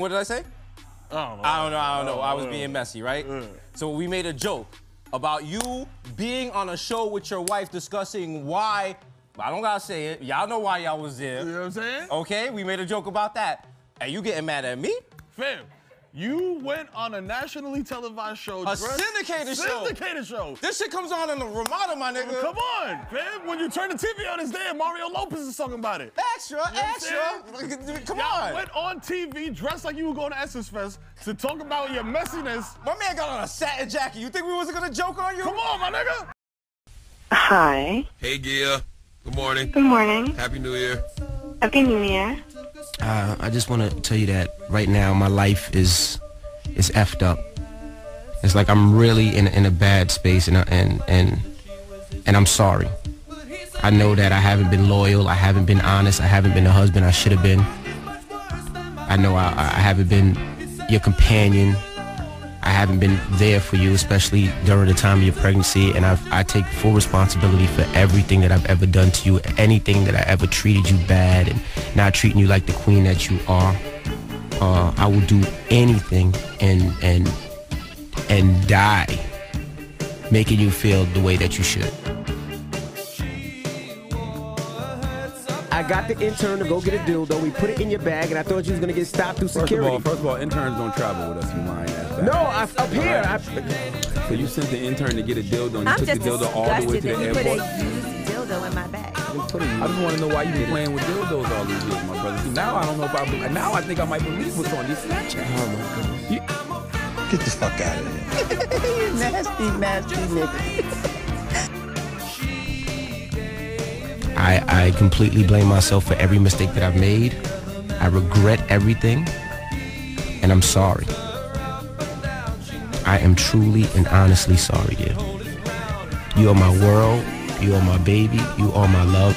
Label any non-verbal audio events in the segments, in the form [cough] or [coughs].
What did I say? I don't know. I don't know. I don't know. I was being messy, right? So we made a joke about you being on a show with your wife discussing why. I don't gotta say it. Y'all know why y'all was there. You know what I'm saying? Okay, we made a joke about that. Are you getting mad at me? Fam, you went on a nationally televised show. A syndicated show. Syndicated show. This shit comes on in the Ramada, my nigga. Come on, fam. When you turn the TV on, it's there. Mario Lopez is talking about it. Extra, You know extra. Come on. Y'all on. went on TV dressed like you were going to Essence Fest to talk about your messiness. My man got on a satin jacket. You think we wasn't gonna joke on you? Come on, my nigga. Hi. Hey, Gia. Good morning. Good morning. Happy New Year. Happy New Year. Uh, I just want to tell you that right now my life is is effed up. It's like I'm really in in a bad space, and and and and I'm sorry. I know that I haven't been loyal. I haven't been honest. I haven't been the husband I should have been. I know I, I haven't been your companion. I haven't been there for you, especially during the time of your pregnancy. And I've, I take full responsibility for everything that I've ever done to you, anything that I ever treated you bad and not treating you like the queen that you are. Uh, I will do anything and and and die making you feel the way that you should. I got the intern to go get a dildo. We put it in your bag, and I thought you was gonna get stopped through First of security. all, first of all, interns don't travel with us, you lying ass. no, I, up here. I, So you sent the intern to get a dildo and you I'm took just the dildo all the way to the that you put airport. a used dildo in my bag. I just want to know why you been playing with dildos all these years, my brother. See, now I don't know if I believe. Now I think I might believe what's on these Snapchat. Oh my goodness. Get the fuck out of here. [laughs] you nasty, nasty nigga. I, I completely blame myself for every mistake that I've made. I regret everything, and I'm sorry. I am truly and honestly sorry, dear. You are my world. You are my baby. You are my love.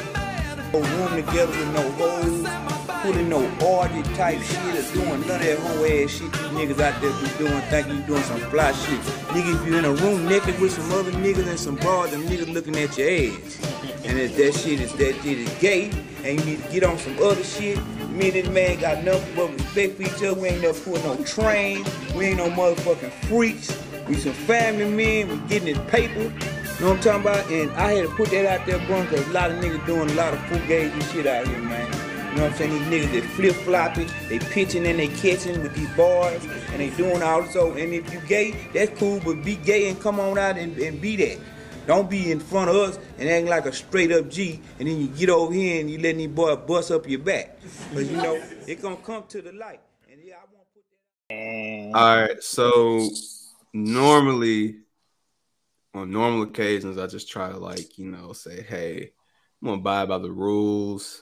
Room no orgy type shit or doing none of that whole ass shit you niggas out there be doing, thinking you doing some fly shit. Nigga, if you in a room naked with some other niggas and some broads, them niggas looking at your ass. And if that shit is that shit is gay, and you need to get on some other shit, me and this man got nothing but respect for each other. We ain't never put no train. We ain't no motherfucking freaks. We some family men. We getting this paper. You know what I'm talking about? And I had to put that out there, bro, because a lot of niggas doing a lot of full games and shit out here, man. You know what I'm saying? These niggas that flip flopping, they pitching and they catching with these bars, and they doing all so. And if you gay, that's cool, but be gay and come on out and, and be that. Don't be in front of us and acting like a straight up G, and then you get over here and you letting these boys bust up your back. But you know, it gonna come to the light. And yeah, I want to put that. All right, so normally on normal occasions, I just try to like you know say, hey, I'm gonna abide by the rules.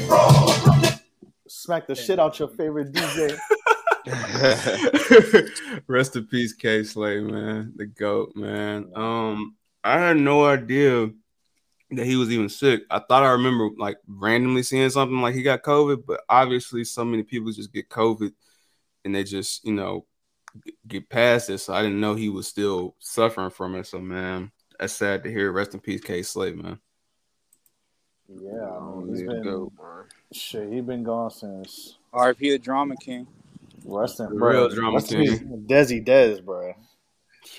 Smack the shit out your favorite [laughs] DJ. [laughs] Rest in peace, K Slay, man. The GOAT, man. Um, I had no idea that he was even sick. I thought I remember like randomly seeing something like he got COVID, but obviously so many people just get COVID and they just, you know, get past it. So I didn't know he was still suffering from it. So man, that's sad to hear. Rest in peace, K Slay, man. Yeah, I mean, he's Yeah, been GOAT. shit. He's been gone since RP the Drama King. rest in The bro. real drama rest in peace, Desi Des, bro.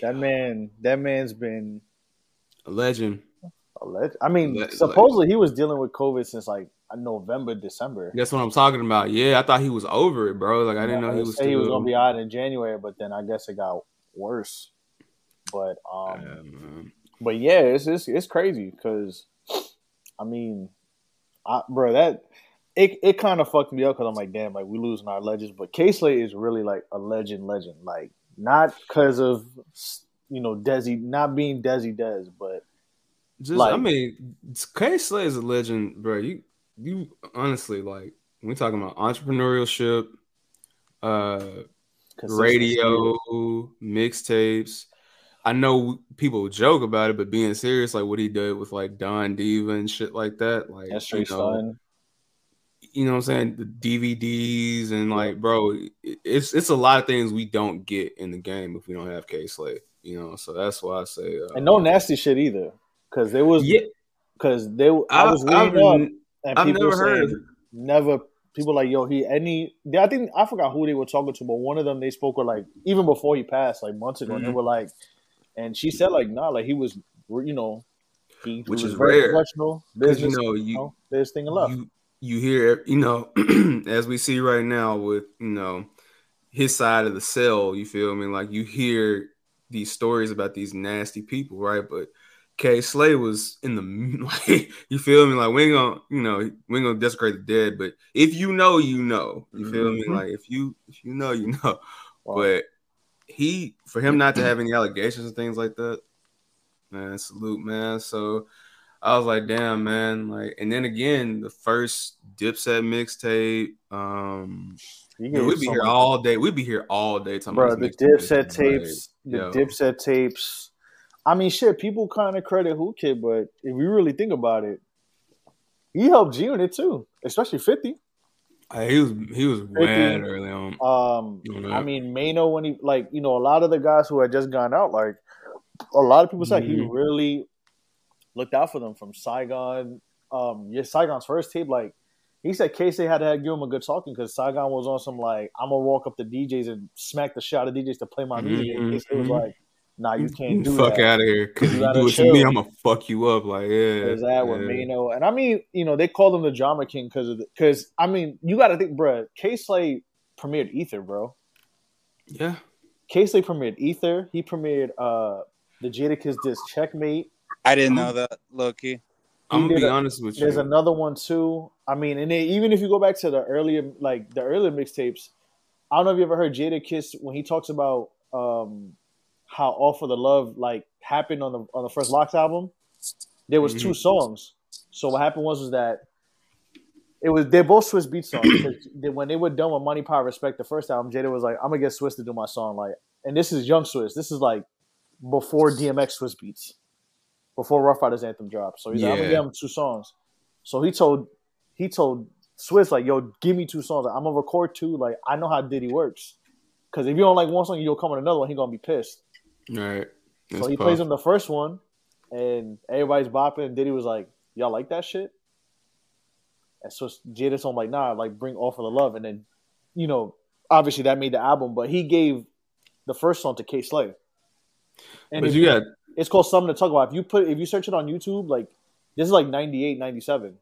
That man, that man's been A legend. a leg- I mean, Le- supposedly he was dealing with COVID since like November, December. That's what I'm talking about. Yeah, I thought he was over it, bro. Like I didn't know he was say he was gonna be out in January, but then I guess it got worse. But um, but yeah, it's it's, it's crazy because I mean, I, bro, that it it kind of fucked me up because I'm like, damn, like we losing our legends, but Casey is really like a legend, legend, like not because of you know Desi not being Desi Des, but Just, like I mean, Casey is a legend, bro. You, you honestly like when we talking about entrepreneurship, uh, radio, mixtapes. I know people joke about it, but being serious, like what he did with like Don Diva and shit like that, like That's you know, fun. you know what I'm saying, the DVDs and like, bro, it's it's a lot of things we don't get in the game if we don't have K Slay, you know. So that's why I say, uh, And no nasty shit either. Because there was Yeah. because they I I- was I've reading up and I've people never saying heard of never people like yo he any I think I forgot who they were talking to, but one of them they spoke with like even before he passed like months ago, and they were like, and she said like nah, like he was you know he, Which was is very rare. professional 'Cause, you know, you you- know, there's thing of love. you you hear you know [clears throat] as we see right now with you know his side of the cell you feel me like you hear these stories about these nasty people right but K Slay was in the [laughs] like you feel me like we ain't gonna you know we ain't gonna desecrate the dead but if you know you know you feel Mhm. me like if you if you know you know but he for him not to have any allegations and things like that man salute man so I was like, damn, man. Like, and then again, the first Dipset mixtape. Um, You man, we'd be so here much- all day. We'd be here all day talking bro. about The. Dipset Like, tapes, the yo. Dipset tapes. I mean, shit. People kind of credit Whoo Kid, but if you really think about it, he helped G Unit too, especially Fifty. He was he was mad early on. Um, You know? I mean, Mano when he like you know a lot of the guys who had just gone out, like a lot of people said he Mhm. really looked out for them from Saigon. Um, yeah, Saigon's first tape, like he said, Casey had to have, give him a good talking because Saigon was on some like I'm gonna walk up to DJs and smack the shot of DJs to play my music. And Casey was like, Nah, you can't do fuck that. out of here because You you, do it to chill. me, I'm gonna fuck you up. Like, yeah, There's that with yeah. Mano, and I mean, you know, they called him the drama king because of the, because I mean, you got to think, bruh, K Slay premiered Ether, bro. Yeah, K Slay premiered Ether. He premiered uh the Jadakiss disc Checkmate. I didn't know that, Loki. I'm gonna be a- honest with you. There's another one too. I mean, and then even if you go back to the earlier, like the earlier mixtapes, I don't know if you ever heard Jadakiss when he talks about um how All for the Love like happened on the on the first LOX album. There was two Mhm. songs. So what happened was was that it was they're both Swiss beat songs. they- when they were done with Money Power Respect, the first album, Jada was like, "I'm gonna get Swizz to do my song." Like, and this is Young Swizz. This is like before DMX Swizz Beatz, before Ruff Ryders Anthem dropped. So he's like, "I'm gonna give him two songs." So he told he told Swizz like, "Yo, give me two songs. I'm gonna record two. Like, I know how Diddy works. Because if you don't like one song, you'll come with another one. He gonna be pissed." All right. So he puff. plays him the first one, and everybody's bopping. And Diddy was like, "Y'all like that shit?" And so Jada's on like, "Nah, like bring all for the love." And then, you know, obviously that made the album, but he gave the first song to K Slay. And if you got it's called something to talk about. If you put if you search it on YouTube, like this is like 98, 97.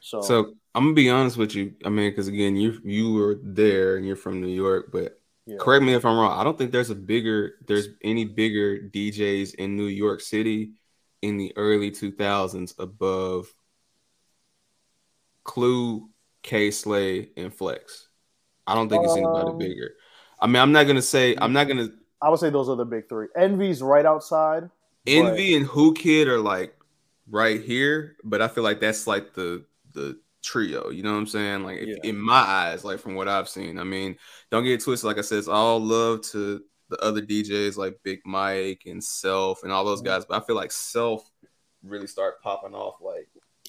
So, So I'm gonna be honest with you. I mean, because again, you you were there and you're from New York, but Yeah. correct me if I'm wrong. I don't think there's a bigger there's any bigger DJs in New York City in the early 2000s above Clue, K Slay, and Flex. I don't think it's anybody Um, bigger. I mean, I'm not gonna say I'm not gonna I would say those are the big three. Envy's right outside. but- Envy and Whoo Kid are like right here, but I feel like that's like the the trio. You know what I'm saying? Like if, in my eyes, like from what I've seen. I mean, don't get it twisted. Like I said, it's all love to the other DJs like Big Mike and Self and all those mm-hmm. guys. But I feel like Self really start popping off like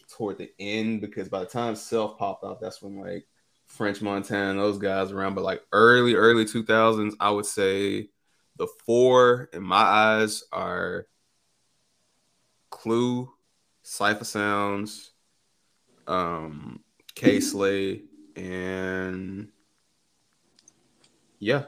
toward the end because by the time Self popped off, that's when like French Montana and those guys around. But like early, early 2000s, I would say the four in my eyes are Clue, Cipha Sounds, um, K Slay, and yeah,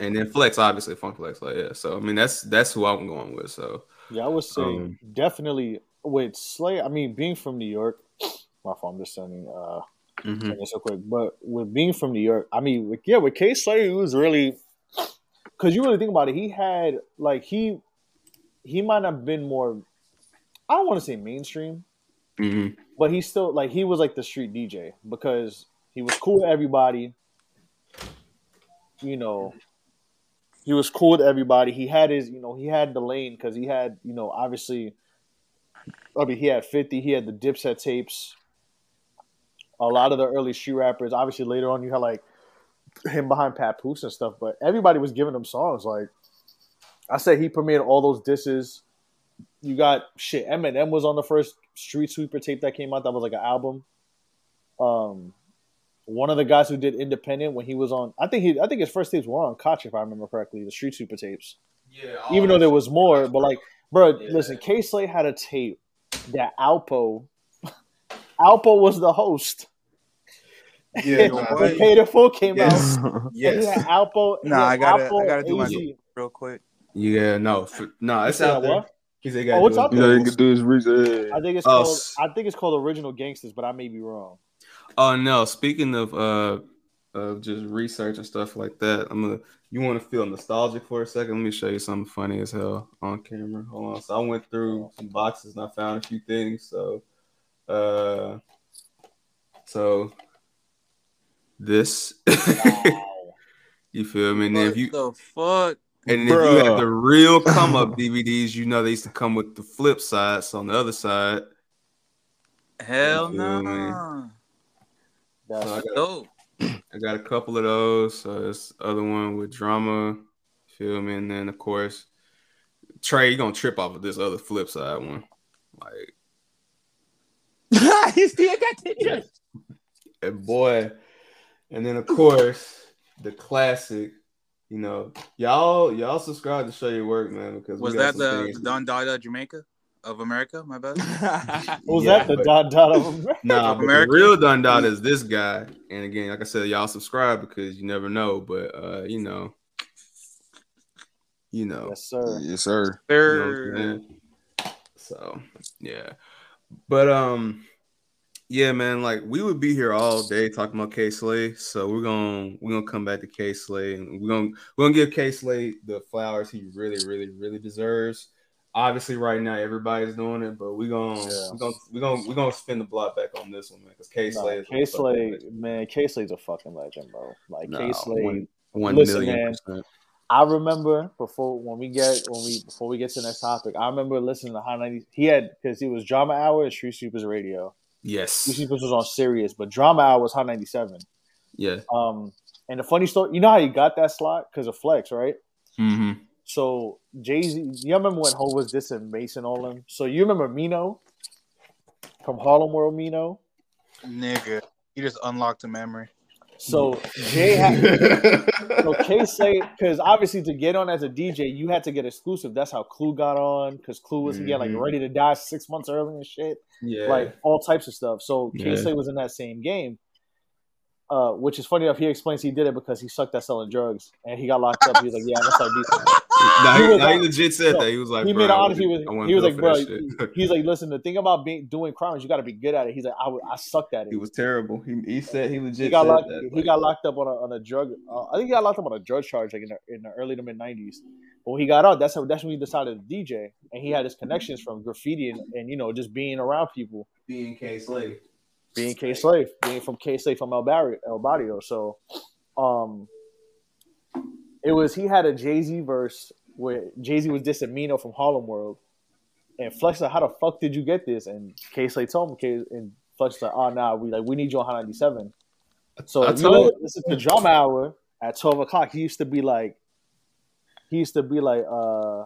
and then Flex, obviously Funk Flex, like yeah. So I mean, that's that's who I'm going with. So Yeah, I would say Um, definitely with Slay. I mean, being from New York, [sniffs] my fault. I'm just sending uh Mhm. this real quick. But with being from New York, I mean, with, yeah, with K Slay, it was really because you really think about it. He had like he he might have been more. I don't want to say mainstream, mhm. But he still like he was like the street DJ because he was cool to everybody. You know, he was cool to everybody. He had his, you know, he had the lane because he had, you know, obviously. I mean, he had fifty. He had the Dipset tapes. A lot of the early street rappers. Obviously, later on, you had like him behind Papoose and stuff. But everybody was giving him songs. Like, I said he premiered all those disses. You got shit. Eminem was on the first Street Sweeper tape that came out. That was like an album. Um, one of the guys who did Independent when he was on, I think he, I think his first tapes were on Koch if I remember correctly, the Street Sweeper tapes. Yeah. Even though there was more, but like, bro, listen, K Slay had a tape that Alpo, [laughs] Alpo was the host. Yeah, [laughs] when Paid in Full came Yes. out. [laughs] Yes. And he had Alpo. he Nah, had I gotta, Alpo, I gotta do my AG. real quick. Yeah, no, for, no, it's said out there. what? He said, he Oh, what's do out it. there? You can do his research. I think it's Oh, called. s- I think it's called Original Gangsters, but I may be wrong. Oh no! Speaking of uh of just research and stuff like that, I'm gonna. You want to feel nostalgic for a second? Let me show you something funny as hell on camera. Hold on. So I went through some boxes and I found a few things. So, uh, so this, [laughs] you feel me? And then if you the fuck? And if you Bruh. had the real come up DVDs, you know they used to come with the flip sides So on the other side, Hell You feel me? no. That's So I got, Dope. I got a couple of those. So this other one with drama, feel me, and then of course, Trey, you gonna trip off of this other flip side one, like, [laughs] he still got that. and [laughs] boy, and then of course the classic. You know, y'all y'all subscribe to Show Your Work, man, because we Was that some the things- Don Dada Jamaica of America? My bad. [laughs] [laughs] was Yeah, that the but- Dada dot of America? [laughs] Nah, but America? the real Don Dada is this guy. And again, like I said, y'all subscribe because you never know. But uh, you know, you know, Yes, sir. Yes, sir. you know what I'm They're saying? So yeah, but um, yeah, man, like we would be here all day talking about K Slay. So we're gonna we're gonna come back to K Slay and we're gonna we're gonna give K Slay the flowers he really, really, really deserves. Obviously, right now everybody's doing it, but we're gonna Yeah. we're gonna we're gonna we're gonna spin the block back on this one, man, because K Nah, Slade, K Slay, man, K Slay's a fucking legend, bro. Like K Nah, Slade. one- one Listen, million man. percent. I remember before when we get when we before we get to the next topic. I remember listening to Hot 90. He had because he was Drama Hour and Street Sweepers Radio. Street Yes, Sweepers was on Sirius, but Drama Hour was Hot 97. yeah, Um, and the funny story, you know how he got that slot because of Flex, right? mm-hmm. So Jay Z, you remember when Ho was dissing Mason all them? So you remember Mino from Harlem World Mino? nigga. You just unlocked a memory. So Jay had [laughs] so K say because obviously to get on as a DJ, you had to get exclusive. That's how Clue got on because Clue was again like Mhm. ready to die six months early and shit, yeah, like all types of stuff. So Yeah. K Slay was in that same game. Uh, which is funny enough. He explains he did it because he sucked at selling drugs and he got locked up. He was like, "Yeah, that's like decent." Nah, He he, was nah, he legit said No, that. He was like, he made an I honest. He was, I wouldn't he was go like, bro, he's like, listen, the thing about being doing crimes, you got to be good at it. He's like, "I, I sucked at it. He was terrible. He, he said he legit he got said locked. that. he like- got locked up on a on a drug. Uh, I think he got locked up on a drug charge like in the, in the early to mid nineties. But when he got out, that's how that's when he decided to DJ, and he had his connections from graffiti and, and you know just being around people, being K Slay. Being K Slay, being from K Slay from El Barrio, El Barrio. So, um, it was he had a Jay Z verse where Jay Z was dissing Mino from Harlem World, and Flex like, "How the fuck did you get this?" And K Slay told him, K, and Flex like, "Oh nah, we like we need you on Hot 97." So I if you told- listen to Drama Hour at twelve o'clock, he used to be like, he used to be like, uh,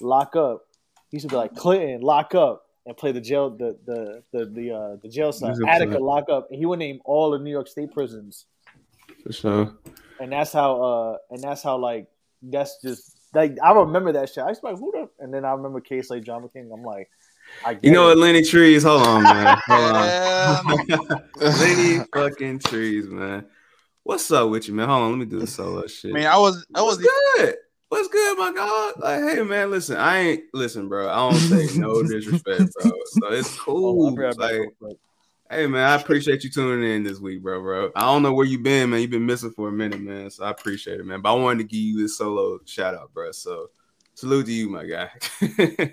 lock up. He used to be like Clinton, lock up, and play the jail, the the the the uh, the jail cell. He's a Attica, player. lock up, and he would name all the New York State prisons, For sure. and that's how, uh, and that's how like that's just like I remember that shit. I was like, who the? And then I remember Case like Drama King. I'm like, I You know it. what, Lenny Trees? Hold on, man. [laughs] Hold Yeah. on. Lenny [laughs] fucking Trees, man. What's up with you, man? Hold on, let me do the solo shit. I mean, I was, I What's was, good? What's good, my God? Like, hey, man, listen, I ain't listen, bro. I don't say no [laughs] disrespect, bro. So it's [laughs] Oh, cool. I'll be right back Like, hey, man, I appreciate you tuning in this week, bro, bro. I don't know where you been, man. You've been missing for a minute, man. So I appreciate it, man. But I wanted to give you this solo shout out, bro. So salute to you, my guy. [laughs]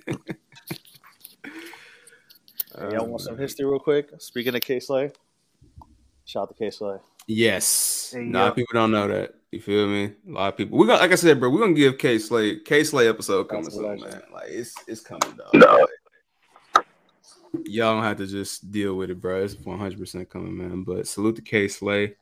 Hey, y'all want uh, some history real quick? Speaking of K Slay, shout out to K Slay. Yes. Hey, a lot yo. of people don't know that. You feel me? A lot of people. We're gonna like I said, bro, we're gonna give K Slay K Slay episode coming soon, legend. man. Like it's it's coming dog. Like, y'all don't have to just deal with it, bro. It's 100 percent coming, man. But salute to K Slay.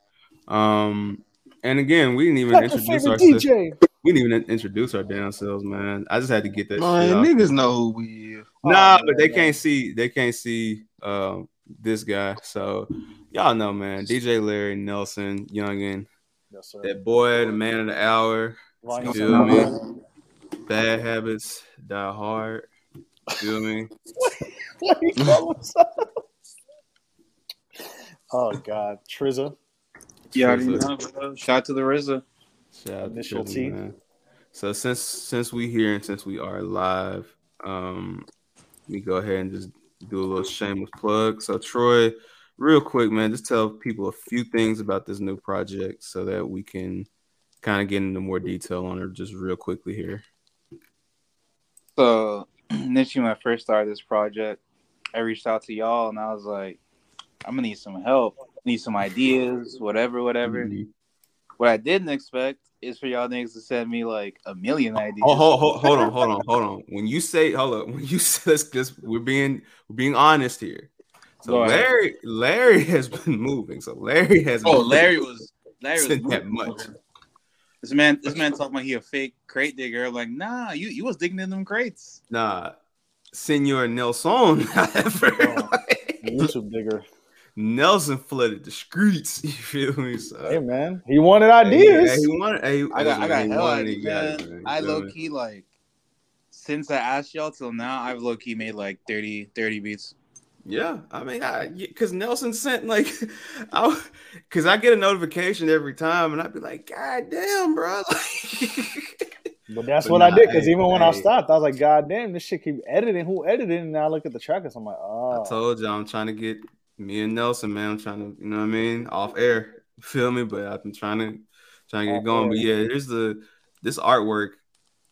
Um and again, we didn't even That's introduce favorite ourselves. DJ. We didn't even introduce our damn selves, man. I just had to get that. Man, shit out. niggas know who we is. Nah, Oh, but they man. can't see. They can't see um, this guy. So y'all know, man. DJ Larry Nelson, youngin, Yes, sir. that boy, the man of the hour. Ronnie You Feel feel me? me? Bad habits die hard. You feel me? [laughs] What he call? Oh God, Trizza. You already Trizza. know, bro. Shout out to the RZA. Shout out to Initial Trizzy, T. man. So since since we here and since we are live, um, we go ahead and just do a little shameless plug. So Troy, real quick, man, just tell people a few things about this new project so that we can kind of get into more detail on it just real quickly here. So, [clears throat] initially, when I first started this project, I reached out to y'all and I was like, I'm gonna need some help, need some ideas, whatever, whatever. Mhm. What I didn't expect is for y'all niggas to send me like a million ideas. Oh, hold, hold, hold on, hold on, hold on. When you say hold up, [laughs] when you say let's just we're being we're being honest here. So Go ahead. Larry Larry [laughs] has been moving. So Larry has Oh, been Larry was Larry was Sent that much. This man, this man talking about he a fake crate digger. I'm like, nah, you you was digging in them crates. Nah, Senor Nelson, [laughs] however, YouTube digger. Nelson flooded the streets. [laughs] You feel me? So, Hey man, he wanted ideas. hey, he wanted- hey, I got, I hey, got he hell wanted, ideas, got man. it, man. I low me? key like since I asked y'all till now, I've low key made like 30, 30 beats. Yeah, I mean, I because Nelson sent like, [laughs] I because I get a notification every time, and I'd be like, God damn, bro. [laughs] But that's But what nah, I did because even when I stopped, I was like, God damn, this shit keep editing. Who edited? And now I look at the trackers. I'm like, I told you I'm trying to get me and Nelson, man. I'm trying to, you know what I mean, off air. You feel me? But I've been trying to trying to get Off it going. But yeah, here's the this artwork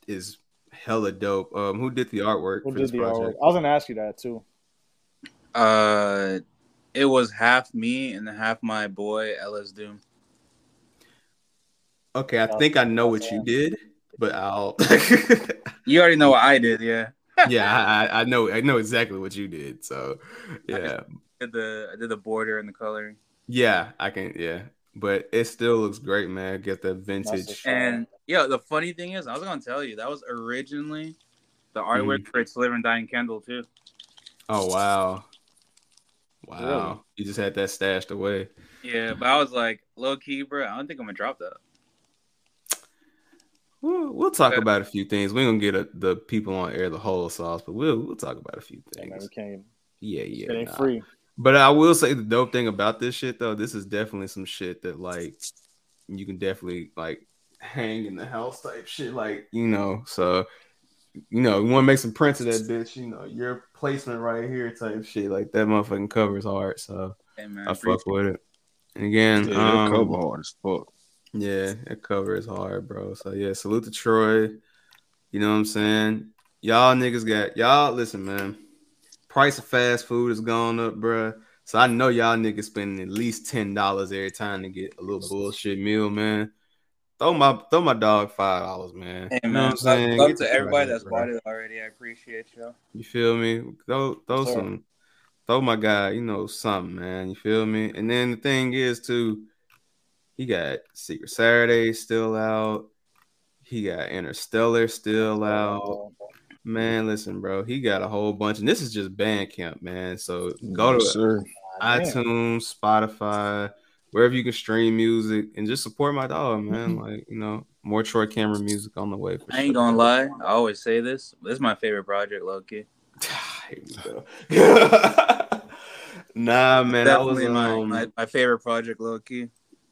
is hella dope. Um, who did the artwork who for did this the project? artwork? I was gonna ask you that too. Uh, it was half me and half my boy LS Doom. Okay, I think I know what you did, but I'll. [laughs] You already know what I did, yeah. yeah, I, I I know I know exactly what you did. So [laughs] yeah, I did the I did the border and the coloring. yeah, I can yeah, but it still looks great, man. Get that vintage. And yeah, the funny thing is, I was gonna tell you that was originally the artwork mm-hmm. for its Live and Dying Candle too. Oh wow, wow! Really? You just had that stashed away. Yeah, but I was like, low key, bro. I don't think I'm gonna drop that. We'll, we'll talk about a few things. We ain't gonna get a, the people on air the whole sauce, but we'll we'll talk about a few things. Man, we can't. Yeah, yeah. It ain't nah. free. But I will say the dope thing about this shit though, this is definitely some shit that like you can definitely like hang in the house type shit, like you know. So you know, you want to make some prints of that bitch, you know, your placement right here type shit, like that motherfucking cover is hard. So Hey, man, I fuck with it. And again, Yeah, that um, cover hard as fuck. yeah, that cover is hard, bro. So yeah, salute to Troy. You know what I'm saying? Y'all niggas got y'all listen, man. Price of fast food has gone up, bro. So I know y'all niggas spending at least ten dollars every time to get a little bullshit meal, man. Throw my throw my dog five dollars, man. Hey you know what I'm saying? love Get to everybody that's bought it already. I appreciate you. You feel me? Throw throw Sure. some throw my guy, you know, something, man. You feel me? And then the thing is too, he got Secret Saturday still out. He got Interstellar still oh, out. Oh, Man, listen, bro. He got a whole bunch, and this is just Bandcamp, man. So go to sir. iTunes, Spotify, wherever you can stream music, and just support my dog, man. [laughs] Like you know, more Troy Cameron music on the way. For I ain't sure. gonna lie. I always say this. This is my favorite project, low key. [sighs] [laughs] Nah, man, I was my, um, my, my favorite project, low key.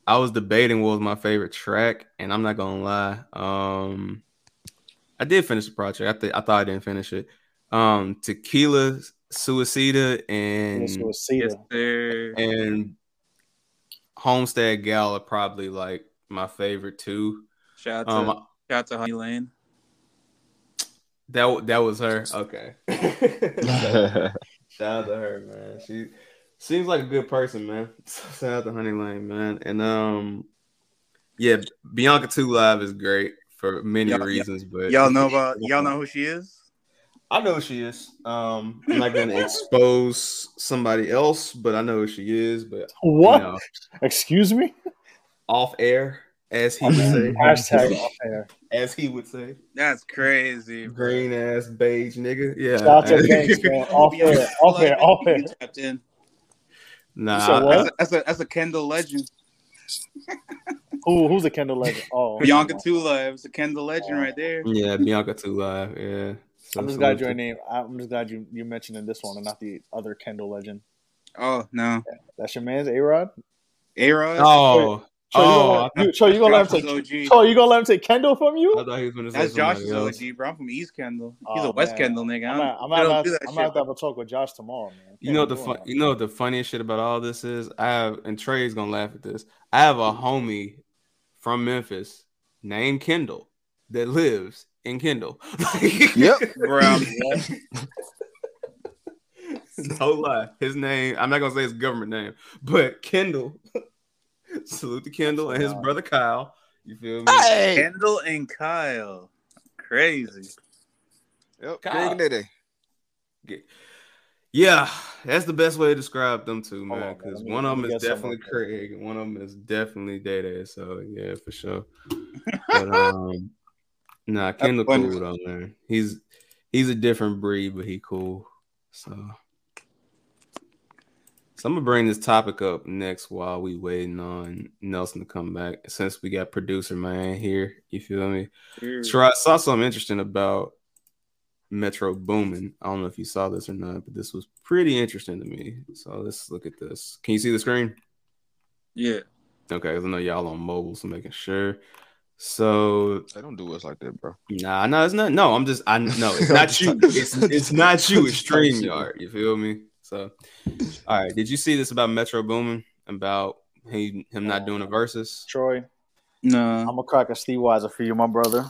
I was debating what was my favorite track, and I'm not gonna lie. Um, I did finish the project. I think I thought I didn't finish it. Um, Tequila, Suicida, and Suicida. and Homestead Gal are probably like my favorite two. Shout out to Um, shout out to Honey Lane. That that was her. Okay. [laughs] Shout out to her, man. She seems like a good person, man. [laughs] Shout out to Honey Lane, man. And um, yeah, Bianca Two Live is great for many Y'all- reasons, but Y'all know [laughs] about y'all know who she is? I know who she is. Um, I'm not gonna [laughs] expose somebody else, but I know who she is. But What? you know, Excuse me? off air, as he would say. Hashtag off [laughs] air. As he would say. That's crazy. Green ass beige nigga. Yeah. Shout out to Banks, man. Off air, off air, off air. Tapped in. Nah, You what? That's a, that's a that's a Kendall legend. Who, who's the Kendall legend? [laughs] Oh, Bianca Tula. It was a Kendall legend right there. yeah, Bianca Tula. Yeah. So I'm just glad your name. I'm just glad you you mentioned in this one and not the other Kendall legend. Oh no, That's your man's A Rod. A Rod. Oh, So you oh, gonna let, you, so you gonna let him Josh's take? OG. So you gonna let him take Kendall from you? I thought he was gonna say That's somebody Josh's else. OG, bro. I'm from East Kendall. Oh, He's Oh, a West man. Kendall nigga. I'm I not. I'm don't- not. they don't about- do that I'm shit, not bro. have a talk with Josh tomorrow, man. You know what the fun, you know what the funniest shit about all this is? I have and Trey's gonna laugh at this. I have a homie from Memphis named Kendall that lives in Kendall. [laughs] Yep. Bro, I'm- [laughs] no lie. His name, I'm not gonna say his government name, but Kendall. [laughs] Salute to Kendall and his brother Kyle. You feel me? Hey. Kendall and Kyle. Crazy. Yep. Kyle. Greg Dede. Yeah, that's the best way to describe them two, Hold man. Because me- one of them is definitely Craig, and one of them is definitely Day Day. So yeah, for sure. [laughs] But um, nah, Kendall cool though, man. He's he's a different breed, but he cool. So, so I'm gonna bring this topic up next while we waiting on Nelson to come back. Since we got producer man here, you feel me? So I saw something interesting about Metro Boomin. I don't know if you saw this or not, but this was pretty interesting to me. So let's look at this. Can you see the screen? Yeah. Okay, 'cause I know y'all on mobile, so making sure. So I don't do us like that, bro. nah, no, it's not. No, I'm just I [laughs] no, it's not you. It's it's not you. It's [laughs] StreamYard. You feel me? So, all right. Did you see this about Metro Boomin? About he him not doing a versus? Troy, No. I'm gonna crack a Steve Weiser for you, my brother.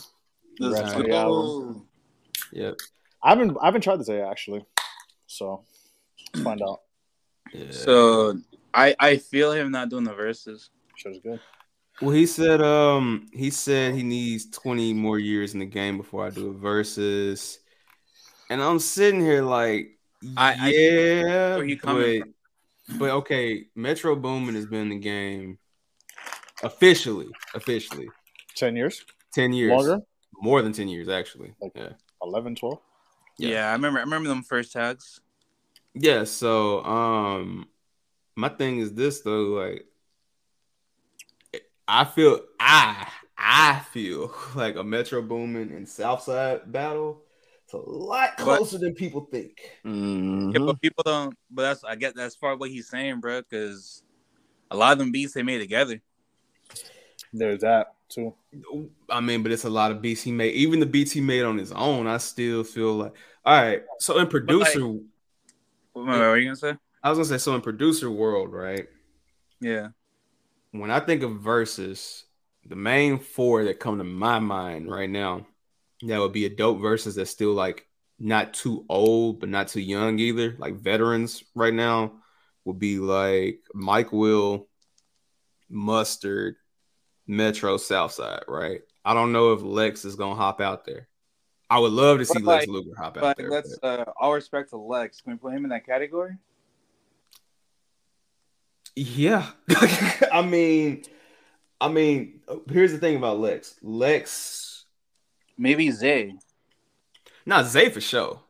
Let's Congrats on the album. go. Yep. I haven't I haven't tried this yet actually, so let's find out. Yeah. So I I feel him not doing the verses. Show's good. Well, he said um he said he needs 20 more years in the game before I do a versus. And I'm sitting here like I- I- yeah, where he coming but, but okay, Metro Boomin has been in the game officially, officially Ten years, 10 years. longer, More than 10 years actually. Like- yeah. 11, 12. Yeah. Yeah. I remember I remember them first tags. Yeah, so um my thing is this though, like I feel I I feel [laughs] like a Metro Boomin and Southside battle. It's a lot But- closer than people think. Mm-hmm. Yeah, but people don't. But that's I get that's part of what he's saying, bro. Because a lot of them beats they made together. There's that too. I mean, but it's a lot of beats he made. Even the beats he made on his own, I still feel like all right. So in producer, What, what were you gonna say? I was gonna say so in producer world, right? Yeah. when I think of verses, the main four that come to my mind right now, that would be a dope verses that's still like not too old, but not too young either. Like veterans right now would be like Mike Will, Mustard, Metro Southside, right? I don't know if Lex is gonna hop out there. I would love to see But, Lex like- Luger hop out But there. let's but- uh, all respect to Lex. Can we put him in that category? Yeah. [laughs] I mean, I mean, here's the thing about Lex. Lex Maybe Zay. Not Zay for sure.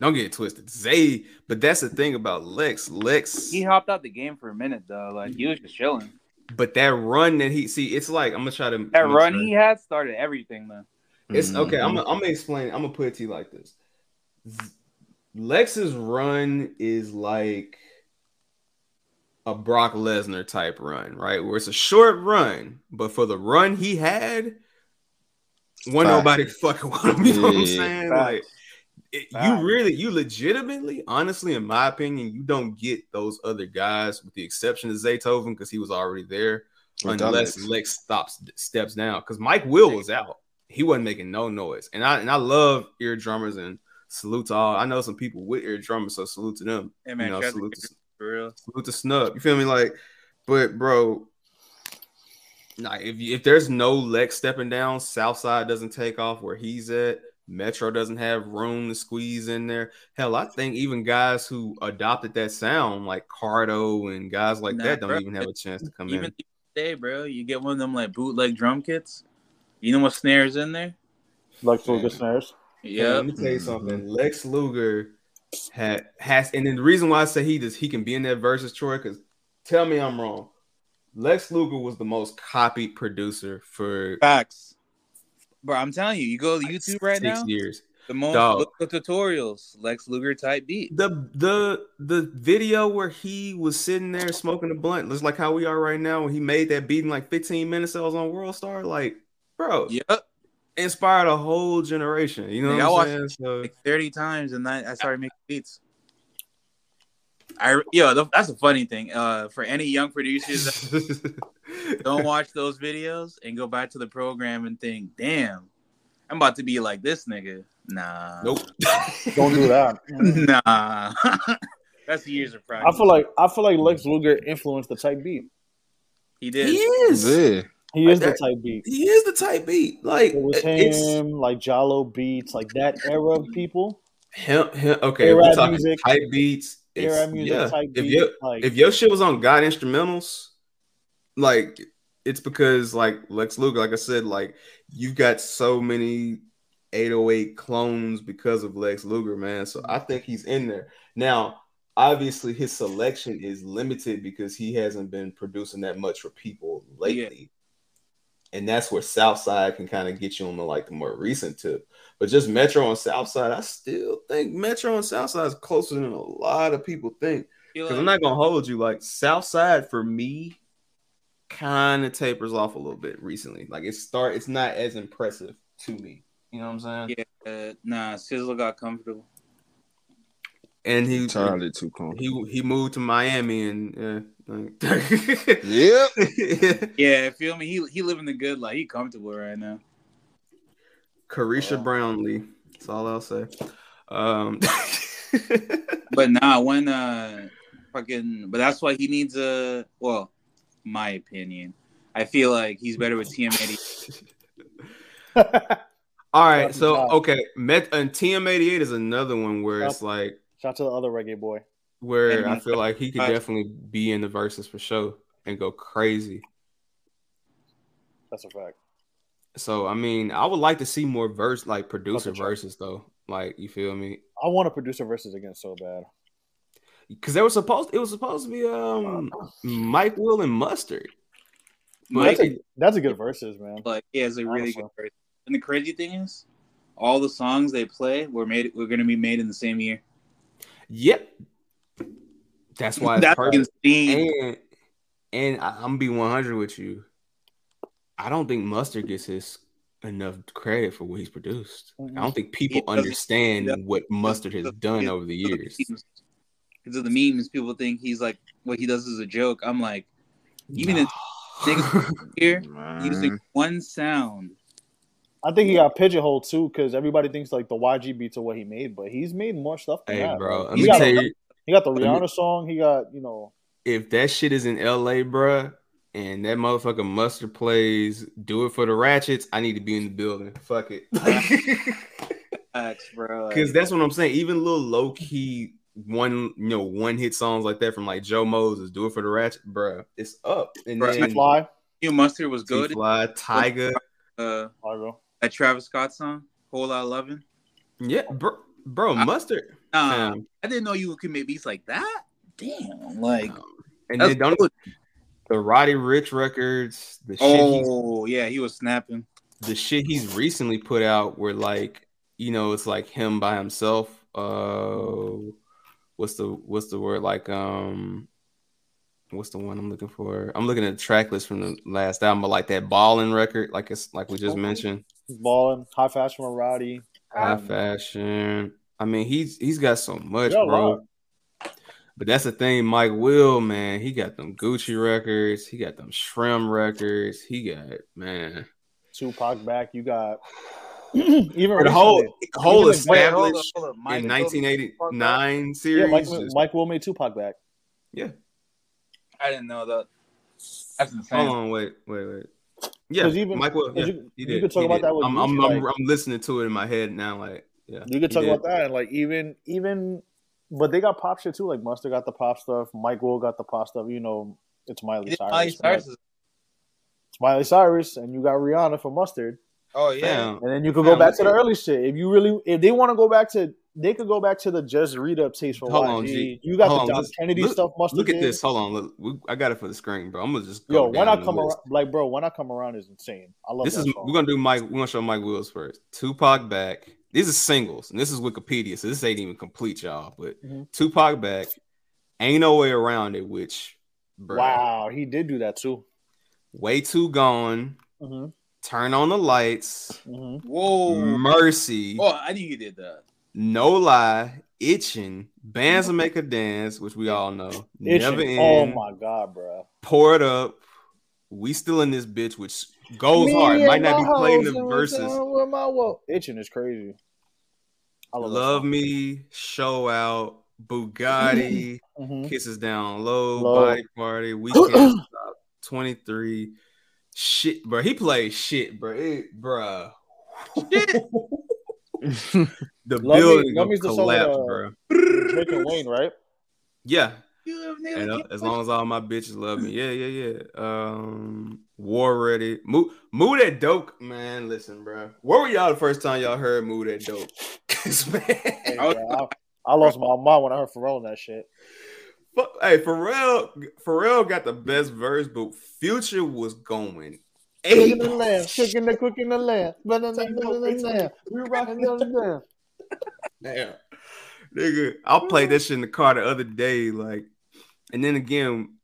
Don't get it twisted. Zay, but that's the thing about Lex. Lex, He hopped out the game for a minute though. Like he was just chilling. But that run that he see, it's like I'm gonna try to That run try- he had started everything though. It's okay. Mm-hmm. I'm gonna, I'm gonna explain. I'm gonna put it to you like this. Z- Lex's run is like a Brock Lesnar type run, right? Where it's a short run, but for the run he had, when Facts. nobody [laughs] fucking with him. You know what I'm saying? Like it, you really, you legitimately, honestly, in my opinion, you don't get those other guys with the exception of Zaytoven because he was already there, Without unless Lex. Lex stops steps down. Because Mike Will was out, he wasn't making no noise, and I and I love EarDrummers and salute to all. I know some people with EarDrummers, so salute to them. Hey man, you know, shout out to salute to, for real. salute to Snub. You feel me? Like, but bro, like if you, if there's no Lex stepping down, Southside doesn't take off where he's at. Metro doesn't have room to squeeze in there. Hell, I think even guys who adopted that sound, like Cardo and guys like Nah, that, don't bro. even have a chance to come Even in. the day, bro. You get one of them like bootleg drum kits. You know what snares in there? Lex Luger snares. Yeah. Yeah. Let me tell you something. Lex Luger had has, and then the reason why I say he does he can be in that versus Troy because tell me I'm wrong. Lex Luger was the most copied producer for Facts. Bro, I'm telling you, you go to YouTube right six now. years. The most Dog. tutorials, Lex Luger type beat. The the the video where he was sitting there smoking a blunt looks like how we are right now when he made that beat in like 15 minutes. I was on World Star, like, bro, Yep. inspired a whole generation. You know Nigga, I what watched I'm saying? So like 30 times and then I started making beats. I yo, th- that's a funny thing. Uh, for any young producers [laughs] don't watch those videos and go back to the program and think, "Damn, I'm about to be like this nigga." Nah, nope. [laughs] Don't do that. nah. [laughs] that's years of practice. I feel like I feel like Lex Luger influenced the type beat. he did. he is. Yeah. He is the type beat. He is the type beat. Like It was it's him, like Jalo beats, like that era of people. him. him okay, Era we're talking music. type beats. Era music yeah. type if beat, your like- if your shit was on God instrumentals, like it's because like Lex Luger, like I said, like you've got so many 808 clones because of Lex Luger, man. So I think he's in there now. Obviously, his selection is limited because he hasn't been producing that much for people lately. And that's where Southside can kind of get you on the like the more recent tip. But just Metro and Southside, I still think Metro and Southside is closer than a lot of people think. Feel Because I'm not gonna hold you. Like Southside for me, kind of tapers off a little bit recently. Like it start, it's not as impressive to me. You know what I'm saying? yeah, uh, nah, Sizzle got comfortable. And he Entirely too cool. he he moved to Miami and yeah. like- [laughs] Yep. Yeah, feel me? He he living the good life. He comfortable right now. Carisha Brownlee. That's all I'll say. Um, [laughs] But nah, when uh fucking but that's why he needs a well, my opinion. I feel like he's better with TM88. [laughs] all right, so out. okay, Met and TM88 is another one where it's Shout- like Shout out to the other reggae boy. where I feel like he could definitely be in the verses for sure and go crazy. That's a fact. So I mean, I would like to see more verse like producer verses though. Like you feel me? I want a producer versus again so bad. Because they were supposed it was supposed to be um Mike Will and Mustard. Mike That's a, that's a good versus, man. like he has a really Honestly. good verse. And the crazy thing is, all the songs they play were made were gonna be made in the same year. Yep. That's why it's That's perfect. insane. And and I, I'm gonna be 100 with you. I don't think Mustard gets his enough credit for what he's produced. I mm-hmm. don't think people understand he what Mustard has done over the years. Because of the memes, people think he's like what he does is a joke. I'm like, even in niggas [laughs] here using one sound. I think he got pigeonholed too because everybody thinks like the YG beats are what he made, but he's made more stuff than Hey, that. bro, let He me got, tell a- you, he got the let me- Rihanna song. He got you know if that shit is in LA, bruh, and that motherfucker Mustard plays "Do It for the Ratchets," I need to be in the building. Fuck it. [laughs] Bro. Because that's what I'm saying. Even little low key one, you know, one hit songs like that from like Joe Moses, "Do It for the Ratchet," bruh, it's up. And Bruh, then Fly. you mustard was good. Fly, Tiger, Uh, that Travis Scott song, "Whole Lot of Lovin'." yeah, bro, bro I- Mustard. Nah, Fam. I didn't know you could make beats like that. Damn, like And that's then don't good. The Roddy Ricch records, the shit he's Oh yeah, he was snapping. the shit he's recently put out where like you know it's like him by himself uh what's the what's the word like um what's the one i'm looking for i'm looking at the track list from the last album but like that balling record like it's like we just mentioned He's balling. High fashion with Roddy. high Um, fashion i mean he's he's got so much bro lot. But that's the thing mike will man he got them gucci records he got them shrimp records he got man Tupac back. You got [clears throat] even the whole whole even the- Wait, hold up, established hold up. in Mike- 1989 Yeah, series. Mike, just- Mike Will made Tupac back. yeah. I didn't know that. That's insane. Hold on, wait, wait, wait. Yeah, 'Cause even- Mike Will. 'cause Yeah, you- he you could talk he about did. that with I'm, I'm, Gucci, I'm, like- I'm listening to it in my head now. Like, yeah, You could talk about that, and like even even, but they got pop shit too. Like Mustard got the pop stuff. Mike Will got the pop stuff. You know, it's Miley He did Miley Cyrus. but- Cyrus. Miley Cyrus, and you got Rihanna for Mustard. Oh yeah. Fam, And then you could go Fam, back to the early shit. If you really, if they want to go back to, they could go back to the just read up tapes for Hold YG. on, G. You got Hold the on, John Kennedy look- stuff. Mustard Look at did. this. Hold on. Look, we, I got it for the screen, bro. I'm gonna just go Yo, go when I come around, like bro, when I come around is insane. I love This that is song. we're gonna do Mike. We're gonna show Mike Wills first. Tupac back. These are singles, and this is Wikipedia, so this ain't even complete, y'all. But Mhm. Tupac back, ain't no way around it. Which, bro, Wow, he did do that too. way too gone. hmm Turn on the lights. hmm Whoa. Mercy. Oh, I knew you did that. No lie. Itching. Bands will make a dance, which we all know. Never end. Oh my god, bro. Pour it up. We still in this bitch, which goes hard. Might not be playing the verses. With my wo- Itching is crazy. I love, Love me, show out, Bugatti, [laughs] hmm kisses down low, Low. body party, we can't [clears throat] stop. 23. Shit, bro. He plays shit, bro. It, bruh. [laughs] the Love Me- building Love gonna the song collapse, with, uh, bro. Drake and Wayne, right? Yeah. You And uh, as long as all my bitches love me, yeah, yeah, yeah. Um, war ready. Move, move that dope, man. Listen, bro. Where were y'all the first time y'all heard "Move That Dope"? 'Cause, [laughs] man, Hey, bro, I, I lost my mind when I heard Pharrell on that shit. Fuck, hey, Pharrell, Pharrell got the best verse, but Future was going Cooking the lamb, cooking the cooking the lamb, but the lamb. We rocking the lamb. Damn, nigga, I'll play this shit in the car the other day, like, and then again,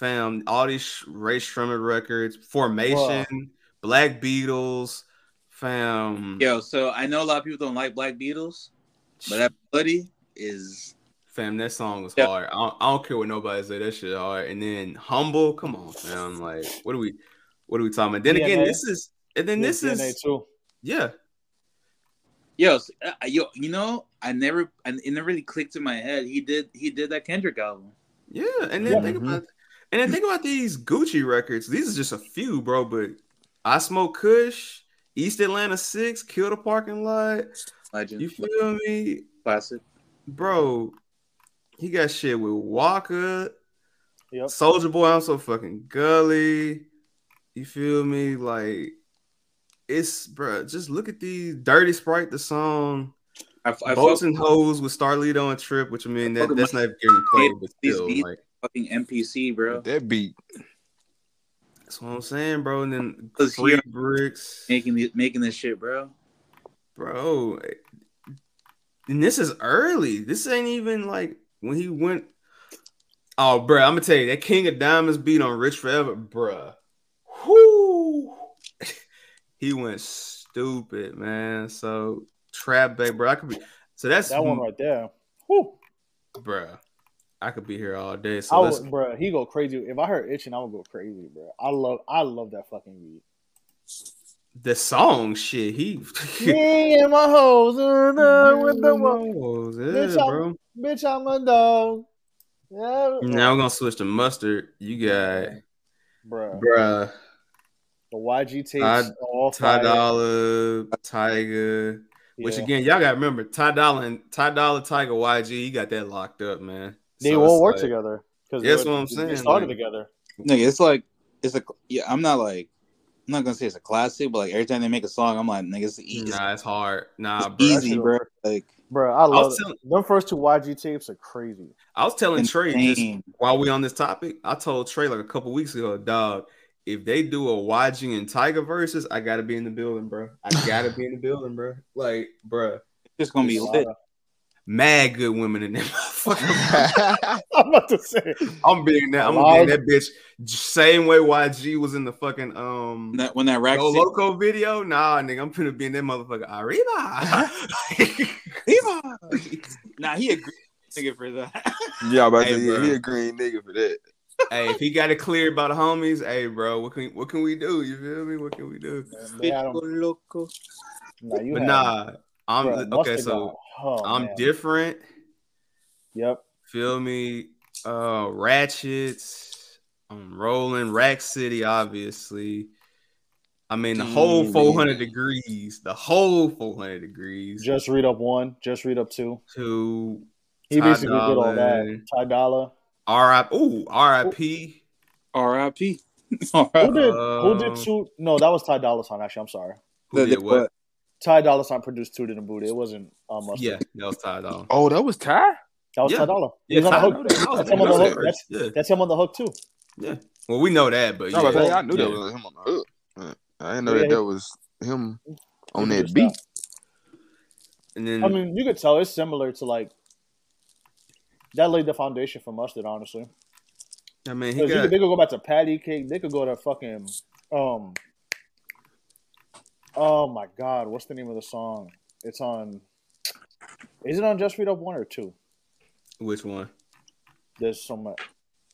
found all these Rae Sremmurd records, Formation, Black Beatles, found Yo, so I know a lot of people don't like Black Beatles, but that buddy is Fam, that song was Yeah. hard. I don't, I don't care what nobody say. That shit hard. And then humble. Come on, fam. Like, what are we? What are we talking about? Then again, this is. And then this DNA is. too. Yeah. yo, s- uh, yo. You know, I never, I, it never really clicked in my head. He did, he did that Kendrick album. Yeah. And then Yeah. think about. And then think about these Gucci records. These are just a few, bro. But I smoke Kush, East Atlanta Six, Kill the Parking Lot. Legend, You feel me, classic. bro? He got shit with Walker, Yep. Soldier Boy. I'm so fucking gully. You feel me? Like it's bro. Just look at these Dirty Sprite, the song. I, I Boats fuck and Hoes with Starlito and Trip, which I mean that, that's not getting played, but these still, beats. like fucking NPC, bro. That beat. that's what I'm saying, bro. And then Cause Free here- Bricks, Making the, making this shit, bro. bro. And this is early. This ain't even like when he went. Oh, bro, I'm gonna tell you that King of Diamonds beat on Rich Forever, bruh. Whoo! [laughs] he went stupid, man. So trap back, bro. I could be. So that's That one right there. Whew. bruh. I could be here all day. I So let's, would, bro. He go crazy. If I heard itching, I would go crazy, bro. I love, I love that fucking beat. the song shit. He [laughs] Me and my hoes with the one. Knows, Bitch, yeah, I'm, bro. bitch, I'm a dog. Yeah, Now we're gonna switch to mustard. You got bro. bruh. The YG tapes, Ty, are all Ty fire. Dollar, Tyga. Which Yeah. again, y'all gotta remember, Ty Dolla and Ty Dolla, Tyga, YG, he got that locked up, man. They So all work like- together. Because That's what I'm saying. They saying, started like- together. Nigga, it's like it's a yeah. I'm not like I'm not gonna say it's a classic, but like every time they make a song, I'm like, nigga, it's, e- it's Nah, it's hard. Nah, bro. easy, bro. Like Bro, I love was it. telling- Them first two YG tapes are crazy. I was telling Trey just while we on this topic, I told Trey like a couple weeks ago, dog. If they do a YG and Tyga versus, I gotta be in the building, bro. I gotta be in the building, bro. Like, bro, it's just gonna be It's a lit. Lot mad good women in there. [laughs] motherfucker. [laughs] I'm about to say. I'm being that. I'm Live. being that bitch. Same way YG was in the fucking um When that when that rack Go Loko video. Nah, nigga, I'm gonna be in that motherfucker. Arriba. Viva! [laughs] nah, he agreed, nigga, for that. Yeah, I'm about Hey, say, yeah, he a green nigga for that. hey, if he got it cleared by the homies, hey, bro, what can what can we do? You feel me? What can we do? They had 'em- Loco. Nah, you But had 'em. Nah, I'm Bro, okay. So oh, I'm man. different. Yep. Feel me? Uh, ratchets. I'm rolling. Rack City, obviously. I mean, the whole Damn, 400 degrees. The whole 400 degrees. Just Re'd Up one. Just Re'd Up two. to He Ty basically did all that. Ty Dolla. R.I. Ooh, R.I.P. R.I.P. [laughs] Who did who did two? No, that was Ty Dolla Sign. Actually, I'm sorry. Who did what? Ty Dolla Sign produced Tooted and Booty. It wasn't uh, Mustard. Yeah, that was Ty Dolla. Oh, that was Ty. That was Yeah. Ty Dolla. Yeah, was on the Ty hook. know that. That's him on the hook. That's, Yeah. that's him on the hook too. Yeah. Well, we know that, but No, yeah, but I knew yeah. that was him on the hook. I didn't know Yeah, that he- that was him on that beat. And then I mean, you could tell it's similar to like that laid the foundation for Mustard, honestly. I mean, he 'Cause got could, they could go back to Patty Cake. They could go to fucking um. Oh my God! What's the name of the song? It's on. Is it on Just Re'd Up one or two? which one? There's so much.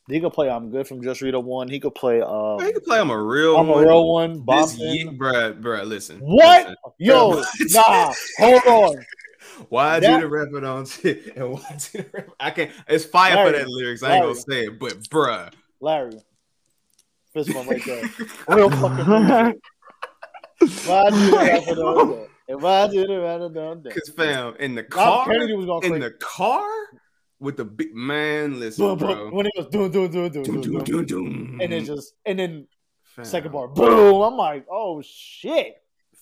He could play "I'm Good" from Just Re'd Up one. He could play. Um, He could play "I'm a real one. I'm a real one. This ye- bruh, bruh, listen. What? listen. Yo, nah, [laughs] hold on. Why That- do the rap it on shit? And why do the rap? I can't. It's fire Larry, for that lyrics. I ain't Larry. gonna say it, but bruh. Larry. Fist one right there. Real fucking [laughs] music. If I do the rap it on that. If I do the rap it on that. Cause fam, in the car, Kennedy was going in crazy. the car with the big man. Listen, Boom, boom, bro. when it was doom, doom, doom, doom, Doom, doom, doom, doom. doom, doom. and then just and then Fam. second bar, boom. I'm like, oh shit.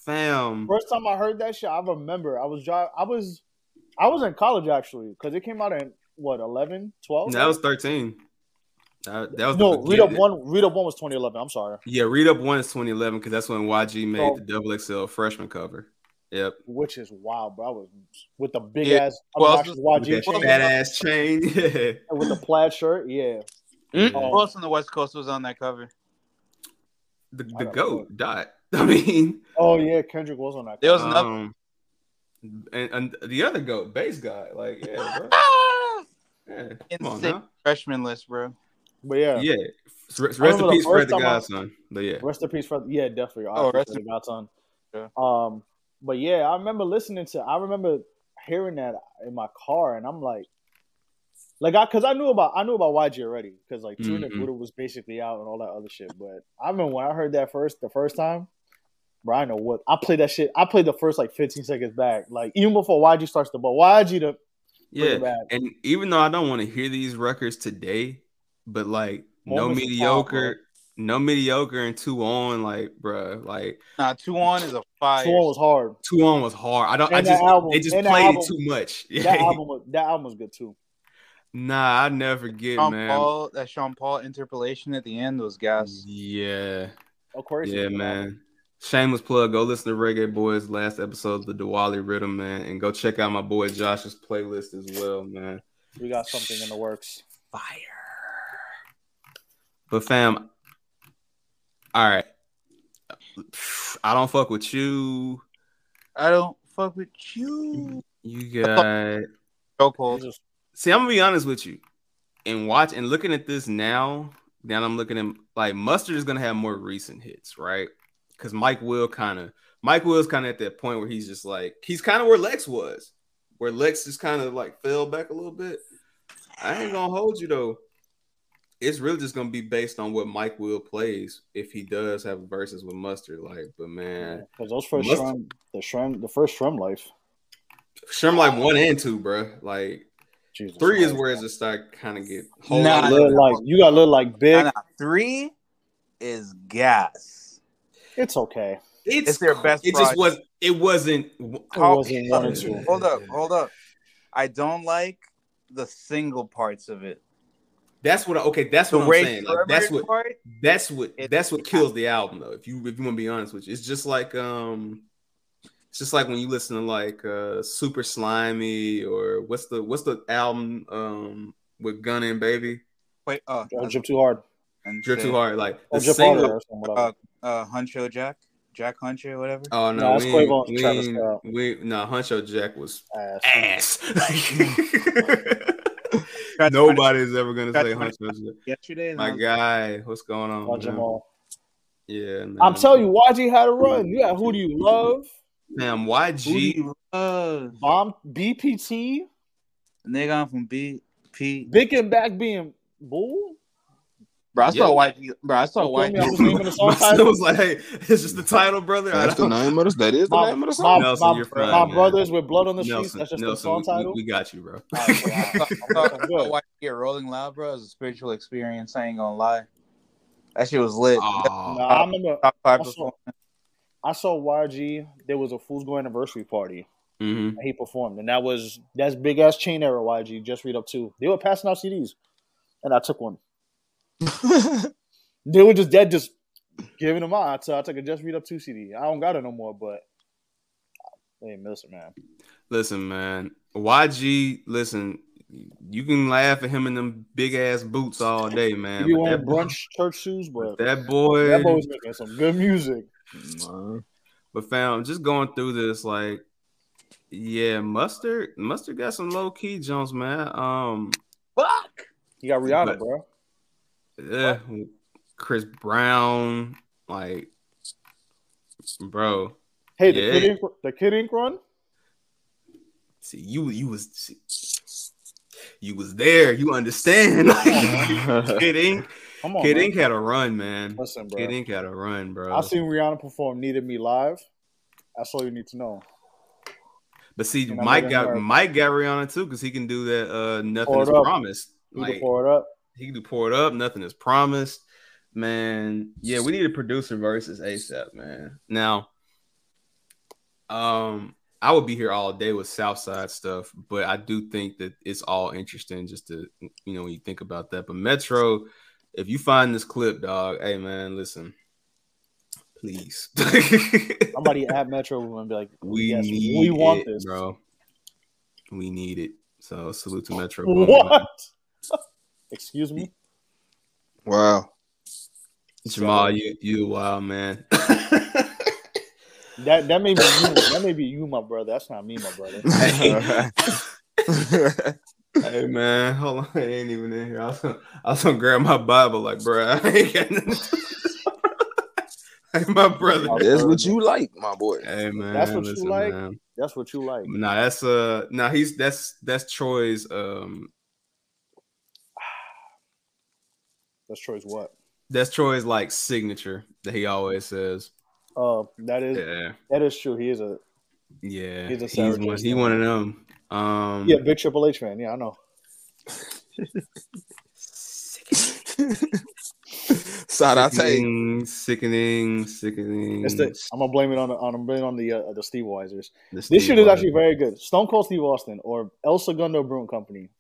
fam. First time I heard that shit, I remember I was driving. I was, I was in college actually because it came out in what 11, 12? That was thirteen. That, that was no. the Re'd Up one. Re'd Up one was 2011. I'm sorry. Yeah, Re'd Up one is 2011 because that's when YG made Oh. the double XL freshman cover. Yep. Which is wild, bro. I was with the big Yeah. ass Well, obnoxious With YG that chain fat ass chain. [laughs] Yeah. with the plaid shirt. Yeah. Who Oh. else on the West Coast was on that cover? The, the don't goat dot. [laughs] I mean, Oh yeah, Kendrick was on that. There was cover. another. um, and, and the other goat, bass guy. Like, yeah, bro. [laughs] Yeah, come on Insane now. freshman list, bro. But yeah, Yeah. Rest, I rest in peace, Fred the time I- Godson. But yeah. Rest in peace, for yeah, definitely. Oh, rest in in- Godson. Yeah. Um, but yeah, I remember listening to. I remember hearing that in my car, and I'm like, like I, cause I knew about I knew about YG already, cause like Tune and Mhm. Buddha was basically out and all that other shit. But I remember when I heard that first, the first time, bro, I know what I played that shit. I played the first like 15 seconds back, like even before YG starts to, but YG to bring Yeah. And even though I don't want to hear these records today, but like no Moments of time, mediocre, no mediocre and two on, like, bruh, like Nah, two on is a fire. Two on was hard. two on was hard. I don't. I And that just album- they just played album- it too much. [laughs] That album, was, that album was good too. nah, I never forget, Sean man. Paul, that Sean Paul interpolation at the end was gas. Yeah, Of course, yeah, man. Shameless plug. Go listen to Reggae Boys last episode of the Diwali Rhythm, man, and go check out my boy Josh's playlist as well, man. We got something in the works. Fire. But fam, all right. I don't fuck with you. I don't fuck with you. You got Chokehold. See, I'm gonna be honest with you. And watch and looking at this now, then I'm looking at like Mustard is gonna have more recent hits, right? Because Mike Will kind of Mike Will's kind of at that point where he's just like he's kind of where Lex was, where Lex just kind of like fell back a little bit. I ain't gonna hold you though. It's really just gonna be based on what Mike Will plays if he does have verses with Mustard. Like, but man, Because those first Must- Shrem, the Shrem, the first SremmLife. Sherm like one and two, bro. Like Jesus three is where it's just start kind of get You Nah, gotta look like you gotta look like big. Nah, nah, Three is gas. It's okay. It's, It's their best It just was. It wasn't. It wasn't one and two. Hold up, hold up. I don't like the single parts of it. That's what. I, okay, that's The what I'm Ray saying. Like, that's what. part, That's what. That's what kills the album, though. If you if you want to be honest with you, it's just like um, it's just like when you listen to like uh Super Slimey or what's the what's the album um with Gun and Baby Wait, uh, Don't drip too hard. and Drip Too. Hard like Or the drip harder single. or something. Uh, uh, Huncho Jack, Jack Huncho, whatever. Oh no, No, that's we, Quavo and ain't- we, Travis ain't- Scott. we no Huncho Jack was Ass. ass. [laughs] [laughs] Tried Nobody's ever gonna say to find Huncho Jack. Yesterday, My was- guy, what's going on? Man? Jamal. Yeah, man. I'm telling you, YG had a run. You got who do you love? man, Who do YG. you love? Bomb BPT, Nigga, I'm from B P. Big and Back being bull. Bro, I saw Yeah. white. Bro, I saw Don't white. tell I was naming the [laughs] song My son title. was like, "Hey, [laughs] it's just the title, brother." That's the name of the, that is the My, name of the my. Nelson, my, you're fine, my man. brothers with blood on the streets. That's just the song title. We, we got you, bro. I saw, I saw, I saw white get rolling loud, bro. It was a spiritual experience. I ain't gonna lie. That shit was lit. Nah, I remember. Top five I saw, I saw YG. There was a Fool's Gold anniversary party. Mm-hmm. And he performed, and that was that's big ass chain era YG. Just Re'd Up too. They were passing out CDs, and I took one. [laughs] they were just dead, just giving them out. So I took a Just Re'd Up two CD. I don't got it no more, but they ain't miss it, man. Listen, man. YG, listen, you can laugh at him in them big ass boots all day, man. You be but wearing that boy- brunch church shoes, but that boy, that boy's making some good music. But fam, just going through this, like, yeah, mustard, mustard got some low key jumps, man. Um, fuck, he got Rihanna, But- bro. Yeah, Chris Brown, like, bro. Hey, the yeah. kid, Ink, the kid Ink run. See, you you was see, you was there. You understand? [laughs] Like, [laughs] Kid Ink, Come on, Kid man. Ink had a run, man. Listen, bro. Kid Ink had a run, bro. I seen Rihanna perform "Needed Me" live. That's all you need to know. But see, Mike got her- Mike got Rihanna too because he can do that. Uh, nothing Pour is up. promised. Like, pour it up. He can do pour it up. Nothing is promised. Man, yeah, we need a producer versus ASAP, man. Now, um, I would be here all day with Southside stuff, but I do think that it's all interesting just to you know when you think about that. But Metro, if you find this clip, dog, hey man, listen, please. [laughs] Somebody at Metro and be like, We yes, need we want it, this, bro. We need it. So salute to Metro. [laughs] What? Excuse me. Wow. Jamal, you you a wild man. [laughs] That that may be you. That may be you, my brother. That's not me, my brother. [laughs] [laughs] hey man, hold on, I ain't even in here. I was gonna, I was gonna grab my Bible, like, bro, I ain't got nothing. hey, my brother. That's what you like, my boy. Hey man, That's what listen, you like. man. That's what you like. Nah, that's uh, nah, he's that's that's Troy's um, That's Troy's what? that's Troy's like signature that he always says. Uh, that is Yeah, that is true. He is a yeah, He's a he's one, Jane he one of them. Um, yeah big Triple H fan. Yeah, I know. [laughs] Side I take. sickening, sickening, sickening. It's the, I'm gonna blame it on the on, I'm blame it on the uh, the Steve Weisers. The This Steve shit is actually very good. Stone Cold Steve Austin or El Segundo Brewing Company.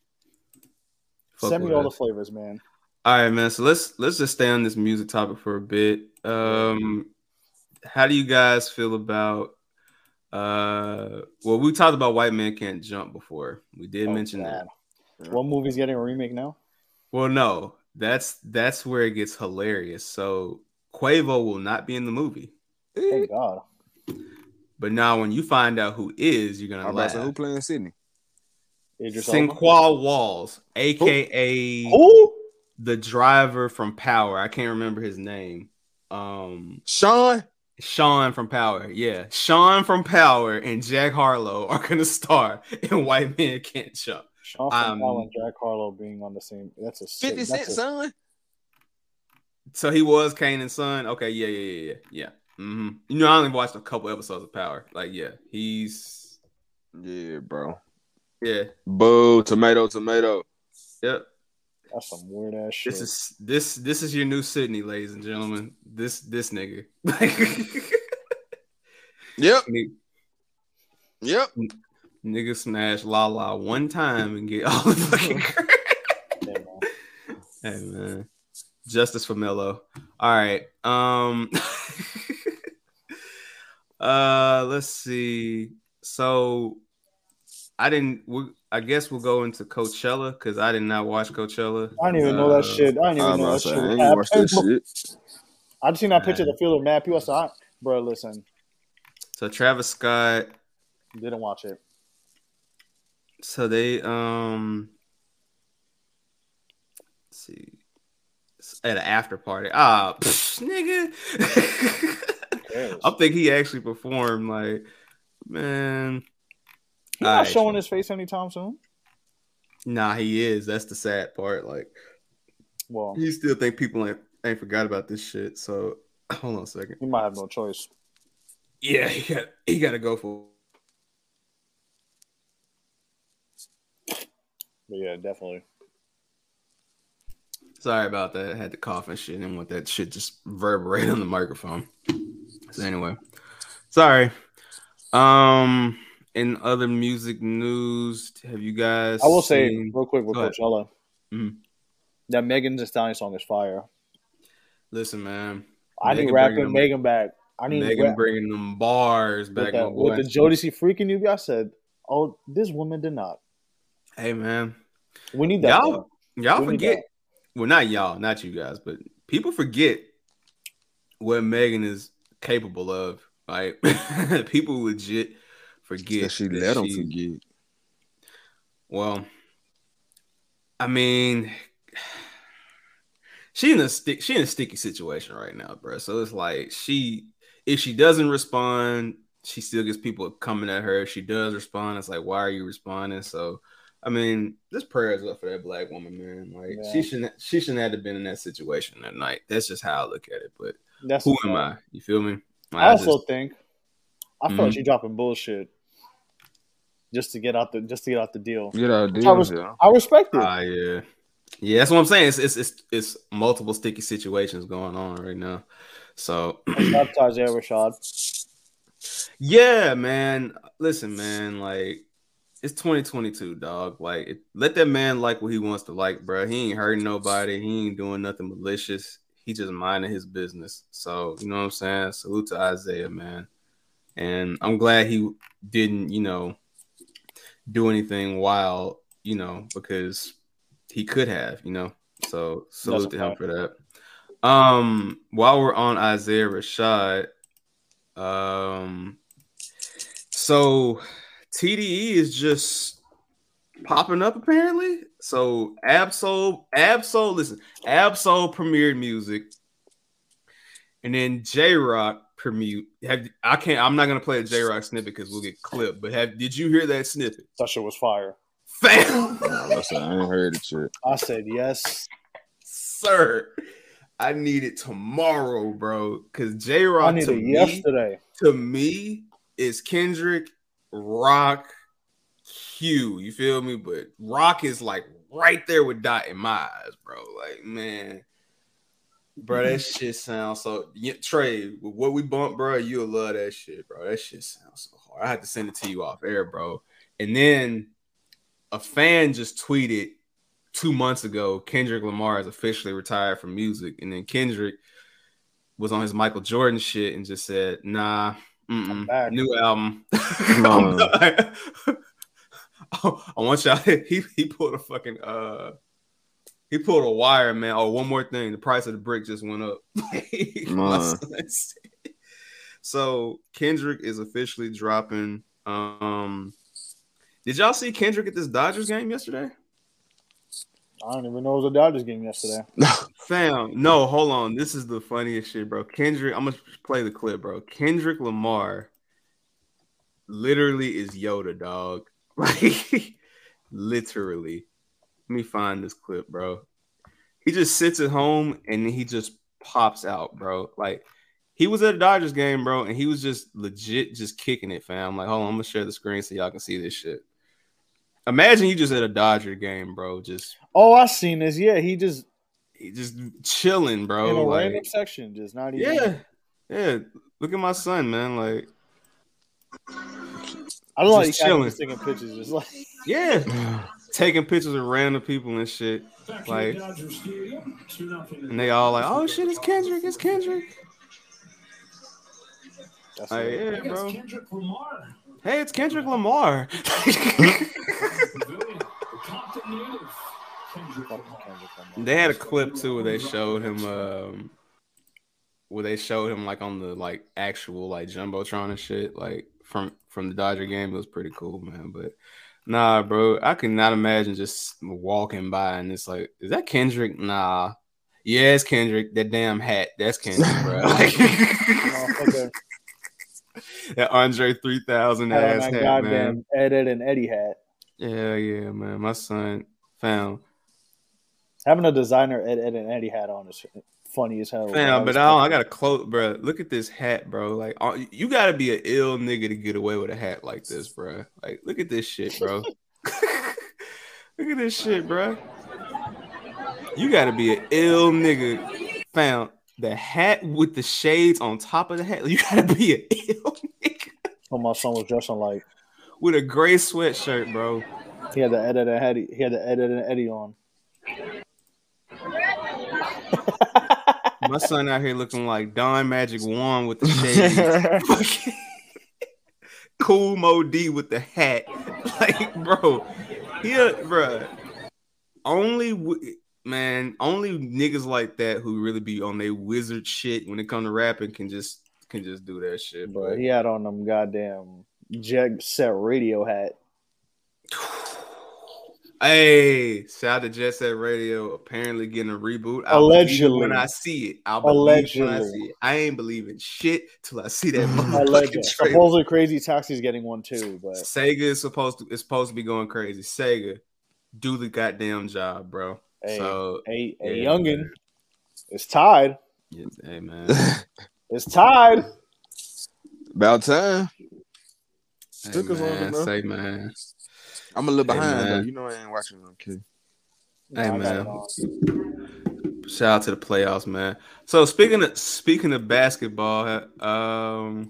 Fuck Send me with all the flavors, man. All right, man. So let's let's just stay on this music topic for a bit. Um, how do you guys feel about? Uh, well, we talked about White Man Can't Jump before. We did Oh, mention God. that. What movie's getting a remake now? Well, no, that's that's where it gets hilarious. So Quavo will not be in the movie, Thank God. but now when you find out who is, you're gonna I'm about laugh. to say, who playing Sydney? Idris Elba? Sinqua Walls, aka Who? The driver from Power. I can't remember his name. Um, Sean. Sean from Power. Yeah, Sean from Power and Jack Harlow are [laughs] gonna star in White Man Can't Jump. Sean from Um, Power and Jack Harlow being on the same. That's a sick, 50 that's Cent a- son. So he was Kanan's son. Okay, yeah, yeah, yeah, yeah, yeah. hmm You know, I only watched a couple episodes of Power. Like, yeah, he's Yeah, bro. yeah, Boo, tomato, tomato. yep. That's some weird ass shit. This is this this is your new Sydney, ladies and gentlemen. This this nigga. [laughs] Yep. Yep. Nigga smash La La one time and get all the fucking [laughs] credit. Hey man. Justice for Mello. All right. Um [laughs] uh let's see. So I didn't we, I guess we'll go into Coachella because I did not watch Coachella. I didn't even know that Uh, shit. I didn't even I'm know that shit. say, I was ain't gonna watch that shit. I just seen that picture of the field of mad people. I said, bro, listen, So Travis Scott. didn't watch it. So they um let's see at an after party. Ah, psh, nigga. [laughs] I think he actually performed like man. He's not Alright. showing his face anytime soon. Nah, he is. That's the sad part. Like Well, you still think people ain't ain't forgot about this shit. So [clears throat] hold on a second. he might have no choice. Yeah, he got he got to go for. But yeah, definitely. Sorry about that. I had to cough and shit. and want that shit just reverberate on the microphone. So anyway, sorry. Um, in other music news, have you guys? I will say real quick with ahead. Coachella. Mhm. That Megan Thee Stallion song is fire. Listen, man. I need rapping Megan back. I need Megan rap- bringing them bars with, back, that, with the Jodeci freaking you. I said, "Oh, this woman did not." Hey, man. We need that. Y'all, y'all We forget. Well, not y'all, not you guys, but people forget what Megan is capable of. Right? [laughs] people legit forget That she that let 'em she- forget. Well, I mean, [sighs] she in a stick. She in a sticky situation right now, bro. So it's like she, if she doesn't respond, she still gets people coming at her. If she does respond, it's like, why are you responding? So, I mean, this prayer is up for that black woman, man. Like Yeah. she shouldn't, she shouldn't have been in that situation that night. That's just how I look at it. But That's who am. I? You feel me? Like, I also just- think I feel like Mhm. she dropping bullshit just to get out the just to get out the deal. Get out Which I, deal, res- yeah. I respect it. Ah, yeah, yeah. That's what I'm saying. It's it's it's, it's multiple sticky situations going on right now. So Sabotage there, Rashad. yeah, man. Listen, man. Like it's 2022, dog. Like it, let that man like what he wants to like, bro. He ain't hurting nobody. He ain't doing nothing malicious. He just minding his business. So you know what I'm saying. Salute to Isaiah, man. And I'm glad he didn't, you know, do anything wild, you know, because he could have, you know. So salute to him for that. Um, while we're on Isaiah Rashad, um, so TDE is just popping up apparently. So Ab-Soul, Ab-Soul, listen, Ab-Soul premiered music, and then Jay Rock premiered. Have I can't? I'm not gonna play a Jay Rock snippet because we'll get clipped. But have did you hear that snippet? That shit was fire. Fam, Listen, I ain't heard it yet. I said yes. sir. I need it tomorrow, bro. Cause Jay Rock to it me, yesterday. to me is Kendrick, Rock, Q. You feel me? But Rock is like right there with Dot in my eyes, bro. Like, man. Bro, that shit sounds so yeah, Trey, with what we bump, bro, you'll love that shit, bro. That shit sounds so hard. I had to send it to you off air, bro. And then a fan just tweeted two months ago, Kendrick Lamar is officially retired from music. And then Kendrick was on his Michael Jordan shit and just said, nah, mm-mm, new album. [laughs] No. [laughs] I want y'all. [laughs] He he pulled a fucking uh he pulled a wire, man. Oh, one more thing. The price of the brick just went up. [laughs] [laughs] My Man. son said. so Kendrick is officially dropping. Um did y'all see Kendrick at this Dodgers game yesterday? I don't even know it was a Dodgers game yesterday. [laughs] Fam, no, hold on. This is the funniest shit, bro. Kendrick, I'm gonna play the clip, bro. Kendrick Lamar literally is Yoda, dog. Like literally. Let me find this clip, bro. He just sits at home and he just pops out, bro. Like he was at a Dodgers game, bro, and he was just legit just kicking it, fam. Like, hold on, I'm gonna share the screen so y'all can see this shit. Imagine you just at a Dodger game, bro. Just Oh, I seen this. Yeah, he just he just chilling, bro. in a like- random section, just not even. yeah, yeah. Look at my son, man. Like, I don't know. He just kind chilling. of taking pictures, just like yeah, [sighs] [laughs] taking pictures of random people and shit. Like, and they all like, "Oh shit, it's Kendrick! It's Kendrick!" That's Like, yeah, bro. Hey, it's Kendrick Lamar. [laughs] they had a clip too where they showed him, um, where they showed him like on the like actual like jumbotron and shit, like from from the Dodger game. It was pretty cool, man. But nah, bro, I could not imagine just walking by and it's like, is that Kendrick? Nah. Yeah, it's Kendrick. That damn hat. That's Kendrick, bro. [laughs] Like, [laughs] that Andre 3000 had ass hat, goddamn man. Ed, Edd, and Eddy hat. Yeah, yeah, man. My son found Having a designer Ed, Edd, and Eddy hat on is funny as hell. Fam, but I, I got a close, bro. Look at this hat, bro. Like, uh, you got to be an ill nigga to get away with a hat like this, bro. Like, look at this shit, bro. [laughs] look at this shit, bro. You gotta be an ill nigga. Found the hat with the shades on top of the hat. [laughs] You gotta be an ill When my son was dressing like with a gray sweatshirt, bro. he had the edit and Eddie. He had the edit and Eddie on. [laughs] My son out here looking like Don Magic Juan with the shades. [laughs] Kool Moe Dee with the hat. Like, bro, here, bro. Only w- man, only niggas like that who really be on their wizard shit when it come to rapping can just can just do that shit. But he had on them goddamn jet set radio hat. [sighs] [sighs] [sighs] Hey, shout out to Jet Set Radio. Apparently getting a reboot. I'll Allegedly. believe when I see it. I'll believe when I Allegedly. see it. I ain't believing shit till I see that [laughs] Alleged. motherfucking trailer. Supposedly Crazy Taxi's getting one too, but Sega is supposed to is supposed to be going crazy. Sega, do the goddamn job, bro. hey, so a, a yeah, youngin man. is tied. Yeah, hey man. [laughs] It's tied. About time. Hey, Stickers on man, it, bro. say man. I'm a little Hey, behind though. You know I ain't watching on kid. Hey Nah, I got it man. Shout out to the playoffs, man. So speaking of speaking of basketball, um,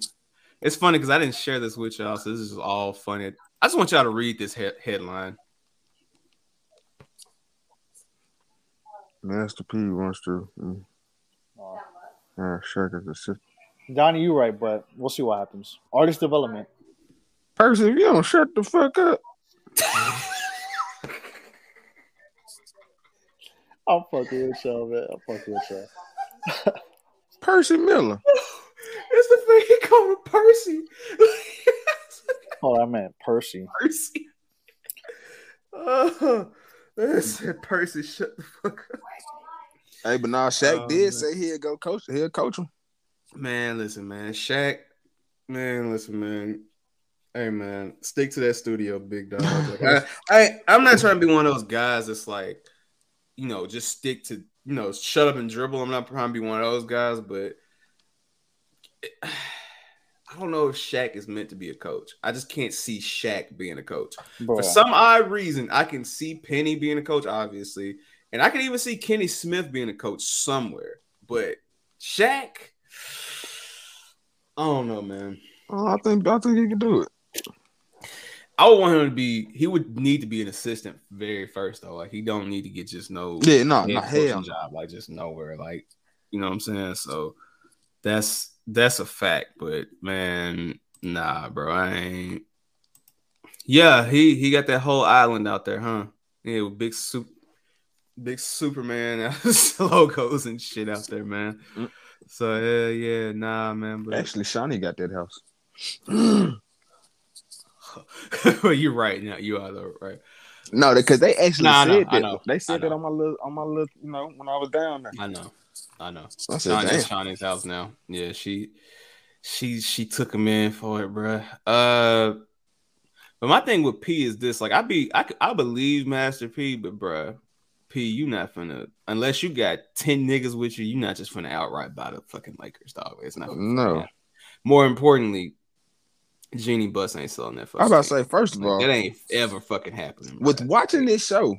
it's funny because I didn't share this with y'all, so this is all funny. I just want y'all to read this he- headline. Master P wants to. Mm. Oh. Yeah, Shaq is the sister. Donnie, you right, but we'll see what happens. Artist development. Percy, if you don't shut the fuck up. [laughs] I'm fucking with y'all, man. I'm fucking with y'all. Percy Miller. It's the thing he called him Percy. [laughs] Oh, I meant Percy. Percy. Uh, oh, man said Percy, shut the fuck up. Hey, but now Shaq Oh, did man. say he'll go coach. He'll coach him. Man, listen, man. Shaq, man, listen, man. Hey, man, stick to that studio, big dog. [laughs] Like, I, I, I'm not trying to be one of those guys that's like, you know, just stick to, you know, shut up and dribble. I'm not trying to be one of those guys, but [sighs] I don't know if Shaq is meant to be a coach. I just can't see Shaq being a coach. Bro. For some odd reason, I can see Penny being a coach, obviously, and I can even see Kenny Smith being a coach somewhere. But Shaq, [sighs] I don't know, man. Oh, I think I think he can do it. I would want him to be. He would need to be an assistant very first, though. Like he don't need to get just no Yeah, no, no, hell job like just nowhere. Like you know what I'm saying. So that's that's a fact. But man, nah, bro, I ain't. Yeah, he he got that whole island out there, huh? Yeah, with big soup, big Superman [laughs] logos and shit out there, man. Mm. So yeah, yeah, nah, man. But Actually, Shaunie got that house. [clears throat] well, [laughs] you're right. Now you are though, right? No, because they actually Nah, know, said that. They said that on my little on my little, you know, when I was down there. I know, I know. I said. Shaunie's house now. Yeah, she, she, she took him in for it, bruh. Uh, but my thing with P is this: like, I be, I, I believe Master P, but bruh, P, you not finna unless you got ten niggas with you, you not just finna outright buy the fucking Lakers, dog. It's not. No. More importantly, Jeanie Buss ain't selling that. I Fucking was about to say, first of Like, all, that ain't ever fucking happening. with watching this show,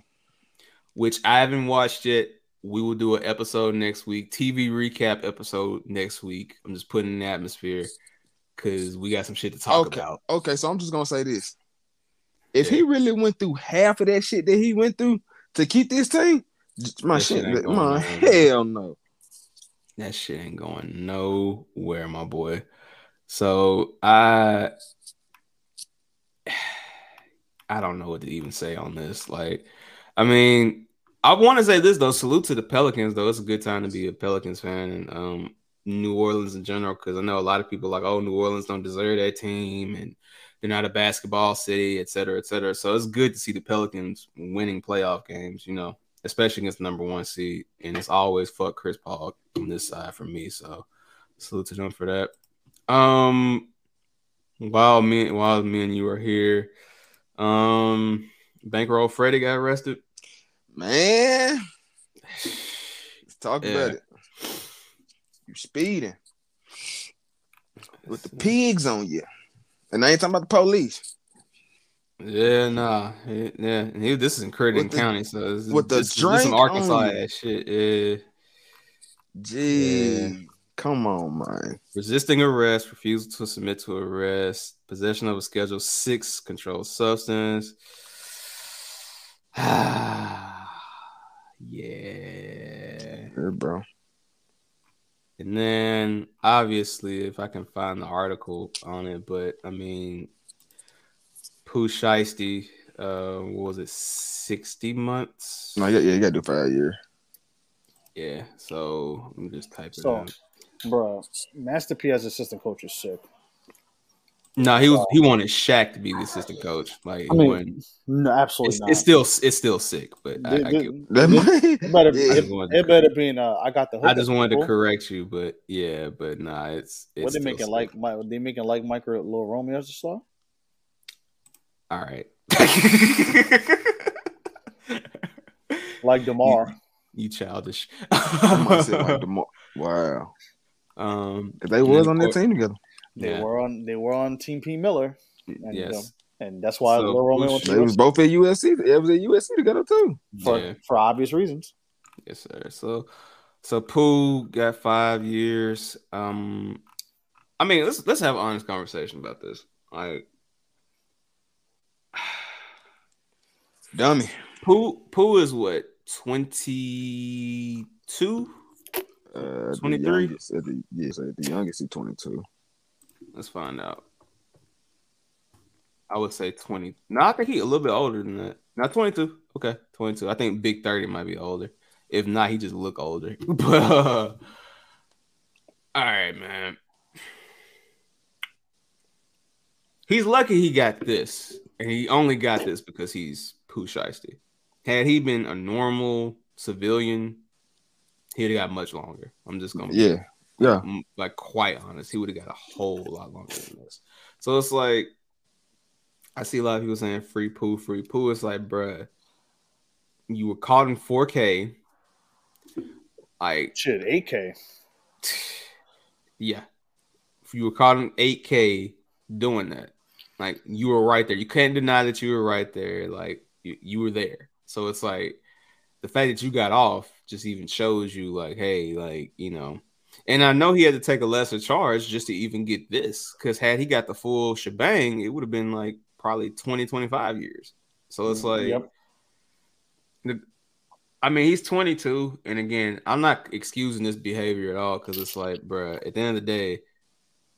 which I haven't watched yet. We will do an episode next week, TV recap episode next week. I'm just putting in the atmosphere because we got some shit to talk okay, about. okay, so I'm just gonna say this: if he really went through half of that shit that he went through to keep this team, my That shit shit, my hell no. That shit ain't going nowhere, my boy. So I [sighs] I don't know what to even say on this. Like, I mean, I want to say this though. Salute to the Pelicans though. It's a good time to be a Pelicans fan and um New Orleans in general because I know a lot of people like, oh, New Orleans don't deserve that team and they're not a basketball city, et cetera, et cetera. So it's good to see the Pelicans winning playoff games, you know, especially against the number one seed. And it's always fuck Chris Paul on this side for me. So salute to them for that. Um, while me while me and you are here, um, Bankroll Freddie got arrested. Man, let's talk Yeah. about it. You speeding with the pigs on you, and I ain't talking about the police. Yeah, nah, He- yeah. and He, this is in Crittenden the- County, so this, with the this, this some Arkansas ass shit. Yeah. Gee, come on, man. Resisting arrest, refusal to submit to arrest, possession of a Schedule Six controlled substance. [sighs] yeah. Yeah, bro. And then obviously, if I can find the article on it, but I mean, Pooh Shiesty, uh, what was it, 60 months? No, yeah, yeah, you gotta do five years. Yeah, so let me just type it So, in. Bro, Master P as assistant coach is sick. No, he was he wanted Shaq to be the assistant coach. Like, I mean, wasn't- no, absolutely it's, not. it's still it's still sick, but I, I Th- get. th- it better, [laughs] I it, just wanted it to- better be in. Uh, I got the. Hook I just at wanted to correct you, but yeah, but nah, it's it's What they still making sick. like? My, they making like Mike or Lil Romeo as a star? All right, Like Demar. [laughs] you childish. I might say like the mo- wow. Um, If they was on that team together, They Yeah. were on. They were on Team P Miller. And, Yes. um, and that's why So, Lil Romeo went to they was both at USC. They was at USC together too. for Yeah. for obvious reasons. Yes, sir. So, so Pooh got five years. Um, I mean, let's let's have an honest conversation about this. Like, [sighs] Dummy. Pooh Pooh is what twenty two. Uh, 23? youngest, at the, yes, at the youngest, he twenty two. Let's find out. I would say twenty. No, I think he a little bit older than that. Not twenty two. Okay, twenty two. I think Big Thirty might be older. If not, he just look older. [laughs] but uh, all right, man. He's lucky he got this, and he only got this because he's Shiesty. Had he been a normal civilian, he'd have got much longer. I'm just gonna be Yeah, yeah. like quite honest, he would have got a whole lot longer than this. So it's like I see a lot of people saying free Pooh, free Pooh. It's like, bruh, you were caught in 4K. Like shit, 8K. [sighs] Yeah. If you were caught in 8K doing that, like you were right there. You can't deny that you were right there. Like you, you were there. So it's like the fact that you got off just even shows you like, hey, like, you know. And I know he had to take a lesser charge just to even get this. Cause had he got the full shebang, it would have been like probably 20, 25 years. So it's mm, like Yep. the- I mean, he's 22, and again, I'm not excusing this behavior at all because it's like, bruh, at the end of the day,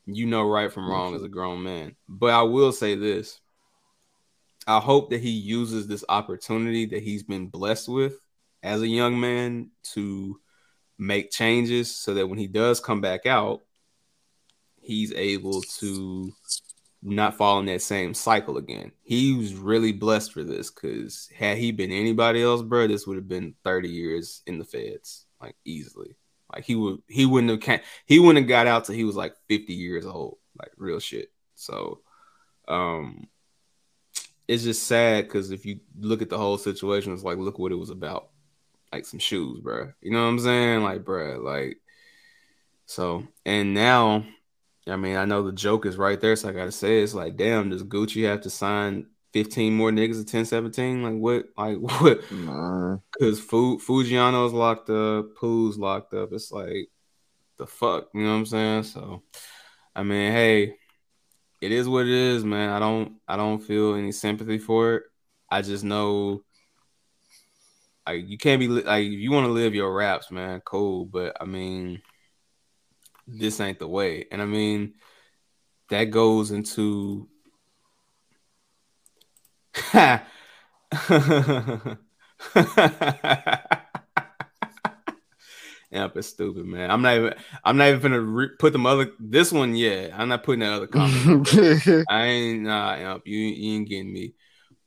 you know right from wrong as a grown man. But I will say this: I hope that he uses this opportunity that he's been blessed with as a young man to make changes so that when he does come back out, he's able to not fall in that same cycle again. He was really blessed for this because had he been anybody else, bro, this would have been 30 years in the feds, like easily. Like he would he wouldn't have can he wouldn't have got out till he was like 50 years old, like real shit. So um it's just sad because if you look at the whole situation, it's like look what it was about. Like some shoes, bro. You know what I'm saying? Like, bro, like so and now I mean, I know the joke is right there, so I gotta say it's like, damn, does Gucci have to sign 15 more niggas at 1017? Like what like [laughs] what Nah. Cause Fu Foogiano's locked up, Pooh's locked up. It's like the fuck, you know what I'm saying? So I mean, hey, it is what it is, man. I don't I don't feel any sympathy for it. I just know like you can't be like if you want to live your raps, man, cool. But I mean, this ain't the way. And I mean, that goes into [laughs] Yep, it's stupid, man. I'm not even. I'm not even gonna re- put them other. This one, yeah. I'm not putting that other comment. [laughs] I ain't. Nah, yep, you, you ain't getting me.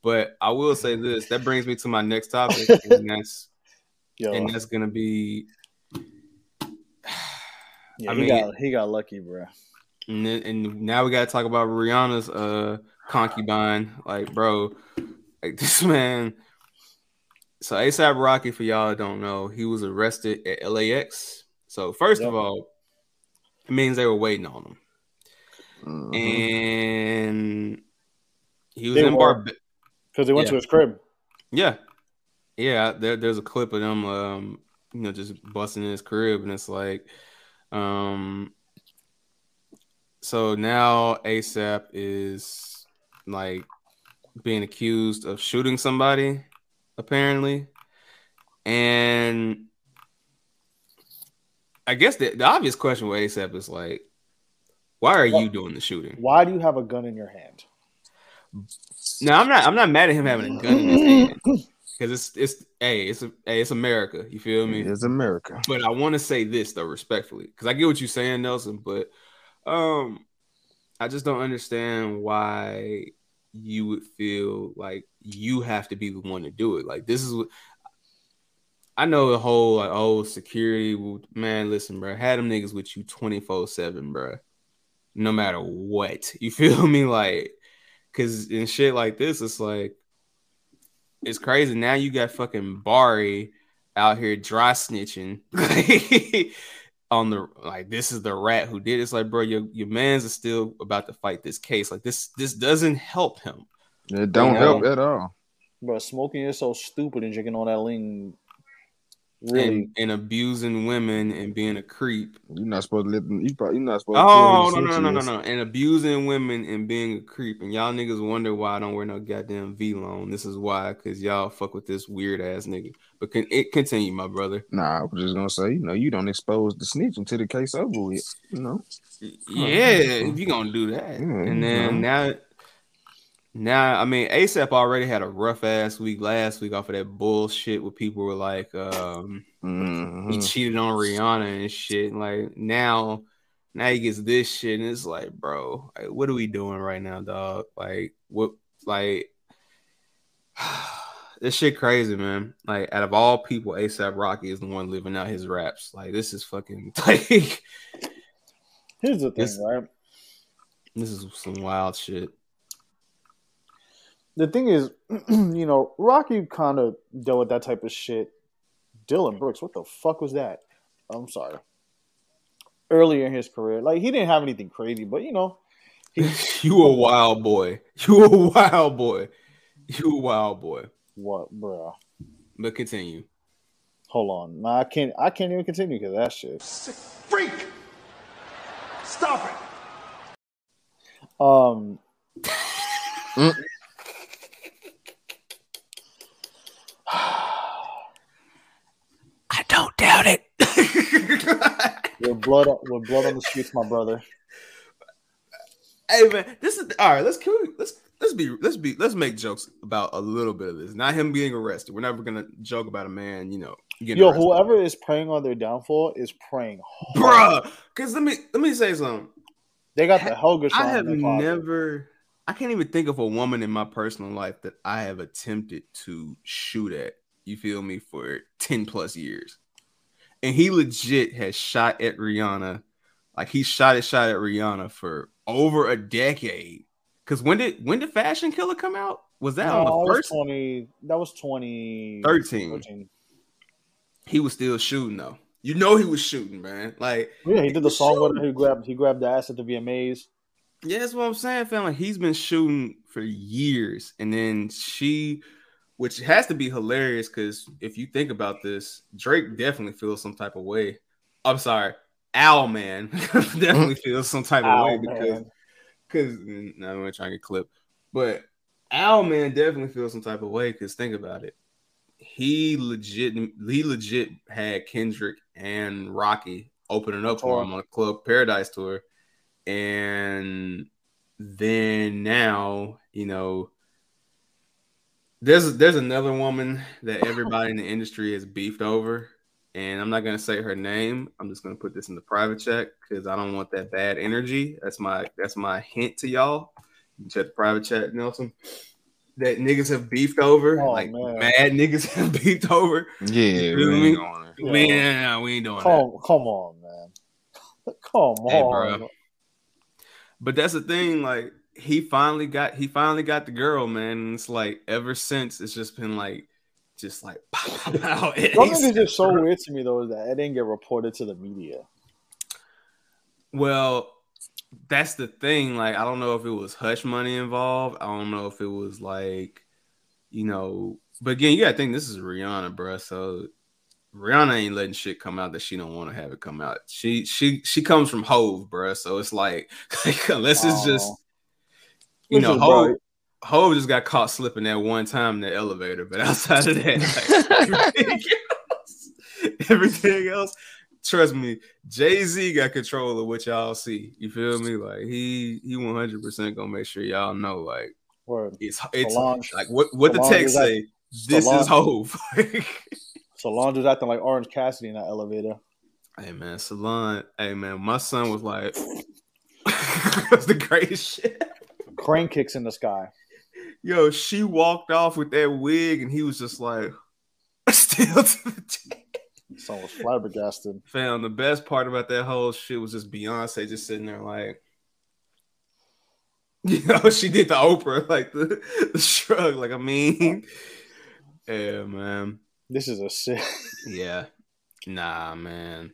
But I will say [laughs] this. That brings me to my next topic, [laughs] and that's Yo. and that's gonna be. [sighs] Yeah, I he mean- got he got lucky, bro. And, then, and now we gotta talk about Rihanna's uh concubine. Like, bro, like [laughs] this man. So ASAP Rocky, for y'all that don't know, he was arrested at LAX. So first of all, it means they were waiting on him, and he was They in were. Because they went Yeah. to his crib. Yeah, yeah. There, there's a clip of them, um, you know, just busting in his crib, and it's like, um, so now ASAP is like being accused of shooting somebody, apparently, and I guess the, the obvious question with ASAP is like, why are you doing the shooting? Why do you have a gun in your hand? No, I'm not. I'm not mad at him having a gun in his hand because it's it's hey it's a, hey it's America. You feel me? It's America. But I want to say this though, respectfully, because I get what you're saying, Nelson. But um, I just don't understand why you would feel like you have to be the one to do it. Like this is what I know the whole like oh security man. Listen, bro, had them niggas with you 24 seven, bro. No matter what, you [laughs] feel me? Like, cause in shit like this, it's like it's crazy. Now you got fucking Bari out here dry snitching [laughs] on the like this is the rat who did it. It's like, bro, your your man's is still about to fight this case. Like this this doesn't help him. It don't You help at all. Bro, smoking is so stupid and drinking all that lean. Really? And, and abusing women and being a creep. You're not supposed to let them. You probably you're not supposed. Oh to no no no no no! And abusing women and being a creep, and y'all niggas wonder why I don't wear no goddamn Vlone. This is why, cause y'all fuck with this weird ass nigga. But can it continue, my brother? Nah, I was just gonna say, you know, you don't expose the snitch until the case over with. You know. Yeah, if you gonna do that, and then Mhm. now, now I mean, ASAP already had a rough ass week last week off of that bullshit where people were like, um, he Mhm. cheated on Rihanna and shit. Like now, now he gets this shit, and it's like, bro, like, what are we doing right now, dog? Like, what, like. [sighs] This shit crazy, man. Like, out of all people, ASAP Rocky is the one living out his raps. Like, this is fucking [laughs] like. Here's the thing, This- right? This is some wild shit. The thing is, [clears throat] you know, Rocky kind of dealt with that type of shit. Dillon Brooks, what the fuck was that? I'm sorry. Earlier in his career, like he didn't have anything crazy, but you know, [laughs] you a wild boy. You a wild boy. You a wild boy. what, bro? But continue. Hold on, nah, I can't. I can't even continue because that shit. Freak! Stop it! Um. I don't doubt it. [laughs] with blood, on- with blood on the streets, my brother. Hey man, this is all right. Let's can we, let's let's be let's be let's make jokes about a little bit of this. Not him being arrested. We're never gonna joke about a man, you know, getting Yo, arrested. whoever is preying on their downfall is preying hard. bruh. Because let me let me say something. They got the Helga. I have in their closet. never. I can't even think of a woman in my personal life that I have attempted to shoot at. You feel me for ten plus years, and he legit has shot at Rihanna, like he shot at shot at Rihanna for over a decade. Because when did when did Fashion Killa come out? Was that No, on that the was first? twenty. That was twenty 13. He was still shooting though. You know he was shooting, man. Like Yeah, he did the song with. He grabbed. He grabbed the ass at the VMAs. Yeah, that's what I'm saying, fam. Like he's been shooting for years, and then she, which has to be hilarious because if you think about this, Drake definitely feels some type of way. I'm sorry, Owl Man [laughs] definitely [laughs] feels some type of Owl way because Man. because mm, no, I'm gonna try and get clipped, but Owl Man definitely feels some type of way because think about it, he legit he legit had Kendrick and Rocky opening up for him on a Club Paradise tour, and then now you know there's there's another woman that oh. everybody in the industry has beefed over, and I'm not gonna say her name. I'm just gonna put this in the private chat because I don't want that bad energy. That's my that's my hint to y'all. You can check the private chat, Nelson. That niggas have beefed over, Oh, like man. mad niggas [laughs] have beefed over. Yeah, You feel we ain't going there. We, ain't- we ain't doing that. Come, come on, man. [laughs] Come Hey, on. bro. But that's the thing, like he finally got he finally got the girl, man. And it's like ever since it's just been like just like [laughs] pow, pow, pow. Something that's just so [laughs] weird to me though is that it didn't get reported to the media. Well, that's the thing. Like, I don't know if it was hush money involved. I don't know if it was like you know, but again, you gotta think this is Rihanna, bro. So Rihanna ain't letting shit come out that she don't want to have it come out. She she she comes from Hove, bro. So it's like, [laughs] like unless it's just You know, Hove, bro. Hove just got caught slipping that one time in the elevator, but [laughs] outside of that, like, everything [laughs] else, everything else, trust me, Jay Z got control of what y'all see. You feel me? Like he he one hundred percent gonna make sure y'all know like Word. it's it's Solange- like what what the text say. This [laughs] Solange- is Hove. Solange was acting like Orange Cassidy in that elevator. Hey man, Salon. Hey man, my son was like, "That's the greatest shit." Crane kicks in the sky. Yo, she walked off with that wig, and he was just like, [laughs] still to the Son was flabbergasted. Fam, the best part about that whole shit was just Beyonce just sitting there like, [laughs] you know, she did the Oprah, like the, the shrug. Like, I mean, yeah, man. This is a shit. Yeah. Nah, man.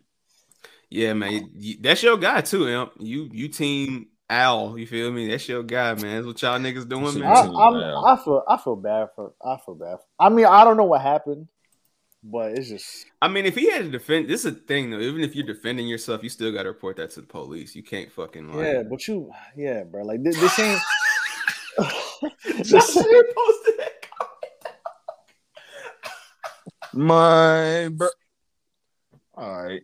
Yeah, man. you- that's your guy too, Imp. You you team Al. You feel me? That's your guy, man. That's what y'all niggas doing, man. I, I'm, I feel I feel bad for I feel bad. For, I mean, I don't know what happened, but it's just I mean, if he had to defend, this is a thing though. Even if you're defending yourself, you still got to report that to the police. You can't fucking like. yeah. But you, yeah, bro. Like this, this ain't. [laughs] [laughs] Just posted that. My bro. All right.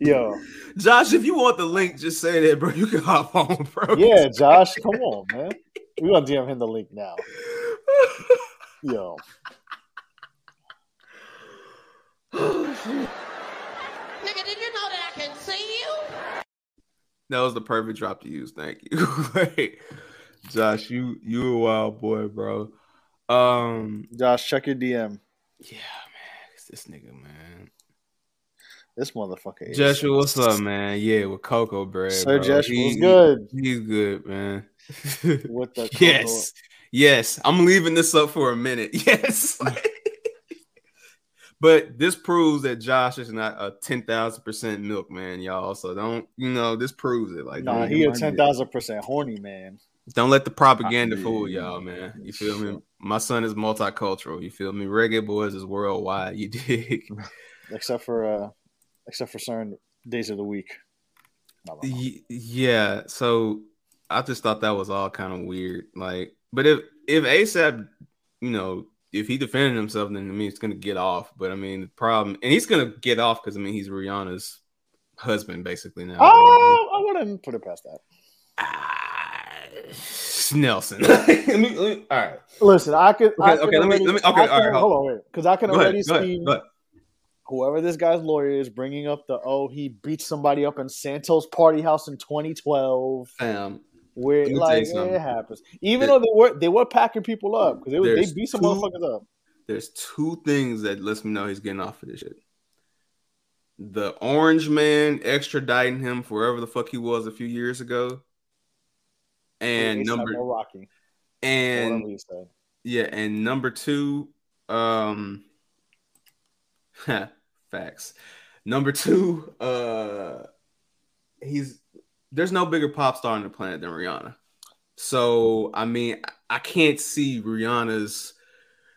Yo, Josh, if you want the link, just say that, bro. You can hop on, bro. yeah, Josh, come on, man. We gonna DM him the link now. Yo, Nigga, did you know that I can see you? That was the perfect drop to use. Thank you. [laughs] Wait, Josh, you you a wild boy, bro. Um, Josh, check your DM. Yeah, man. It's this nigga, man. This motherfucker. is- Joshua, what's up, man? Yeah, with Cocoa Bread. Sir bro. Joshua, He- good? He's good, man. [laughs] With the yes, yes. I'm leaving this up for a minute. [laughs] Yes. [laughs] but this proves that Josh is not a ten thousand percent milk man, y'all. So don't you know this proves it. Like, Nah, he a ten thousand percent horny man. don't let the propaganda fool y'all, man. You feel me? My son is multicultural. You feel me? Reggae boys is worldwide. You dig? except for uh, except for certain days of the week. Yeah so i just thought that was all kind of weird like but if if asap you know if he defended himself then i mean it's gonna get off but i mean the problem and he's gonna get off because i mean he's rihanna's husband basically now Oh, I wouldn't put it past that. Ah, nelson [laughs] let me, let me- all right Listen, I could. I Okay, could okay, let me- let me- okay, I all right, hold- hold on, wait, because I can already ahead, see ahead. Whoever this guy's lawyer is bringing up the oh he beat somebody up in Santos party house in 2012. Fam, where let me tell like it happens. Even There- though they were they were packing people up because they, they beat some two- motherfuckers up. there's two things that lets me know he's getting off of this shit. The orange man extraditing him for wherever the fuck he was a few years ago. And A$AP number Rocky, and whatever you said. yeah, and number two, um [laughs] facts. Number two, uh he's there's no bigger pop star on the planet than Rihanna. So I mean, I can't see Rihanna's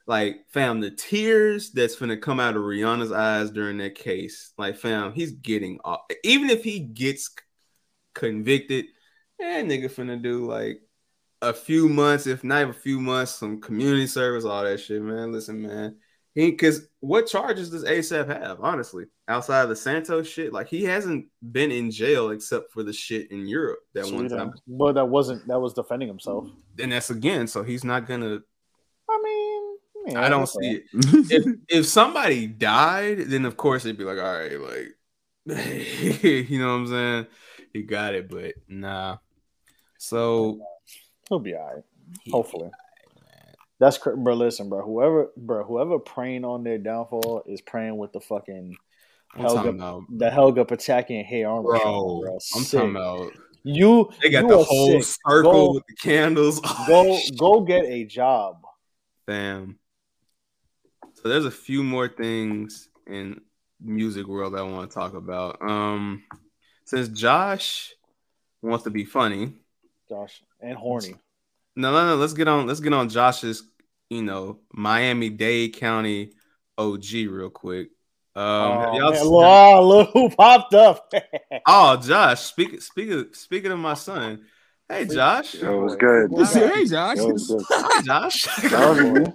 like fam the tears that's gonna come out of Rihanna's eyes during that case. Like fam, he's getting off. Even if he gets convicted, eh, nigga finna do like a few months, if not a few months, some community service, all that shit, man. Listen, man. He because what charges does ASAP have, honestly, outside of the Santos shit? Like he hasn't been in jail except for the shit in Europe that one time. But that wasn't that was defending himself. And that's again, so he's not gonna I mean, yeah, I don't see it. if if somebody died, then of course it'd be like, all right, like [laughs] you know what I'm saying? He got it, but nah. So He'll be all right. Hopefully. That's bro. Listen, bro. Whoever, bro, whoever praying on their downfall is praying with the fucking I'm Helga, about- the Helga and Hey Armstrong, Bro, bro. I'm talking about you. they got you the whole sick. circle Go, with the candles. [laughs] go, go get a job. Damn. So there's a few more things in music world I want to talk about. Um, since Josh wants to be funny, Josh and horny. No, no, no. Let's get on. Let's get on Josh's, you you know, Miami Dade County OG real quick. Um, oh, y'all man, seen- look, oh, look who popped up. [laughs] oh, Josh, speak, speaking speaking of my son. Hey, Josh. It was good? Hey, Josh. Yo, what's good? Hi, Josh. That.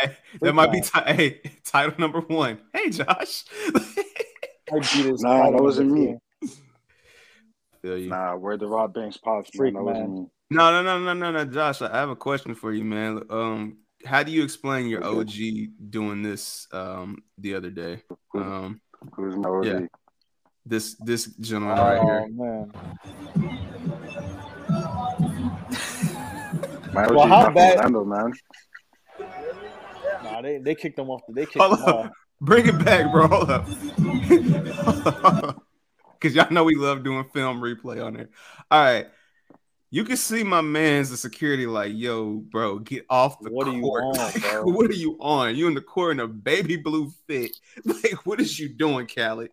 Hey, [laughs] that might be ti- hey, title number one. Hey, Josh. Nah, that wasn't me. Nah, where the Rob Banks pops, Freak, man. That wasn't me. No, no, no, no, no, no, Josh. I have a question for you, man. Um, how do you explain your OG doing this um the other day? Um, Who's my OG? yeah, this this gentleman right Oh here. man. [laughs] My OG Well, how bad- Orlando, man. Nah, they, they kicked them off. They kicked Hold them up. off. [laughs] Bring it back, bro. Hold up. [laughs] Because y'all know we love doing film replay on there. All right. You can see my man's the security like, yo, bro, get off the What are you court. on, [laughs] bro? what are you on? You in the court in a baby blue fit. [laughs] Like, what is you doing, Khaled?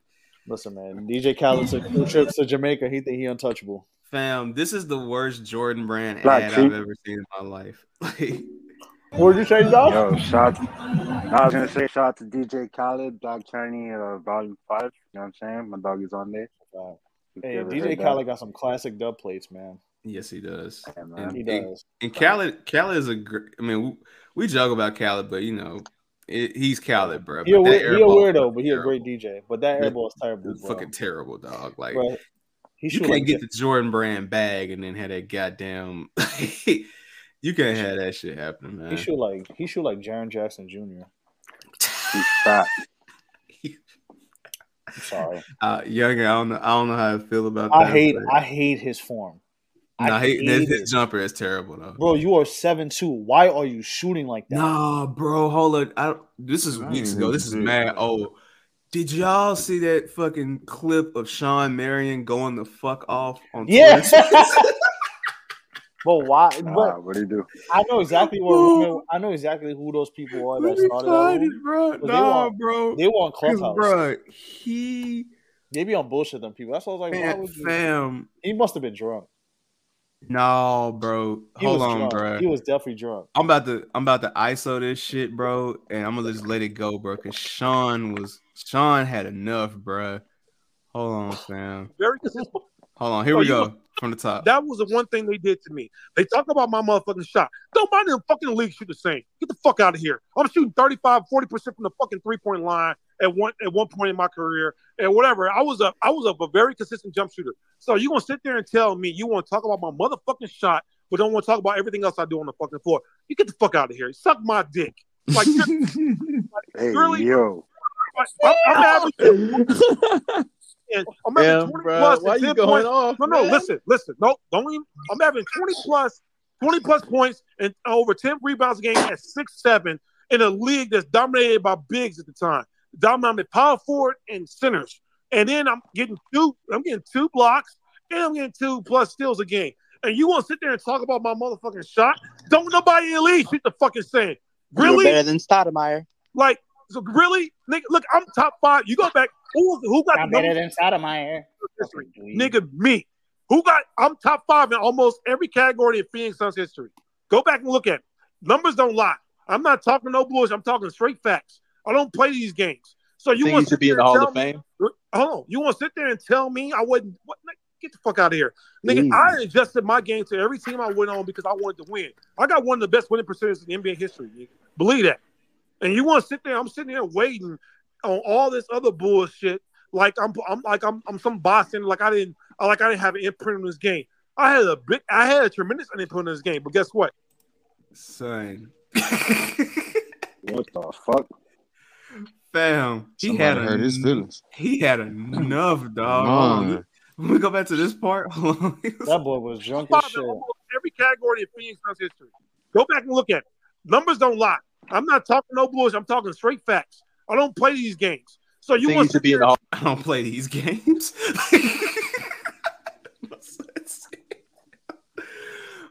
Listen, man. DJ Khaled took two trips to Jamaica. He think he untouchable. Fam, this is the worst Jordan Brand Black ad Sheep. I've ever seen in my life. [laughs] Like, What did you say, Josh? Yo, shout. I was gonna say shout out to DJ Khaled, Black Chiney, uh, Volume Five. You know what I'm saying? My dog is on there. If Hey, DJ heard that. Khaled got some classic dub plates, man. Yes, he does. man. He And, does. and Khaled, Khaled is a great. I mean, we, we joke about Khaled, but you know, it, he's Khaled, bro. He a, he a air ball is weirdo, but he a great DJ. But that airball is terrible, bro. fucking terrible, dog. Like he you can't like get the Jordan Brand bag and then have that goddamn. [laughs] you can't have that shit happen, man. He shoot like he shoot like Jaren Jackson Jr. He's fat. I'm sorry. Uh, younger, I don't know. I don't know how I feel about that. I that. hate but- I hate his form. I Nah, he, hate his, his jumper is terrible though. Bro, you are seven two. Why are you shooting like that? Nah, bro, hold on. I, this is weeks ago. This is mad. Oh, did y'all see that fucking clip of Shawn Marion going the fuck off on Yeah. Twitter? [laughs] But why? Nah, But what do you do? I know exactly what I know exactly who those people are that started that bro. But they Nah, want- bro. They want 'Cause, clubhouse. bro, he They be on bullshit. Them people. That's what I was like. Why man, would you? fam. He must have been drunk. No, bro. He Hold on, drunk. bro. He was definitely drunk. I'm about to I'm about to ISO this shit, bro, and I'm gonna just let it go, bro. Cause Shawn was Shawn had enough, bro. Hold on, fam. Very consistent. Hold on. Here Oh, we go from the top. That was the one thing they did to me. They talk about my motherfucking shot. Don't mind the fucking league shoot the same. Get the fuck out of here. I'm shooting 35, 40% from the fucking three point line at one at one point in my career and whatever. I was a I was a, a very consistent jump shooter. So you gonna sit there and tell me you want to talk about my motherfucking shot, but don't want to talk about everything else I do on the fucking floor. You get the fuck out of here. Suck my dick. Like, [laughs] Hey, really? yo. I'm, I'm averaging and [laughs] I'm averaging Damn, 20 bro, plus. why you 10 going points. off, No, no, man? listen, listen. No, don't even. I'm having 20 plus, 20 plus points and over 10 rebounds a game at six seven in a league that's dominated by bigs at the time, dominated power forward and centers. And then I'm getting two. I'm getting two blocks and I'm getting two plus steals a game. And you want to sit there and talk about my motherfucking shot? Don't nobody in the league shoot the fucking same. Really? You're better than Stoudemire. Like, so really, nigga, look, I'm top five. You go back. Who who got I'm the better than Stoudemire. Nigga, me. Who got? I'm top five in almost every category in Phoenix Suns history. Go back and look at it. Numbers don't lie. I'm not talking no bullshit. I'm talking straight facts. I don't play these games. So you Think want to be in the Hall of Fame? Hold on. You want to sit there and tell me I wouldn't? What, get the fuck out of here, nigga. Easy. I adjusted my game to every team I went on because I wanted to win. I got one of the best winning percentages in NBA history. Nigga. Believe that. And you want to sit there? I'm sitting here waiting on all this other bullshit. Like I'm, I'm like I'm, I'm some Boston. Like I didn't, like I didn't have an imprint on this game. I had a big, I had a tremendous imprint on this game. But guess what? Son. [laughs] What the fuck? Fam, he Somebody had hurt his feelings. He had enough, dog. Hold on. Man. Let me go back to this part. [laughs] That boy was drunk as shit. every category in Phoenix Suns history. Go back and look at it. Numbers don't lie. I'm not talking no bullshit. I'm talking straight facts. I don't play these games. So you want to be in the Hall. I don't play these games. [laughs]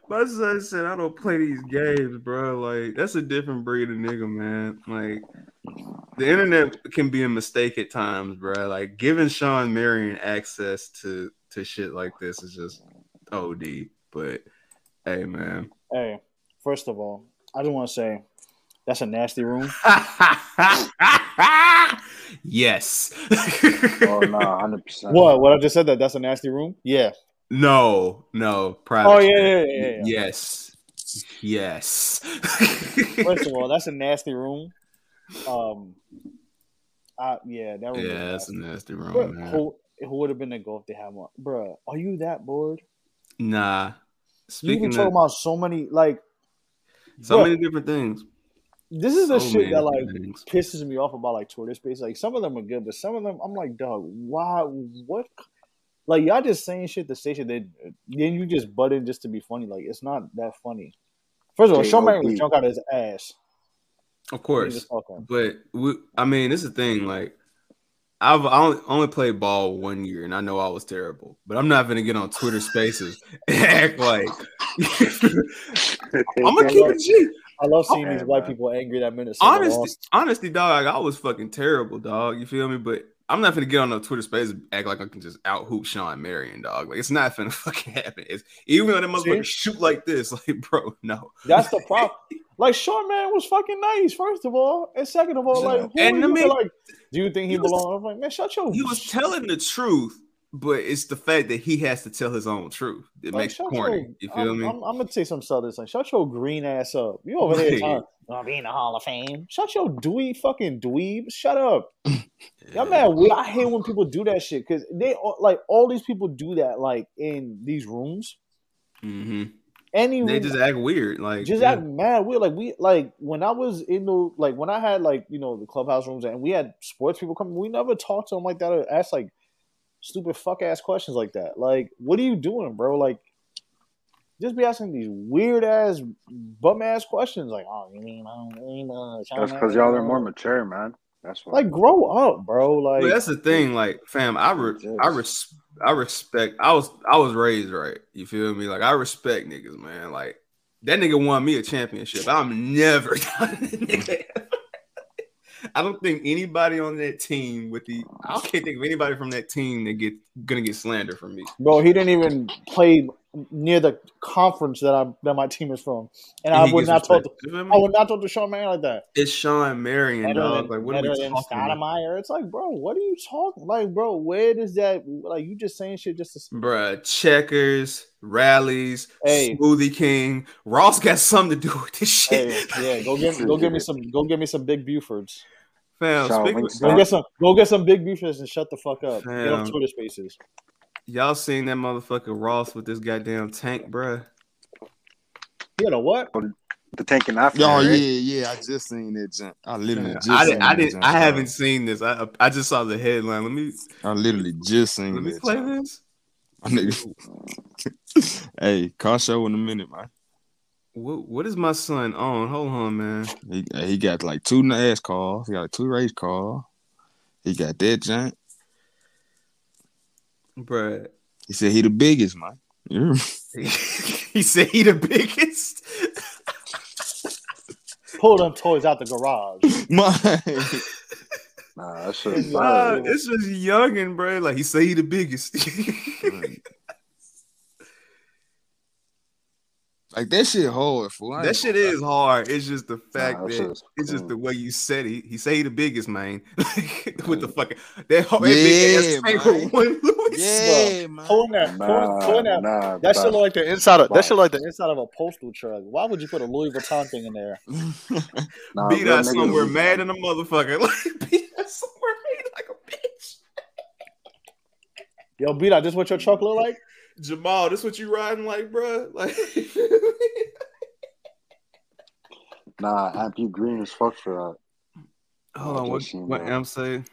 My son said I don't play these games, bro. Like that's a different breed of nigga, man. Like the internet can be a mistake at times, bro. Like giving Shawn Marion access to to shit like this is just OD. But hey, man, Hey, first of all, I just want to say, That's a nasty room. [laughs] yes. oh no, hundred percent. What? What I just said that that's a nasty room? Yeah. No, no. Private. Oh, yeah, yeah, yeah, yeah. Yes. Yes. First of all, that's a [laughs] nasty room. Um, uh, yeah, that is yeah, that's a nasty. nasty room, Bruh, man. who, who would have been the goal if they had one? Bruh, are you that bored? Nah. Speaking been talking of about so many like so bruh, many different things. This is the so shit that like things. pisses me off about like Twitter space. Like some of them are good, but some of them I'm like, dog, why? What? Like y'all just saying shit to say shit. Then then you just butt in just to be funny. Like it's not that funny. First of all, Shawn Michaels J.O.P.. junk out of his ass. Of course, but we, I mean, this is the thing. Like, I've I only, only played ball one year, and I know I was terrible. But I'm not gonna get on Twitter Spaces [laughs] and act like [laughs] I'm gonna keep it G. I love oh, seeing Okay, these white man. people angry that Minnesota Honestly, lost. honesty, dog. I was fucking terrible, dog. You feel me? But I'm not gonna get on the Twitter space and act like I can just out hoop Shawn Marion, dog. Like it's not finna [laughs] fucking happen. It's even when the motherfuckers shoot like this, [laughs] like bro, no. That's the problem. like Shawn Man was fucking nice, first of all, and second of all, like, And you me- like, do you think he, he belongs? I'm like, man, shut your. He was telling the truth, but it's the fact that he has to tell his own truth. It Like, makes corny. your- You feel I'm, me? I'm, I'm gonna say some southern like, shut your green ass up. You over there trying to be in the Hall of Fame. Shut your dweeb fucking dweeb. Shut up. [laughs] Y'all mad weird. I hate when people do that shit because they all- like all these people do that like in these rooms. hmm Any They room- just act weird. Like just yeah. act mad weird. Like we like when I was in the like when I had like you know the clubhouse rooms and we had sports people come, we never talked to them like that or ask like stupid fuck ass questions like that. Like, what are you doing, bro? Like, just be asking these weird ass bum ass questions. Like, oh, you mean I don't mean uh, That's because y'all are more mature, man. That's why. like grow up, bro. Like But that's the thing, like, fam, I re- I res- I respect. I was I was raised right. You feel me? Like, I respect niggas, man. Like, that nigga won me a championship. I'm never. [laughs] I don't think anybody on that team with the I oh. can't think of anybody from that team that get gonna get slandered from me. Bro, he didn't even play near the conference that I that my team is from, and And I he would not talk. To, respect. You feel me? I would not talk to Shawn Man like that. It's Shawn Marion, Better dog. than, Like, what are better we than talking about? Stoudemire. It's like, bro, what are you talking? Like, bro, where does that? Like, you just saying shit just to. Bruh, checkers, Rally's, Hey. Smoothie King. Ross got something to do with this shit. Hey, yeah, go get go get me [laughs] some go get me some big Bufords. Fam, Shout speaking out Go get some go get some big Bufords and shut the fuck up. Get on Twitter Spaces. y'all seen that motherfucker Ross with this goddamn tank, bruh? He had a what? Oh, the tanking after. Yo, right? yeah, yeah. I just seen that jump. I literally just I, seen didn't, I that didn't. I bro. haven't seen this. I I just saw the headline. Let me I literally just seen let me play junk. this. My nigga. [laughs] hey, car show in a minute, man. What what is my son on? Hold on, man. He he got like two NASCAR. He got like two race car. He got that junk. Bruh. He said he the biggest, man. Yeah. [laughs] [laughs] he said he the biggest. Pull them toys out the garage. [laughs] My Nah, that shit is Nah, fire. it's just youngin, bro. Like he say he the biggest. Like that shit hard, fool. That shit is hard. It's just the fact that that shit is it's just the way you said it. He say he the biggest man [laughs] with the fucking that whole Yeah, big ass paper man. one Louis. Yeah, man. Pulling that, pulling, Nah, pulling that. nah, that shit look like the inside of that shit like the inside of a postal truck. Why would you put a Louis Vuitton thing in there? [laughs] Nah, Beat real out niggas somewhere mad in a motherfucker. [laughs] Like beat out somewhere mad like a bitch. Yo, beat out. This what your truck look like? Jamal, this what you riding like, bro? Like [laughs] Nah, Amp, you green as fuck for that. Hold on, what, what that. am saying?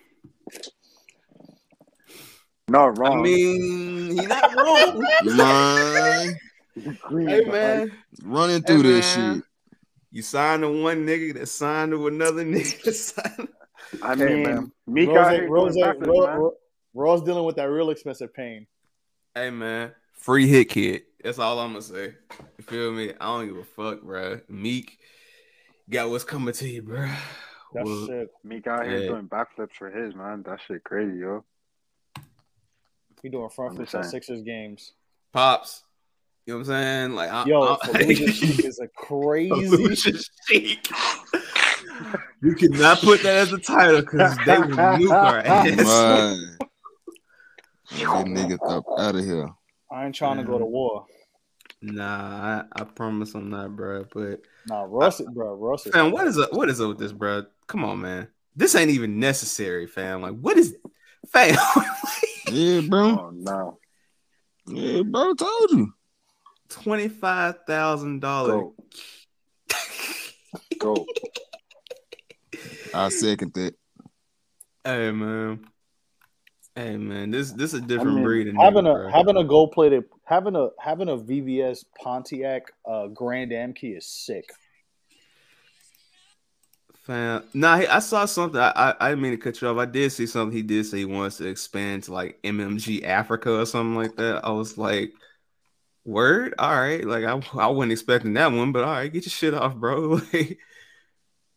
Not wrong. I mean, he not [laughs] wrong. [laughs] Man, green, hey bro. man, running Hey, through this man. shit. You signed to one nigga that signed to another nigga. that signed- I Hey, mean, man. Meek Rose, out Rose, doing Rose. Rose, Rose dealing with that real expensive pain. Hey man, free hit kid. That's all I'm gonna say. You feel me? I don't give a fuck, bro. Meek got what's coming to you, bro. That Well, shit. Meek out here Yeah. doing backflips for his man. That shit crazy, yo. He doing front flips just at. Sixers games. pops. You know what I'm saying? Like, I, Yo, I, Fallujah [laughs] is a crazy. Fallujah You cannot put that as a title because they will nuke our [laughs] ass. Man. Get niggas up out of here. I ain't trying to go to war. Nah, I, I promise I'm not, bro. But Nah, Russ, bro, Russ. Is fam, what is up? What is up with this, bro? Come on, man. This ain't even necessary, fam. Like, what is, fam? [laughs] Yeah, bro. Oh no. Yeah, bro. Told you. Twenty five thousand dollars. Go. Go. [laughs] I second that. Hey man. Hey man, this this is a I different mean, breed having nigga, a bro. having a gold plated having a having a VVS Pontiac uh, Grand Am key is sick. Fam, nah, I saw something. I, I I didn't mean to cut you off. I did see something. He did say he wants to expand to like MMG Africa or something like that. I was like, word, all right. Like I I wasn't expecting that one, but all right, get your shit off, bro. [laughs] like,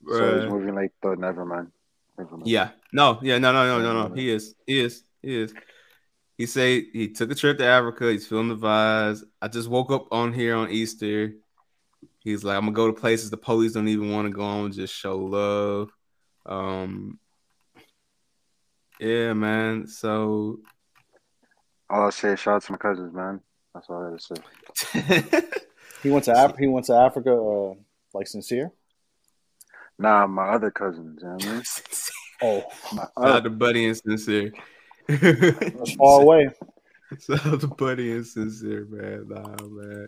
So he's moving like the never mind. Never mind. Yeah. No, yeah, no, no, no, no, no. He is. He is. He is. He say he took a trip to Africa. He's feeling the vibes. I just woke up on here on Easter. He's like, I'm gonna go to places the police don't even want to go on, just show love. Um Yeah, man. So All I'll say is shout out to my cousins, man. That's all I gotta say. [laughs] He went to Af- he went to Africa uh, like sincere. Nah, my other cousins, you know what I mean? [laughs] Oh, my shout out other, Buddy and Sincere. That's far away. Shout out to Buddy and Sincere, man. Nah, man.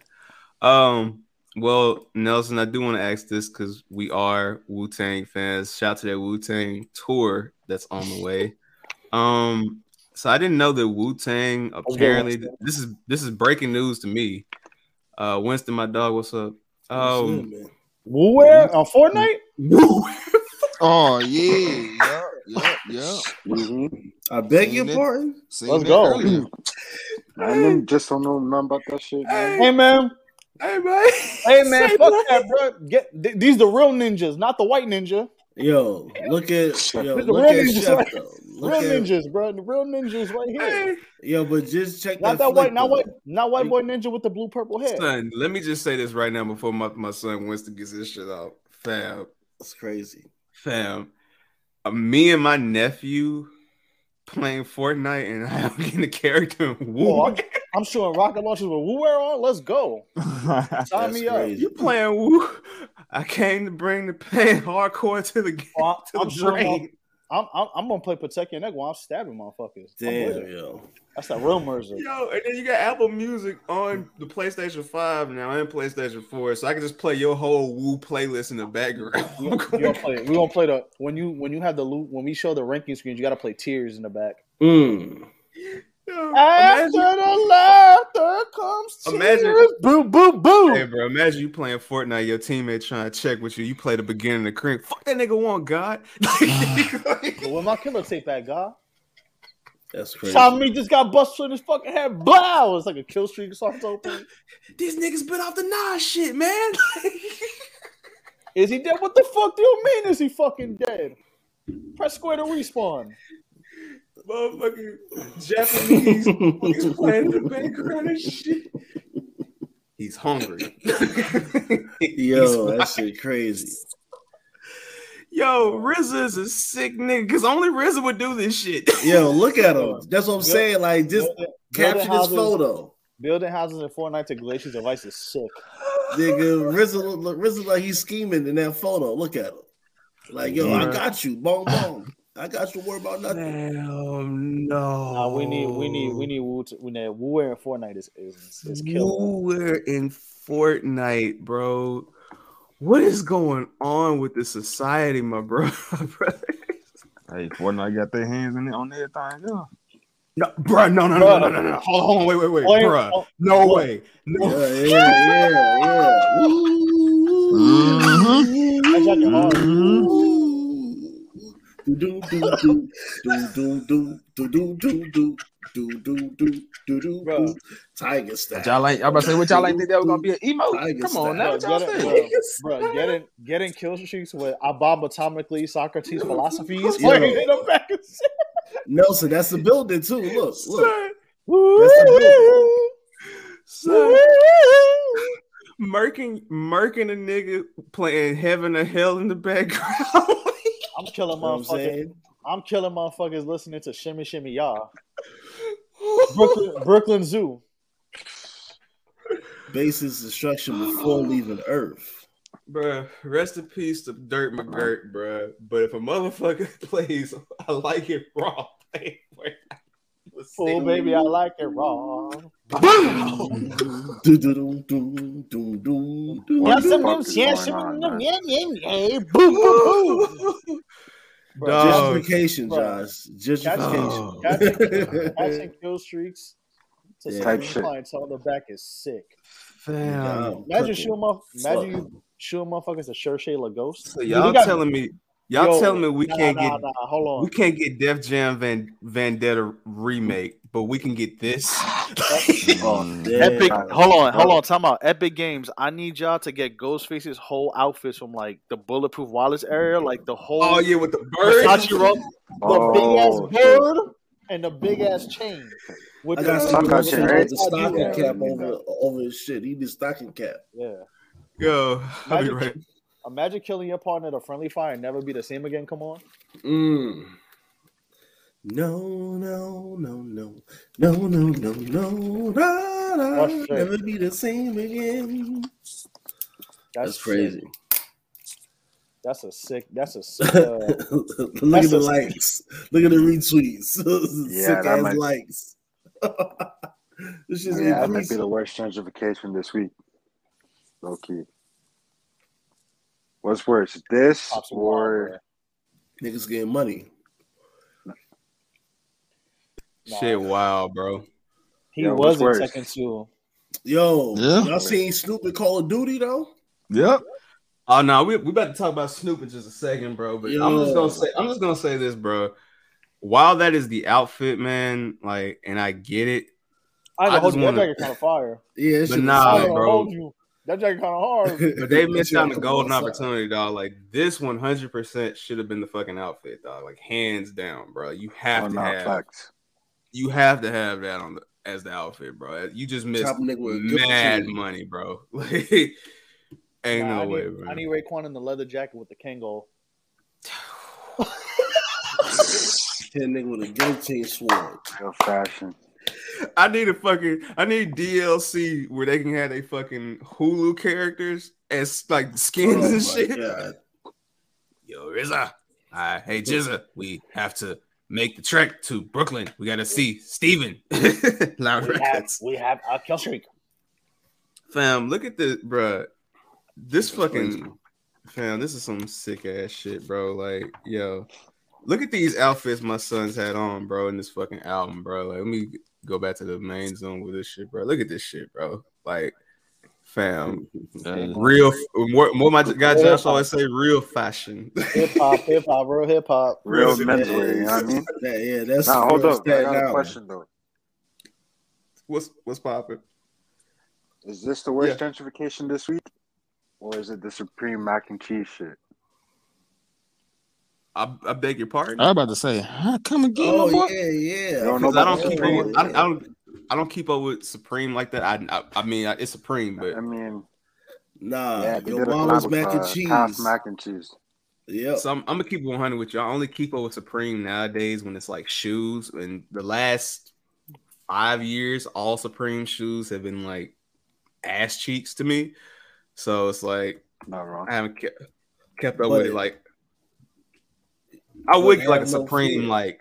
Um, well, Nelson, I do want to ask this because we are Wu Tang fans. Shout out to that Wu Tang tour that's on the way. Um, so I didn't know that Wu Tang apparently this is this is breaking news to me. Uh, Winston, my dog, what's up? Um, Wu Wear on Fortnite. Oh yeah, yeah, [laughs] yeah, yeah. Mm-hmm. I beg your pardon. Let's go. [clears throat] I didn't- just don't know nothing about that shit, man. Hey man, hey man, hey [laughs] man, fuck that, bro. Get th- these the real ninjas, not the white ninja. Yo, look at yo, the look real at ninjas, Chef right? Look Real at ninjas, bro. The real ninjas right here. yo, but just check Not that, that white, flick, not white, not white boy ninja with the blue purple hair. son, let me just say this right now before my, my son Winston gets his shit out. Fam, That's crazy. fam. Uh, me and my nephew playing Fortnite, and I'm getting a character in Wu. Oh, I'm, I'm showing rocket launchers with Wu Wear on. Let's go. [laughs] Sign That's me up. You playing Wu? I came to bring the pain hardcore to the Oh, to I'm the sure drain. I'm, I'm, I'm gonna play protect your neck while I'm stabbing motherfuckers. Damn, yo. That's that real Mercer. Yo, and then you got Apple Music on the PlayStation 5 now and PlayStation 4, so I can just play your whole Wu playlist in the background. We gonna [laughs] play. We gonna play the when you when you have the loot when we show the ranking screens. You gotta play tears in the back. Mm. Yo, After imagine, the laughter comes tears. Imagine- boo boo boo. hey, bro, imagine you playing Fortnite, your teammate trying to check with you. You play the beginning of the cream. Fuck that nigga want God. [laughs] But with my killer tape back, God. That's crazy. Tommy just got busted in his fucking head. Blow! It's like a kill streak starts open. These niggas been off the Nas shit, man. Is he dead? What the fuck do you mean? Is he fucking dead? Press square to respawn. Motherfucking Japanese he's [laughs] playing the background and shit. He's hungry. [laughs] Yo, that shit crazy. Yo, RZA is a sick nigga because only RZA would do this shit. Yo, look at him. [laughs] That's what I'm Build- saying. Like, just building- capture building this houses- photo. Building houses in Fortnite to Glaciers of Ice is sick. Nigga, RZA look, look RZA like he's scheming in that photo. Look at him. Like, yo, I got you. Boom, boom. I got you. Worry about nothing. Damn, no. Nah, we need, we need, we need Wu. To, we need Wu Wear in Fortnite is is, is killer. We're in Fortnite, bro. What is going on with this society, my bro? [laughs] Hey, Fortnite got their hands in it on everything. Yeah. No, bro, no, no, no, no, no, no, no. Hold on, hold on, wait, wait, wait, Wait, bro. oh, No look. way. No. Yeah, yeah, yeah, yeah. Mm-hmm. I got your heart. Do do do do do do do do do do do do do do do Bro. do. Tiger style. What y'all like? I about to say what y'all like think that was gonna be an emo? Tiger Come on style. now, Bro, what y'all get say? it, bro, [laughs] bro, getting getting kill streaks with Abab atomically Socrates [laughs] philosophies Yo. playing in the back of Nelson, that's the building too. Look, look. Woo! That's the building. Son, Murking, murking a nigga playing heaven or hell in the background. [laughs] I'm killing know what I'm motherfuckers. saying? I'm killing motherfuckers listening to Shimmy Shimmy Y'all. [laughs] Brooklyn, Brooklyn Zoo. Basis destruction before leaving Earth. Bruh, rest in peace to Dirt McGirt, bruh. But if a motherfucker [laughs] plays, I like it raw. play for it, I will Oh baby, I like it raw. Wow. Justification, Josh. Justification. Gotcha, kill streaks to yeah. type shit. clients on the back is sick. Damn. Imagine shooting imagine you shooting motherfuckers a Cherchez LaGhost. So y'all got, telling me y'all yo, telling me we nah, can't nah, get nah, hold on. we can't get Def Jam Van Vendetta remake but we can get this. [laughs] Oh, Epic, hold on, hold on. Time out. Epic Games. I need y'all to get Ghostface's whole outfits from like the Bulletproof Wallets area, like the whole. Oh yeah, with the bird. Versace robe. The Oh, big ass shit. bird and the big ass chain. With I the got some Stocking shit cap, the stocking Yeah. cap over over his shit. He did stocking cap. Yeah. Yo, I'll be Imagine, right. imagine killing your partner at a friendly fire and never be the same again. Come on. Mm. No, no, no, no, no, no, no, no, no, no. That's. Never be the same again. That's, sick. crazy. That's a sick. That's a sick. Uh, [laughs] Look at the a- likes. Look at the retweets. [laughs] Yeah, Sick that ass might- likes. [laughs] this shit's Yeah, that might be the worst gentrification this week. Low key. What's worse, this Pops and or Niggas getting money. Shit, wow, bro. he Yo, was in second two. Yo, Yeah. y'all seen Snoop in Call of Duty though? Yep. Oh no, we we about to talk about Snoop in just a second, bro. But I'm just gonna say, I'm just gonna say this, bro. While that is the outfit, man, like, and I get it, I, I I hold just you. That wanna- jacket kind of fire. Yeah, but I nah, ain't bro. hold you. That jacket kind of hard. [laughs] But they missed out on [laughs] the golden outside. opportunity, dog. Like this, 100 percent should have been the fucking outfit, dog. Like hands down, bro. You have Oh, to nah, have, facts. You have to have that on the as the outfit, bro. You just missed with mad money, bro. Like, [laughs] ain't Nah, no I way, need, bro. I need Raekwon in the leather jacket with the Kango. [laughs] Ten nigga with a guillotine sword. Real fashion. I need a fucking I need DLC where they can have they fucking Hulu characters as like skins Oh and shit. God. Yo, RZA. Uh, hey GZA, we have to make the trek to Brooklyn. We gotta see Steven. [laughs] Loud We have, we have a kill streak. Fam, look at this, bruh. This fucking fam, this is some sick ass shit, bro. Like, yo, look at these outfits my sons had on, bro, in this fucking album, bro. Like, let me go back to the main zone with this shit, bro. Look at this shit, bro. Like, fam, real. What, what my guy Josh always say, real fashion. Hip hop, [laughs] hip hop, real hip hop. Real Real menswear, you know what I mean? [laughs] That, yeah, that's Nah, hold up. I got a question though. what's what's popping? Is this the worst gentrification this week? Or is it the supreme mac and cheese shit? I, I beg your pardon. I'm about to say, huh, come again, Oh my boy. yeah, yeah. You don't know Because I don't keep Supreme? I, I don't I don't keep up with Supreme like that. I I, I mean it's Supreme, but I mean, Nah, yeah, your mama's mac and uh, cheese. Mac and cheese. Yeah. So I'm, I'm gonna keep 100 with you. I only keep up with Supreme nowadays when it's like shoes. And the last five years, all Supreme shoes have been like ass cheeks to me. So it's like Not wrong. I haven't kept, kept up But- with it. Like I would get like a have no Supreme, like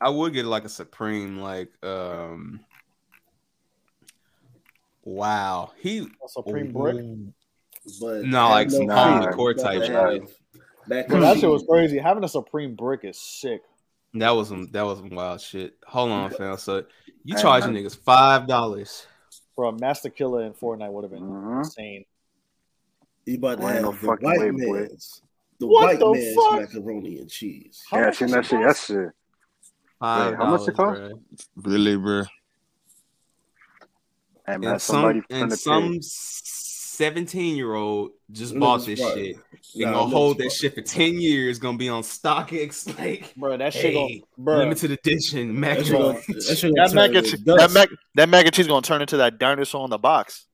I would get like a Supreme, like um. Wow, he A Supreme brick. But No, like have some no Home fear. Decor type That- shit. That, Bro, that shit was crazy. Having a Supreme brick is sick. That was some that was some wild shit. Hold on, fam. So you Hey, charging man. niggas five dollars. for a Masta Killa in Fortnite would have been Mm-hmm. insane. He about to have no the white way, man's the What white the man's fuck? macaroni and cheese. How yeah, I much seen that it shit cost? yesterday. Five Wait, how much it cost? bro. Really, bro. Hey man, And somebody some and some pay. seventeen year old just Niggas bought this right. shit. Nah, gonna niggas hold that right. shit for ten years. Gonna be on StockX. [laughs] Like, Bro, that shit hey, gon' bro. limited edition mac That gonna- that That mac, and to that dust. mac that mac and cheese gonna turn into that dinosaur in the box.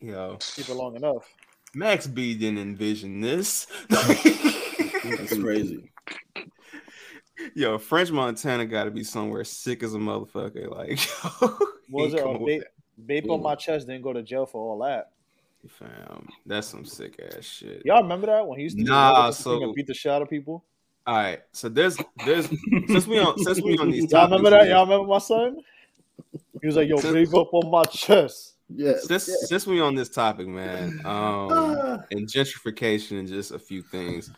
Yo, Keep it long enough. Max B didn't envision this. That's crazy. [laughs] Yo, French Montana got to be somewhere sick as a motherfucker. Like, [laughs] What was he it? come up with vape, vape on my chest didn't go to jail for all that. that, fam. That's some sick ass shit. Y'all remember that when he used to Nah, that thing so- and beat the shit out of people? All right, so there's there's since we on since we on these Y'all remember that? here- Y'all remember my son? He was like, "Yo, vape up on my chest." Yeah. Since since we on this topic, man, um, and gentrification and just a few things,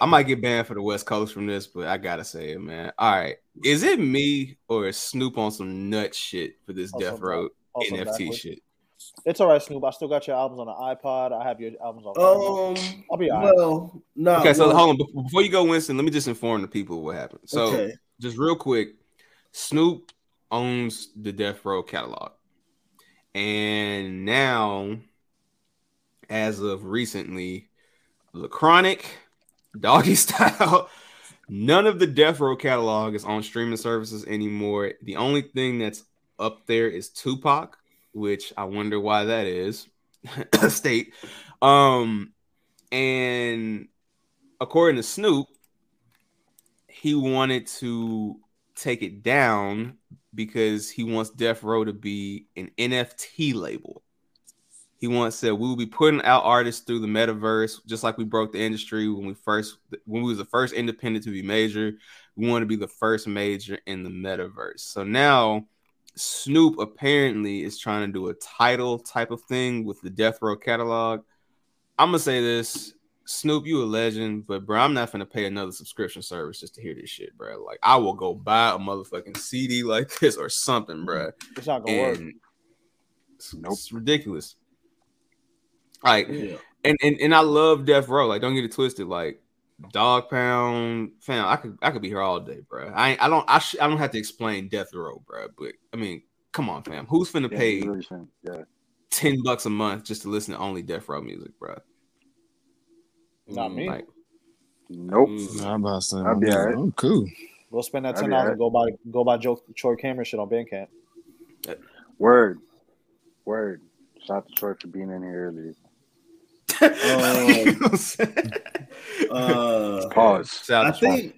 I might get banned for the West Coast from this, but I gotta say it, man. All right, is it me or is Snoop on some nut shit for this Also Death Row back- also NFT backwards. shit? It's all right, Snoop. I still got your albums on the iPod. I have your albums on. Um, I'll be all right. well, no. okay, so well, hold on. Before you go, Winston, let me just inform the people what happened. So, Okay. just real quick, Snoop owns the Death Row catalog, and now, as of recently, the Lacronic, Doggy [laughs] Style, none of the Death Row catalog is on streaming services anymore. The only thing that's up there is Tupac, which I wonder why that is. [coughs] State. Um, and according to Snoop, he wanted to take it down because he wants Death Row to be an NFT label. He once said we will be putting out artists through the metaverse, just like we broke the industry when we first when we was the first independent to be major. We want to be the first major in the metaverse. So now Snoop apparently is trying to do a title type of thing with the Death Row catalog. I'm gonna say this, Snoop, you a legend, but bro, I'm not gonna pay another subscription service just to hear this shit, bro. Like I will go buy a motherfucking CD like [laughs] this or something, bro. It's not gonna work. And it's, it's ridiculous. Like, and, and and I love Death Row. Like, don't get it twisted. Like, Dogg Pound, fam, I could I could be here all day, bro. I I don't I, sh- I don't have to explain Death Row, bro. But I mean, come on, fam. Who's finna Yeah, pay really. Yeah. ten bucks a month just to listen to only Death Row music, bro? Not mm, me. Like, Nope. Mm. I'm about to say, I'll be all right. I'm cool. Go spend that ten be dollars alright. and go buy go buy Joe Troy Cameron shit on Bandcamp. Word. Word. Shout out to Troy for being in here earlier. [laughs] uh, Pause. I think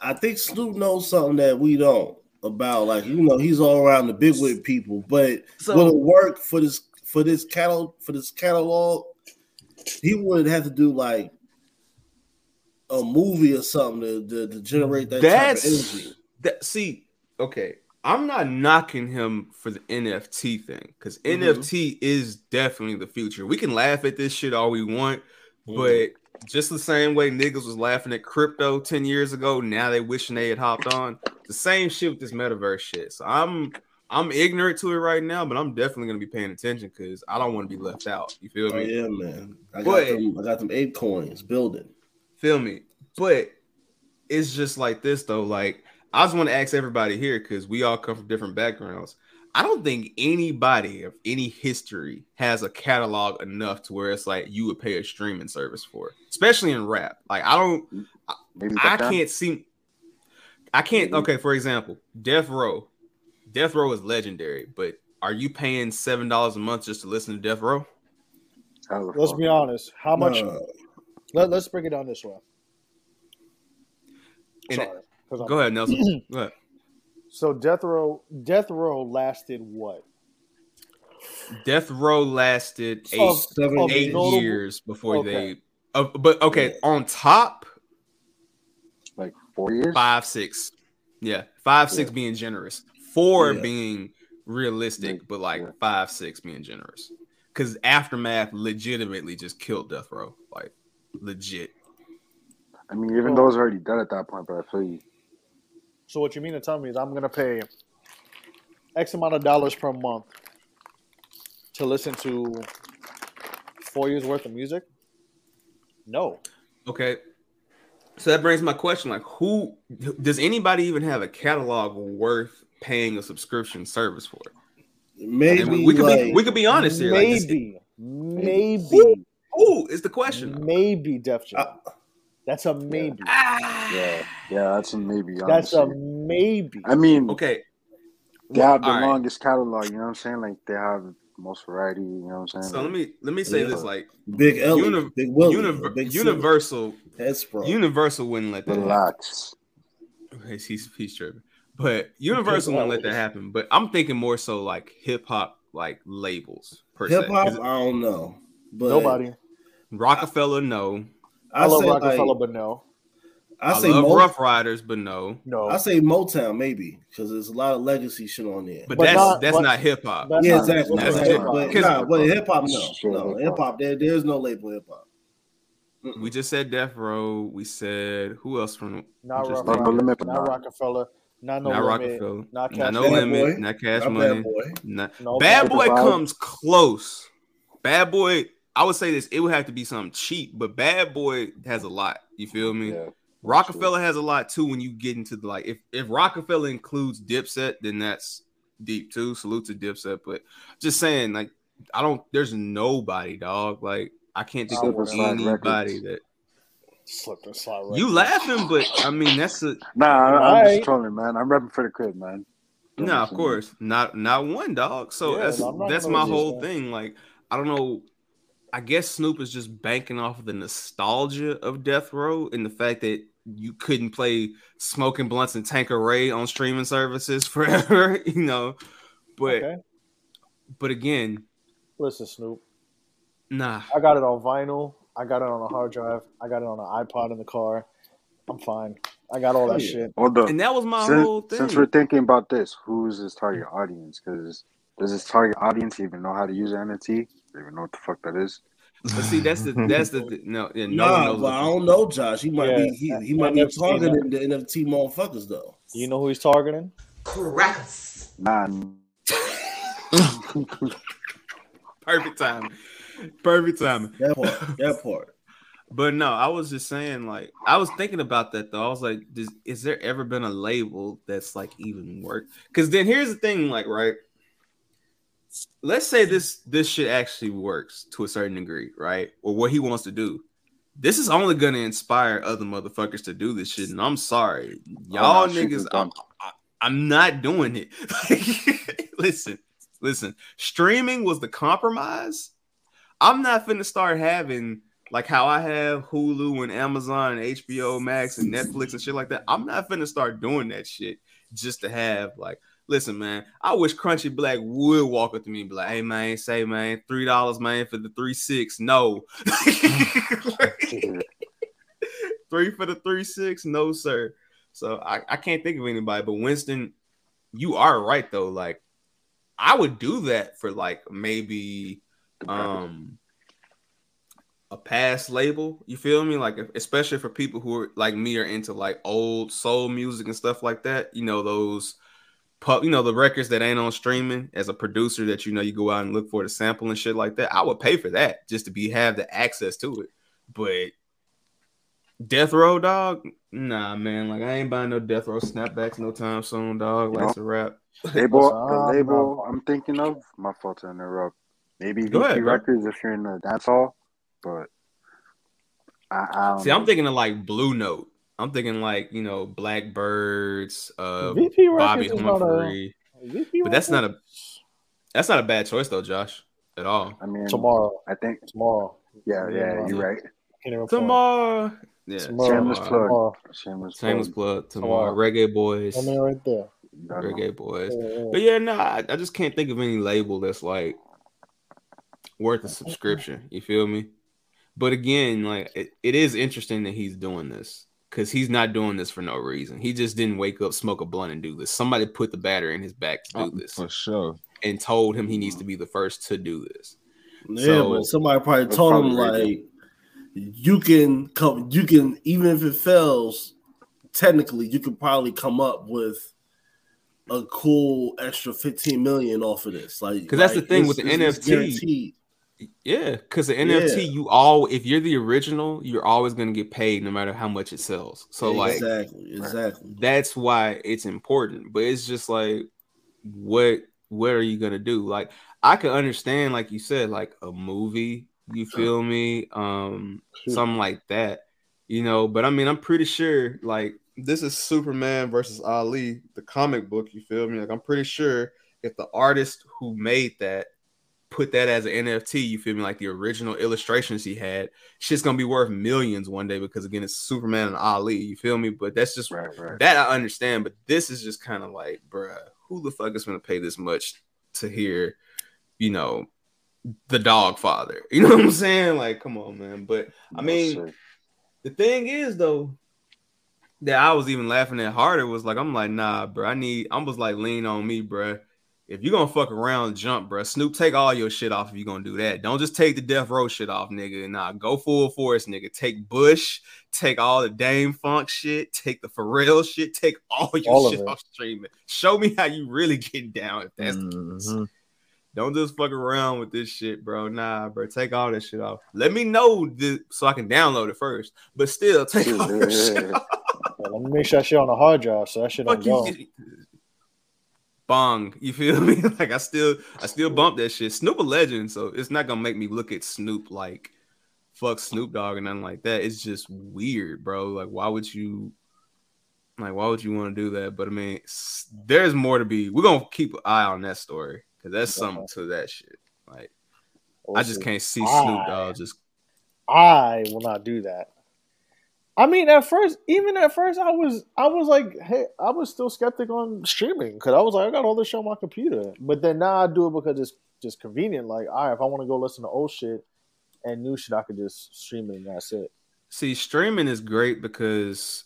I think Snoop knows something that we don't about. Like you know, he's all around the big wig people, but So- will it work for this for this catalog for this catalog? He would have to do like a movie or something to, to, to generate that type of energy. that. See, okay, I'm not knocking him for the NFT thing because Mhm. NFT is definitely the future. We can laugh at this shit all we want, Mhm. but just the same way niggas was laughing at crypto ten years ago, now they wishing they had hopped on. The same shit with this metaverse shit. So I'm I'm ignorant to it right now, but I'm definitely gonna be paying attention because I don't want to be left out. You feel Oh me? yeah, man. I got But- them. I got them ape coins building. Feel me? But it's just like this though. Like I just want to ask everybody here because we all come from different backgrounds. I don't think anybody of any history has a catalog enough to where it's like you would pay a streaming service for, especially in rap. Like I don't, I, I can't see. I can't. Okay, for example, Death Row. Death Row is legendary, but are you paying seven dollars a month just to listen to Death Row? Let's be honest. How much? No. Let, let's break it down this way. And Sorry, 'cause I'm- Go ahead, Nelson. [clears throat] Go ahead. So Death Row, Death Row lasted what? Death Row lasted eight, Of- of eight notable- years before Okay. they. Uh, but okay, on top, like four years, five, six, yeah, five, six Yeah. being generous, four Yeah. being realistic, but like five, six being generous. Because Aftermath legitimately just killed Death Row, like legit. I mean, even though it's already done at that point, but I feel you. So what you mean to tell me is I'm gonna pay X amount of dollars per month to listen to four years worth of music? No. Okay. So that brings my question: like, who does anybody even have a catalog worth paying a subscription service for? Maybe And we, we could be we could be honest here. like, Maybe, maybe, Who, who is the question? maybe Def Jam. Uh, That's a maybe. Ah. Yeah, yeah, that's a maybe. That's a maybe. I mean, okay. they have the All right. longest catalog. You know what I'm saying? Like they have most variety. You know what I'm saying? So let me let me say Yeah. this like Big Ellie, uni- Big Willie, univer- Big Universal Head. Universal wouldn't let that Relax. happen. He's, he's he's tripping. But Universal wouldn't let that happen. But I'm thinking more so like hip hop like labels per hip hop, I don't know. But Nobody. Rockefeller, no. I, I love say Rockefeller, like, but no. I, I, say love Mo- Ruff Ryders, but no. No. I say Motown maybe because there's a lot of legacy shit on there. But, that's that's not hip hop. yeah, exactly. that's That's not but, hip-hop. nah, but hip hop, no, Sure, no, hip-hop. There, there's no label hip hop. We just said Death Row. We said who else from? Not we just Ruff Ryders, not not- Rockefeller, not no not limit, Rockefeller, not not Cash no Bad limit, Boy. not Cash Not Money. Bad Boy. Not, No, Bad Bad Boy Boy. comes close. Bad Boy, I would say this. It would have to be something cheap, but Bad Boy has a lot. You feel me? Yeah. Rockefeller has a lot too. When you get into the like, if if Rockefeller includes Dipset, then that's deep too. Salute to Dipset, but just saying, like, I don't. There's nobody, dog. Like, I can't think Slip of and anybody records. that Slip and slide. you laughing, but I mean that's a Nah, I- I'm Alright. just trolling, man. I'm repping for the crib, man. no, of course, not not one dog. So Yeah, that's that's my whole that. thing. Like, I don't know. I guess Snoop is just banking off of the nostalgia of Death Row and the fact that you couldn't play Smoking Blunts and Tanqueray on streaming services [laughs] forever, you know. But Okay. but again, Listen, Snoop. nah. I got it on vinyl. I got it on a hard drive. I got it on an iPod in the car. I'm fine. I got all that Yeah. shit. Hold up. And that was my since, whole thing. since we're thinking about this, who's his target audience? Because does his target audience even know how to use NFT? They even know what the fuck that is? But see, that's the that's the [laughs] no, yeah, no one Nah, knows but I don't know, Josh. He might Yeah, be he, he might be targeting the NFT motherfuckers though. You know who he's targeting? Nah, [laughs] perfect time. Perfect time. That part, that part. But no, I was just saying, like, I was thinking about that though. I was like, does, is there ever been a label that's like even work? Because then here's the thing, like, right? Let's say this this shit actually works to a certain degree, right? Or what he wants to do. This is only gonna inspire other motherfuckers to do this shit, and I'm sorry, oh, y'all no, shit niggas. I'm. I- I'm not doing it. Like, [laughs] listen, listen. Streaming was the compromise. I'm not finna start having like how I have Hulu and Amazon and HBO Max and Netflix and shit like that. I'm not finna start doing that shit just to have like. Listen, man. I wish Crunchy Black would walk up to me and be like, "Hey, man, say, man, three dollars, man, for the three six. No, [laughs] three for the three six. No, sir." So I, I can't think of anybody. But Winston, you are right though. Like I would do that for like maybe um a past label. You feel me? Like especially for people who are like me are into like old soul music and stuff like that. You know those pub, you know the records that ain't on streaming. As a producer, that you know you go out and look for the sample and shit like that. I would pay for that just to be have the access to it. But Death Row, dog. Nah, man. Like I ain't buying no Death Row snapbacks no time soon, dog. You Like it's a wrap. [laughs] label, the label I'm thinking of, my fault to interrupt. Maybe VP Go ahead, bro. Records if you're in the dance hall, but I, I don't See, I'm thinking of like Blue Note. I'm thinking like you know Blackbirds, uh, VP Bobby Records is not a- VP But that's not a that's not a bad choice though, Josh, at all. I mean, Tomorrow. I think Tomorrow. Yeah, yeah, you're right. Can't Tomorrow, yeah, Tomorrow. Shameless plug. Tomorrow. Shameless, Shameless plug. plug tomorrow. Tomorrow. Reggae Boys, I mean, right there. Reggae Boys. Yeah, yeah. But yeah, no, I, I just can't think of any label that's like worth a subscription. You feel me? But again, like it, it is interesting that he's doing this because he's not doing this for no reason. He just didn't wake up, smoke a blunt, and do this. Somebody put the battery in his back to do Uh, this for sure. and told him he needs to be the first to do this. Yeah, So- but somebody probably That's told him probably like you can come you can even if it fails, technically you could probably come up with a cool extra 15 million off of this. Like Because that's the like, thing with the it's- it's NFT. guaranteed. Yeah, because the NFT, Yeah. you all if you're the original, you're always gonna get paid no matter how much it sells. So like exactly, exactly. that's why it's important. But it's just like what what are you gonna do? Like I can understand, like you said, like a movie, you feel me? Um something like that, you know, but I mean I'm pretty sure like this is Superman versus Ali, the comic book, you feel me? Like I'm pretty sure if the artist who made that put that as an NFT, you feel me? Like the original illustrations he had, shit's gonna be worth millions one day because again, it's Superman and Ali. You feel me? But that's just that I understand. But this is just kind of like, bruh, who the fuck is gonna pay this much to hear, you know, the dog father? [laughs] You know what I'm saying? Like, come on, man. But I mean, the thing is though, that I was even laughing at harder was like, I'm like, nah, bro. I need. I was like, lean on me, bro. If you're gonna fuck around, jump, bro. Snoop, take all your shit off if you're gonna do that. Don't just take the death row shit off, nigga. Nah, go full force, nigga. Take Bush, take all the Dam-Funk shit, take the Pharrell shit, take [laughs] all your All shit it. off streaming. Show me how you really get down if that's the mm-hmm. case. Don't just fuck around with this shit, bro. Nah, bro. Take all that shit off. Let me know the, so I can download it first. But still, [laughs] take all that shit [laughs] off. Let me make sure that shit on the hard drive so that shit don't go. Bong, you feel [laughs] me? Like I still, I still bump that shit. Snoop a legend, so it's not gonna make me look at Snoop like fuck Snoop Dogg and nothing like that. It's just weird, bro. Like, why would you, like, why would you want to do that? But I mean, there's more to be. We're gonna keep an eye on that story because that's something to that shit. Like, I just can't see Snoop Dogg just. I will not do that. I mean, at first, even at first, I was, I was like, hey, I was still skeptic on streaming because I was like, I got all this shit on my computer. But then now I do it because it's just convenient. Like, all right, if I want to go listen to old shit and new shit, I could just stream it and that's it. See, streaming is great because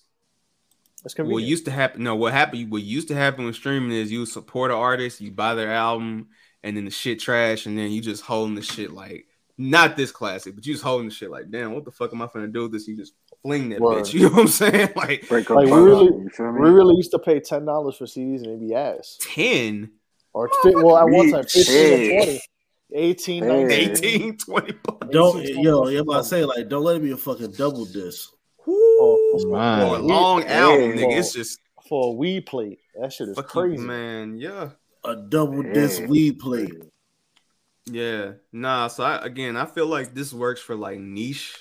It's what used to happen. No, what happened? What used to happen with streaming is you support an artist, you buy their album, and then the shit trash, and then you just holding the shit like not this classic, but you just holding the shit like, damn, what the fuck am I gonna do with this? You just fling that Word. bitch. [laughs] You know what I'm saying? [laughs] Like, like we really, we really used to pay ten dollars for CDs and it'd be ass. ten or fi- well at one time fifteen Hey. or 20. 18, 19. 18, 20 bucks. Don't yo, you about to say like, don't let it be a fucking double disc. Oh, Or a long album, nigga. It's just for a weed plate. That shit is fuck you, crazy. man. Yeah. A double disc weed plate. Yeah, nah. So I, again, I feel like this works for like niche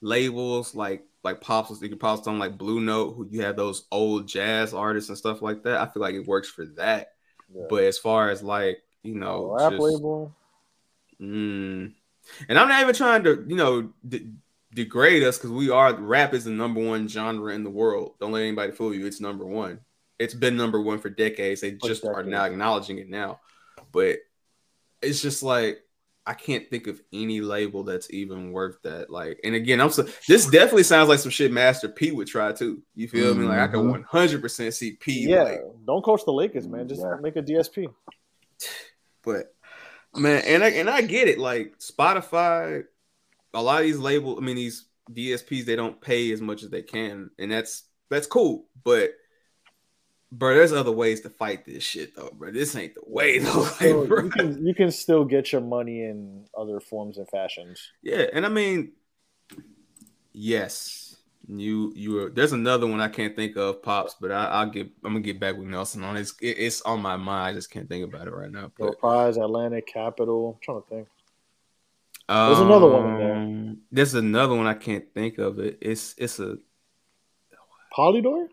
labels, like like pops. You can post on like Blue Note, who you have those old jazz artists and stuff like that. I feel like it works for that. But as far as like you know, Rap just- label. Mm. And I'm not even trying to, you know, de- degrade us because we are rap is the number one genre in the world. Don't let anybody fool you. It's number one. It's been number one for decades. They just are now acknowledging it now. But it's just like I can't think of any label that's even worth that. Like, and again, I'm so this definitely sounds like some shit Master P would try too. You feel me? Like I can Mhm. 100 percent see P. Yeah, Like, don't coach the Lakers, man. Just make a DSP. But man, and I and I get it. Like Spotify, a lot of these labels, I mean these DSPs, they don't pay as much as they can, and that's that's cool. But bro, there's other ways to fight this shit though, bro. This ain't the way though. [laughs] Like, So you can you can still get your money in other forms and fashions. Yeah, and I mean, yes, you you are. There's another one I can't think of, pops, but I, I'll get. I'm gonna get back with Nelson on it. It's, it- it's on my mind. I just can't think about it right now. But Prize, Atlantic, Capitol. I'm trying to think. There's another one in there. um, There's another one I can't think of it. It's it's a Polydor?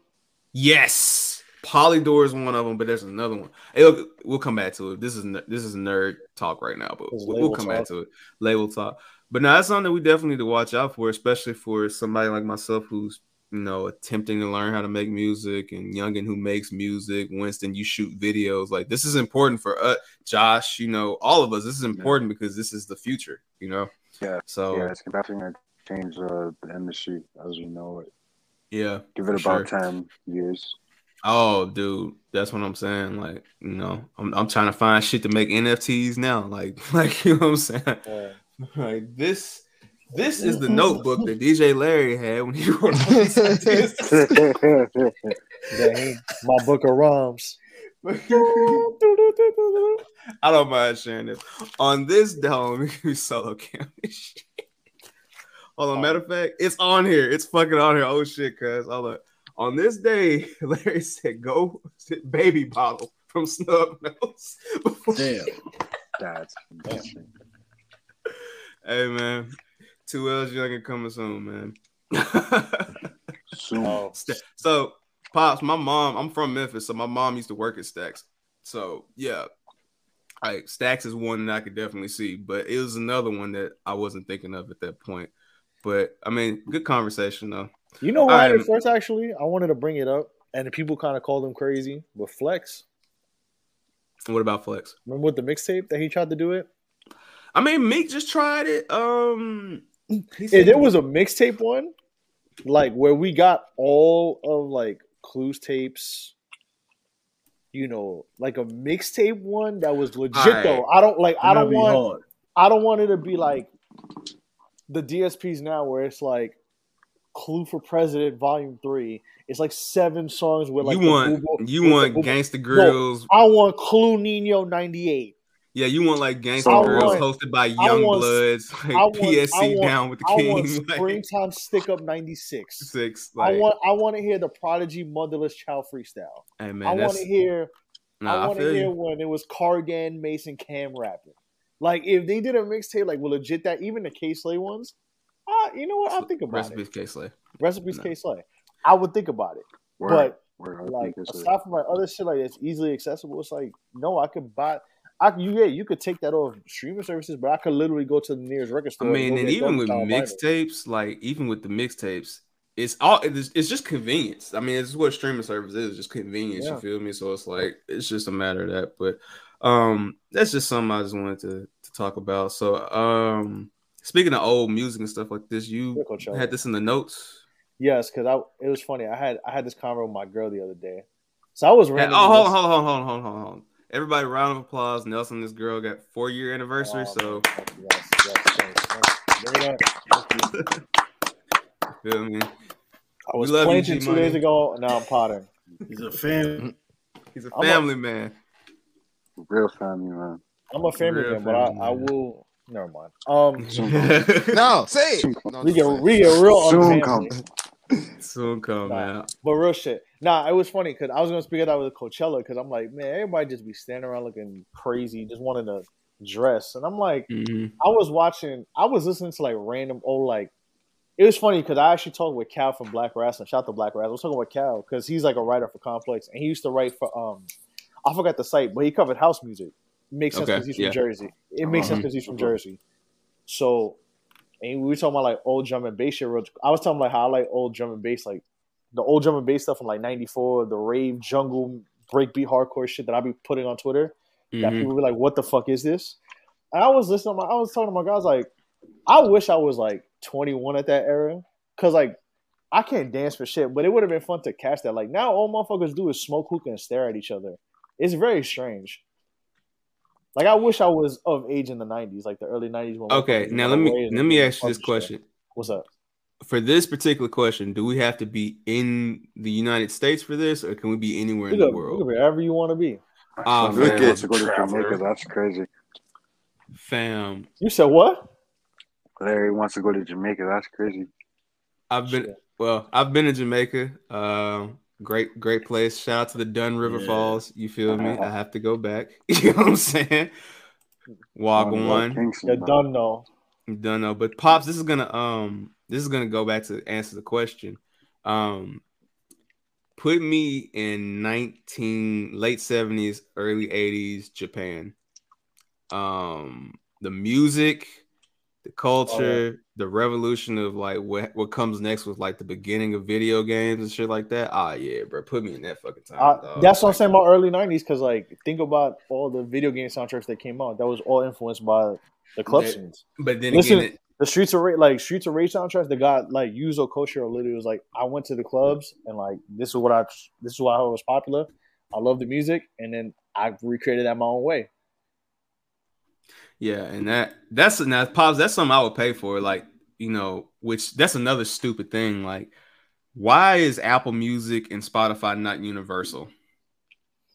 yes. Polydor is one of them, but there's another one. It'll- we'll come back to it. This is this is nerd talk right now, but we'll, we'll come back to it. Label talk. But now that's something we definitely need to watch out for, especially for somebody like myself who's you know attempting to learn how to make music, and Youngin who makes music. Winston, you shoot videos. Like this is important for us. Josh, you know, all of us. This is important because this is the future. You know. Yeah. So yeah, it's definitely gonna change uh, the industry as we know it. yeah, Give it about sure. ten years. Oh, dude, that's what I'm saying. Like, you know, I'm I'm trying to find shit to make NFTs now. Like, [laughs] like you know what I'm saying? Like this, this is the [laughs] notebook that DJ Larry had when he [laughs] wrote all these ideas. Dang, my book of rhymes. I don't mind sharing this. On this dome, we solo cam. Hold on, oh. matter of fact, it's on here. It's fucking on here. Oh shit, cuz. Hold on. On this day, [laughs] Larry said, "Go baby bottle from Snub Nose." Damn. [laughs] That's interesting. Hey man, two L's young and coming soon, man. Soon. [laughs] So, pops, my mom, I'm from Memphis, so my mom used to work at Stax. So yeah, like Stax is one that I could definitely see, but it was another one that I wasn't thinking of at that point. But I mean, good conversation though. You know had it first? Actually, I wanted to bring it up, and people kind of called him crazy. But Flex, What about Flex? remember with the mixtape that he tried to do it? I mean, Meek just tried it. Um, If said- there was a mixtape one, like where we got all of like clues tapes, you know, like a mixtape one that was legit Alright. though. I don't like. I don't want. hard. I don't want it to be like the DSPs now, where it's like Clue for President Volume Three. It's like seven songs with like you want you want Gangsta No, Grillz. I want Clue Nino ninety eight. Yeah, you want like Gangsta Grillz want- hosted by Young want- Bloods, like I want- PSC want- down with the I king. want [laughs] like, springtime stick up ninety six. six. I want I want to hear the Prodigy Motherless Child freestyle. Hey, man, I want to hear Nah, I want to hear you. when it was Cargan, Mason, Cam rapping. Like if they did a mixtape, like with legit that even the K Slay ones, uh, you know what? I'll think about recipes it. K Slay. Recipes K Slay. I would think about it. Word, but word, like think K-Slay. aside from like other shit like that's easily accessible, it's like no, I could buy. I you yeah, you could take that off streaming services, but I could literally go to the nearest record store. I mean, and, and even with style vinyl. mixtapes, like even with the mixtapes, it's all it's, it's just convenience. I mean, it's what streaming service is, just convenience. Yeah. You feel me? So it's like it's just a matter of that. But um, that's just something I just wanted to to talk about. So um, speaking of old music and stuff like this, you Coachella. had this in the notes. Yes, because I it was funny. I had I had this convo with my girl the other day. So I was Hey, oh, hold on, hold on, hold on, hold on, hold on. Everybody, round of applause. Nelson, this girl got four year anniversary. Oh, so Yes, yes, thanks, thanks. Bring it up. Thank you. feel me? I was We planting two G-Money. days ago, and now I'm potting. He's a fan. He's a I'm a- family man. Real family, man. I'm a family Real man, but I, I will. Never mind. Um, [laughs] [laughs] No, say it. No, we get say we get real Soon come. Soon come, man. But real shit. Nah, it was funny because I was gonna speak of that with Coachella because I'm like, man, everybody just be standing around looking crazy, just wanting to dress, and I'm like, Mhm. I was watching, I was listening to like random old like. It was funny because I actually talked with Cal from Black Wrestling. Shout out to Black Wrestling. I was talking with Cal because he's like a writer for Complex, and he used to write for um, I forgot the site, but he covered house music. Makes sense Okay, because he's from yeah. Jersey. It makes sense because he's from Jersey. So, and we were talking about like old drum and bass shit. real- I was talking like how I like old drum and bass, like the old drum and bass stuff from like '94, the rave jungle breakbeat hardcore shit that I be putting on Twitter. That Mhm. people be like, "What the fuck is this?" And I was listening. To my, I was talking to my guys like, I wish I was like 21 at that era, cause like I can't dance for shit, but it would have been fun to catch that. Like now, all motherfuckers do is smoke hookah and stare at each other. It's very strange. Like I wish I was of age in the 90s, like the early 90s. When Okay, motherfuckers now let me let me ask you this fun shit. question. What's up? For this particular question, do we have to be in the United States for this, or can we be anywhere You in the could, you world? wherever you want to be. Ah, Some good fam, to go to Jamaica. That's crazy. fam. You said what? Larry wants to go to Jamaica. That's crazy. I've been well. I've been to Jamaica. Um, great, great place. Shout out to the Dun River Yeah. Falls. You feel me? I [laughs] have to go back. [laughs] you know what I'm saying? Walk Oh, one. Kingston, You're man. done though. Don't know, but pops, this is gonna um, this is gonna go back to answer the question. Um, put me in nineteen late seventies, early eighties Japan. Um, the music, the culture, the revolution of like what what comes next with like the beginning of video games and shit like that. Ah, yeah, bro, put me in that fucking time. Dog. that's what I'm saying about early 90s, because like think about all the video game soundtracks that came out. That was all influenced by the club That- scenes. but then Listen, again, it- the Streets of Rage, like Streets of Rage soundtracks, that got like Yuzo Koshiro literally was like, I went to the clubs and like this is what I this is why I was popular. I love the music, and then I recreated that my own way. Yeah, and that that's now pops. That's something I would pay for. Like you know, which that's another stupid thing. Like, why is Apple Music and Spotify not universal?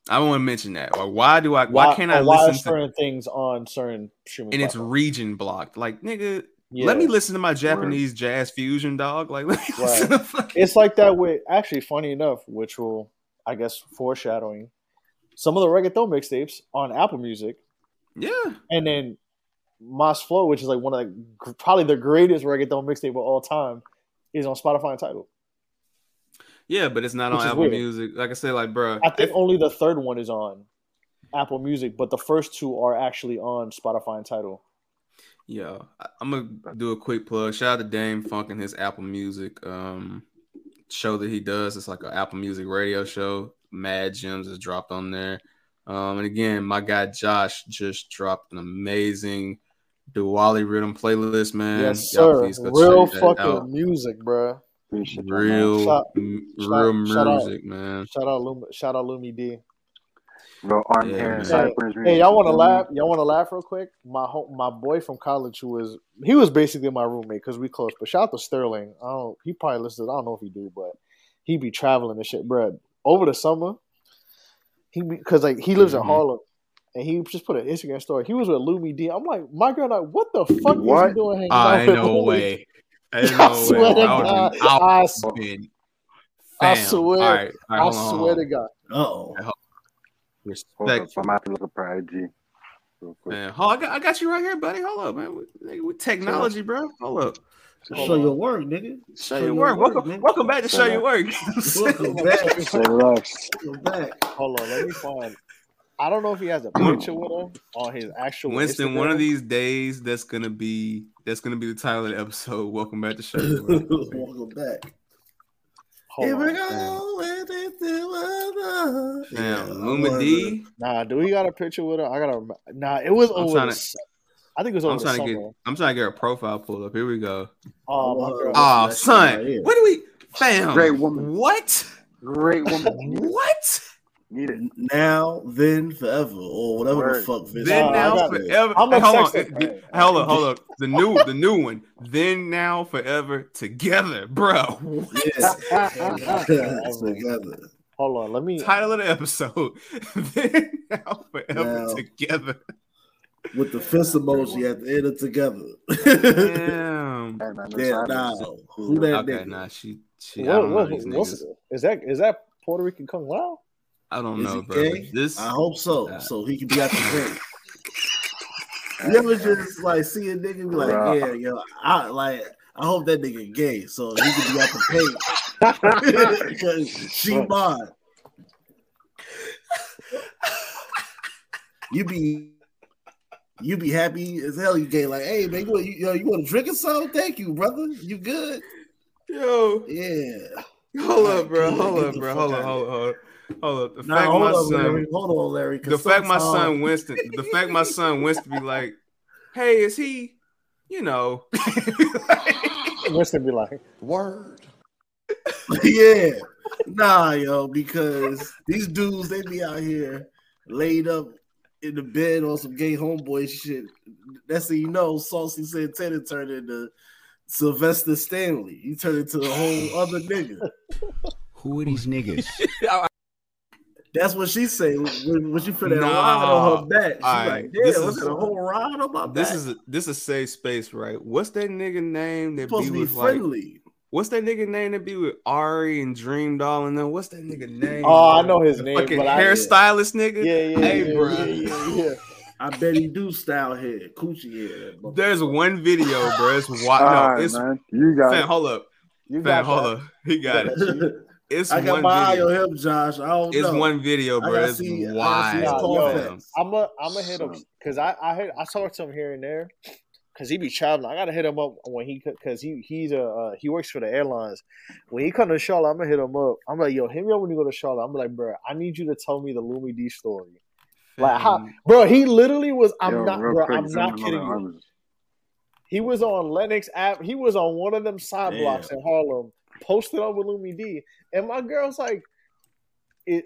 I want to mention that. Or why do I? Why, can't I why listen to? certain things on certain streaming And it's platforms? region blocked. Like nigga, Yeah. let me listen to my Japanese jazz fusion, dog. Like, [laughs] let me listen to Right. it's like that with actually funny enough, which will I guess foreshadowing some of the reggaeton mixtapes on Apple Music. Yeah. And then Mas Flow, which is like one of the probably the greatest reggaeton mixtape of all time, is on Spotify and Tidal. yeah, but it's not Which on Apple weird. Music. Like I said, like bro, I think only the third one is on. Apple Music, but the first two are actually on Spotify and Tidal. Yo, I- I'm gonna do a quick plug. Shout out to Dam-Funk and his Apple Music um show that he does. It's like an Apple Music radio show. Mad Gems is dropped on there. Um, and again, my guy Josh just dropped an amazing Diwali riddim playlist, man. yes, sir. go Real fucking music, bro. Real, Shout- m- shout- real shout out- music, man. Shout out, Lum- shout out, Lumidee. Bro, arm hair Hey, hey, y'all want to laugh? Y'all want to laugh real quick? My home, my boy from college, who was he was basically my roommate because we close. But shout out to Sterling. I don't. He probably listens. I don't know if he do, but he be traveling and shit, bro. Over the summer, he because like he lives in Mhm. Harlem, and he just put an Instagram story. He was with Lumidee. I'm like, my girl, like, what the fuck is he you doing? hanging I out ain't with no Lumi? way. Ain't [laughs] I no swear way. to God. I I, been- I swear. All right, all right, I hold on, hold swear on. to God. Oh, Hold up, Respect, I'm gonna have to look up her IG. Man. Hold, I got, I got you right here, buddy. Hold up, man. With, with technology, bro. Hold up. Show your work, nigga. Show your work. Welcome, nigga. welcome back to show your work. Welcome [laughs] back. Say back. Hold on, let me find. I don't know if he has a picture with him on his actual. Winston, one of these days, that's gonna be that's gonna be the title of the episode. Welcome back to show your work. [laughs] Welcome back. Hold Here we go. with it. Damn, Yeah, Luma I D. Nah, do we got a picture with her? I gotta. Nah, it was I'm over. to- su- I think it was over I'm the trying to get I'm trying to get her profile pulled up. Here we go. Oh, my girl. Oh, son, right what do we, fam? Great woman. What? Great woman. [laughs] What? Need it. Now, then, forever, or whatever Word. the fuck. Vince Then Nah, now got- forever. I'm Hey, gonna hold on. text her. Hold up, hold up. The new the new one. Then now forever together, bro. What? Yeah. [laughs] together. Hold on, let me. Title of the episode. [laughs] then now forever Now. together. With the fist emoji at the end of together. Damn. Hey, man, Damn, happening. who that Okay, nigga? nah, she she I What, don't what, these what's, niggas. is that? Is that Puerto Rican Kung Lao? I don't Is know, bro. gay? This I hope so, Nah. so he can be out the paint. You ever just like see a nigga be like, Bruh. yeah, yo, I like, I hope that nigga gay, so he can be out the paint. [laughs] [laughs] 'Cause she mine. You be, you be happy as hell. You gay, like, hey man, you, want- you, yo, you want to drink or something? Thank you, brother. You good? yo. Yeah. Hold up, bro. Hold up, bro. Hold up, hold up, hold up. Hold up. The Nah, fact hold my on, son Larry. Hold on, Larry. 'cause the fact my son sometimes- Winston, the fact my son Winston be like, hey, is he, you know, [laughs] Winston be like, Word. [laughs] yeah. Nah, yo, because these dudes they be out here laid up in the bed on some gay homeboy shit. That's how you know Saucy Santana turned into Sylvester Stanley. He turned into a whole other nigga. [laughs] Who are these niggas? [laughs] That's what she say when, when she put that Nah. ride on her back. She Alright, like, this damn, was is- a whole ride on my back? this is a, this is a safe space, right? What's that nigga name that supposed be to be with like? Friendly. What's that nigga name that be with Ari and Dream Doll and then What's that nigga oh, name? Oh, I know his name, Fucking but I- hairstylist nigga. yeah, yeah, Hey, yeah, bro. yeah, yeah, yeah. I bet he do style head, coochie head. that motherfucker. There's one video, bro. It's All wild. right, No, it's man. You got fam. it. Hold up, You fam. got Hold that. up. He got it. It's I got one my video. eye on him, Josh. I don't It's know. one video, I bro. gotta It's see- wild. Nah, yo, I'm a, I'm a hit him because I I hit, I talked to him here and there because he be traveling. I gotta hit him up when he because he he's a uh, he works for the airlines. When he come to Charlotte, I'm gonna hit him up. I'm like, yo, hit me up when you go to Charlotte. I'm like, bro, I need you to tell me the Lumidee story. Like, how, bro? He literally was. I'm Yo, not, bro. quick, I'm not kidding you. He was on Lenox app. He was on one of them side Damn. blocks in Harlem, posted up with Lumidee. And my girl's like, it.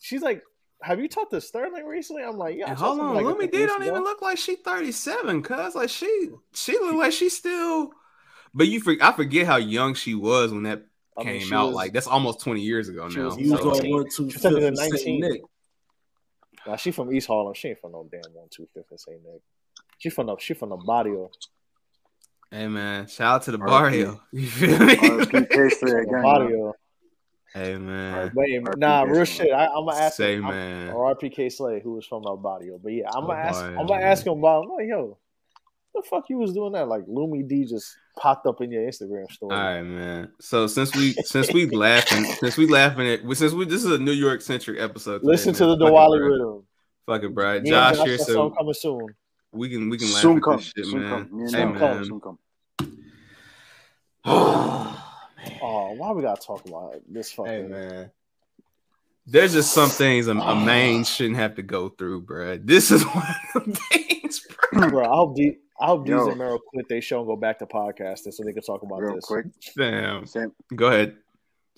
She's like, have you talked to Sterling recently? I'm like, yeah. I hold on, like, Lumidee don't ago." even look like she 37, cuz like she she look like she still but you for, I forget how young she was when that I mean, came she out. was- like that's almost 20 years ago she now. was- He was So- on one two She took it fifth to and Saint 19. Nick. Nah, she from East Harlem. She ain't from no damn one two fifth and Saint Nick. She from the she from the barrio. Hey man, shout out to the RIP. barrio. [laughs] You feel me? RIP K-Slay From the again, man. barrio. Hey man. Wait, RIP nah, real K-Slay. shit. I, I'm gonna ask Say him. I'm- man. RPK Slay, who was from El Barrio. But yeah, I'm gonna oh, ask. I'm gonna ask him about. I'm like, yo, the fuck you was doing that? Like Lumidee just popped up in your Instagram story. All right, man. So since we [laughs] since we laughing since we laughing at since we this is a New York centric episode. today, Listen to the fuck Diwali riddim. Fuck it, bro. Josh Josh here, so coming soon. we can we can laugh Soon at come. this shit, Soon man. come. Me and Hey, Soon come. [sighs] [sighs] [sighs] Soon come. Oh, why we gotta talk about this fucking man? There's just some things a, a man shouldn't have to go through, bro. This is [laughs] one of them things, bro? I hope the, I hope Yo. Desus and Mero quit they show and go back to podcasting so they can talk about Real this. quick. Damn. Same. Go ahead,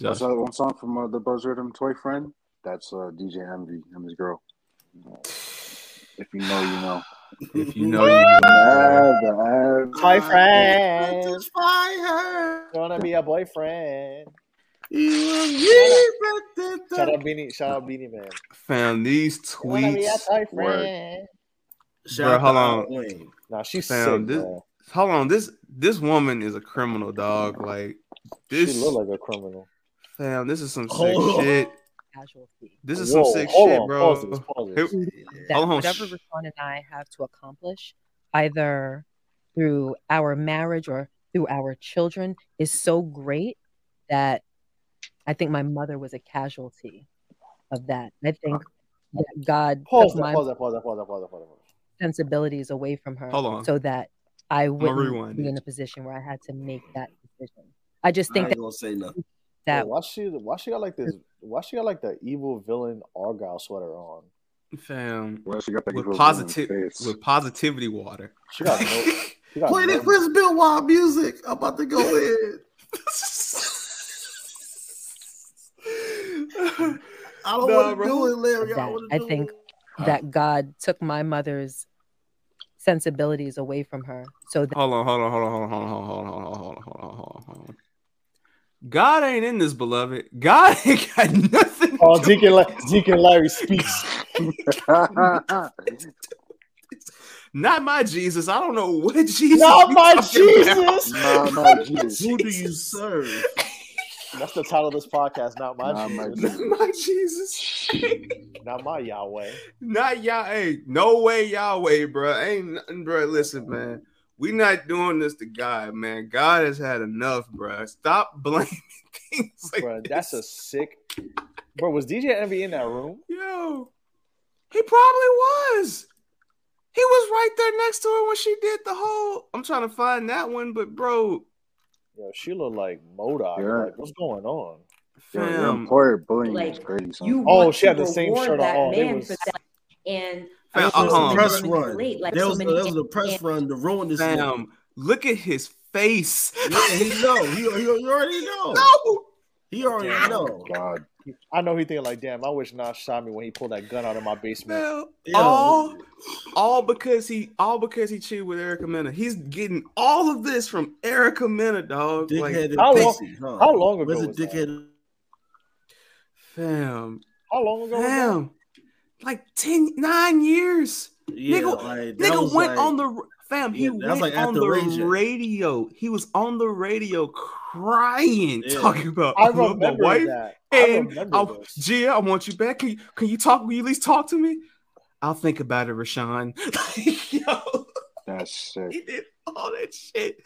That's Josh. uh, one song from uh, the Buzz Rhythm Toy Friend. That's uh, DJ Envy and his girl. If you know, you know. If you [laughs] know, you know. Yeah, the- My friend, Fire. gonna be a boyfriend. You Shout out Beenie, shout out Beenie Man. Fam, these Wanna be tweets. boyfriend. Bro, hold on. Nah, she's Fam, sick, this, bro. hold on. This this woman is a criminal, dog. Like this. She look like a criminal. Fam, this is some sick Hold on. Shit. This is Whoa, some sick hold shit, on, bro. pause this, pause Here- that hold on. whatever Rashawn and I have to accomplish, either through our marriage or through our children, is so great that I think my mother was a casualty of that. I think that God Pause took my pause that, pause that, pause pause pause sensibilities away from her Hold on. so that I wouldn't be in a position where I had to make that decision. I just think ain't that gonna say nothing. That Yo, why she why she got like this why she got like the evil villain Argyle sweater on? Fam, Well, she got that with girl positive with positivity water. She got no she got Play no, that Chris Benoit music. I'm about to go in. I don't Nah, want to do it, Larry. I, that wanna I think it. that God took my mother's sensibilities away from her so that Hold on, hold on, hold on, hold on, hold on, hold on, hold on, hold on, hold on, hold on, hold on. God ain't in this, beloved. God [laughs] ain't got nothing. Oh, Deacon, La- Deacon Larry speaks. [laughs] Not my Jesus. I don't know what Jesus. Not my. Jesus. [laughs] Not my Jesus. Who do you serve? That's the title of this podcast. Not my Not my Jesus. Not my Jesus. Not my Yahweh. Not y'all. Hey, no way, Yahweh, bro. Ain't nothing, bro. Listen, man. We not doing this to God, man. God has had enough, bro. Stop [laughs] blaming things like Bro, this. that's a sick. Bro, was DJ Envy in that room? Yo, he probably was. He was right there next to her when she did the whole. I'm trying to find that one, but bro, Yo, she looked like MODOK. Yeah. Like, what's going on? Yo, your fam, employer bullying Like, is crazy. You Oh, she had the same shirt on. that Oh, it man was- for that. And Fam, I'm um, uh-uh. so press run. relate, like there so was, many there was a press and- run to ruin this. nigga. fam, look at his face. [laughs] Yeah, he know. He, he, he already know. no, He already Damn. know. Oh, God. I know he thinking like, damn, I wish Nas shot me when he pulled that gun out of my basement. Fam, Yeah. all, all because he, all because he cheated with Erica Mena. He's getting all of this from Erica Mena, dog. Like, Dickhead and How long- pussy, huh? how long ago Where's the was that? dickhead? How fam, Oh, long ago? was that? fam, like 10, nine years. Yeah, nigga, like, nigga went like- on the fam. He Yeah, was went like on the Ray radio. He was on the radio crying, Yeah. talking about I I love my remember wife. that. I And remember I, this. Gia, I want you back. Can you, can you talk? Will you at least talk to me? I'll think about it, Rashawn. [laughs] Like, yo, That's sick. he did all that shit.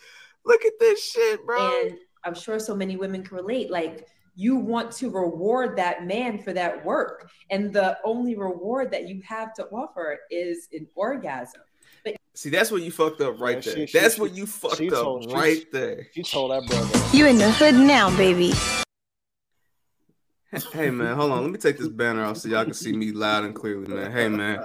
Look at this shit, bro. and I'm sure so many women can relate. Like you want to reward that man for that work, and the only reward that you have to offer is an orgasm. But See, that's what you fucked up right Yeah, there. she- she- that's she- what you fucked she up told- she- right there. She told that brother. You in the hood now, baby. [laughs] Hey man, hold on. Let me take this banner off so y'all can see me loud and clearly, man. Hey man,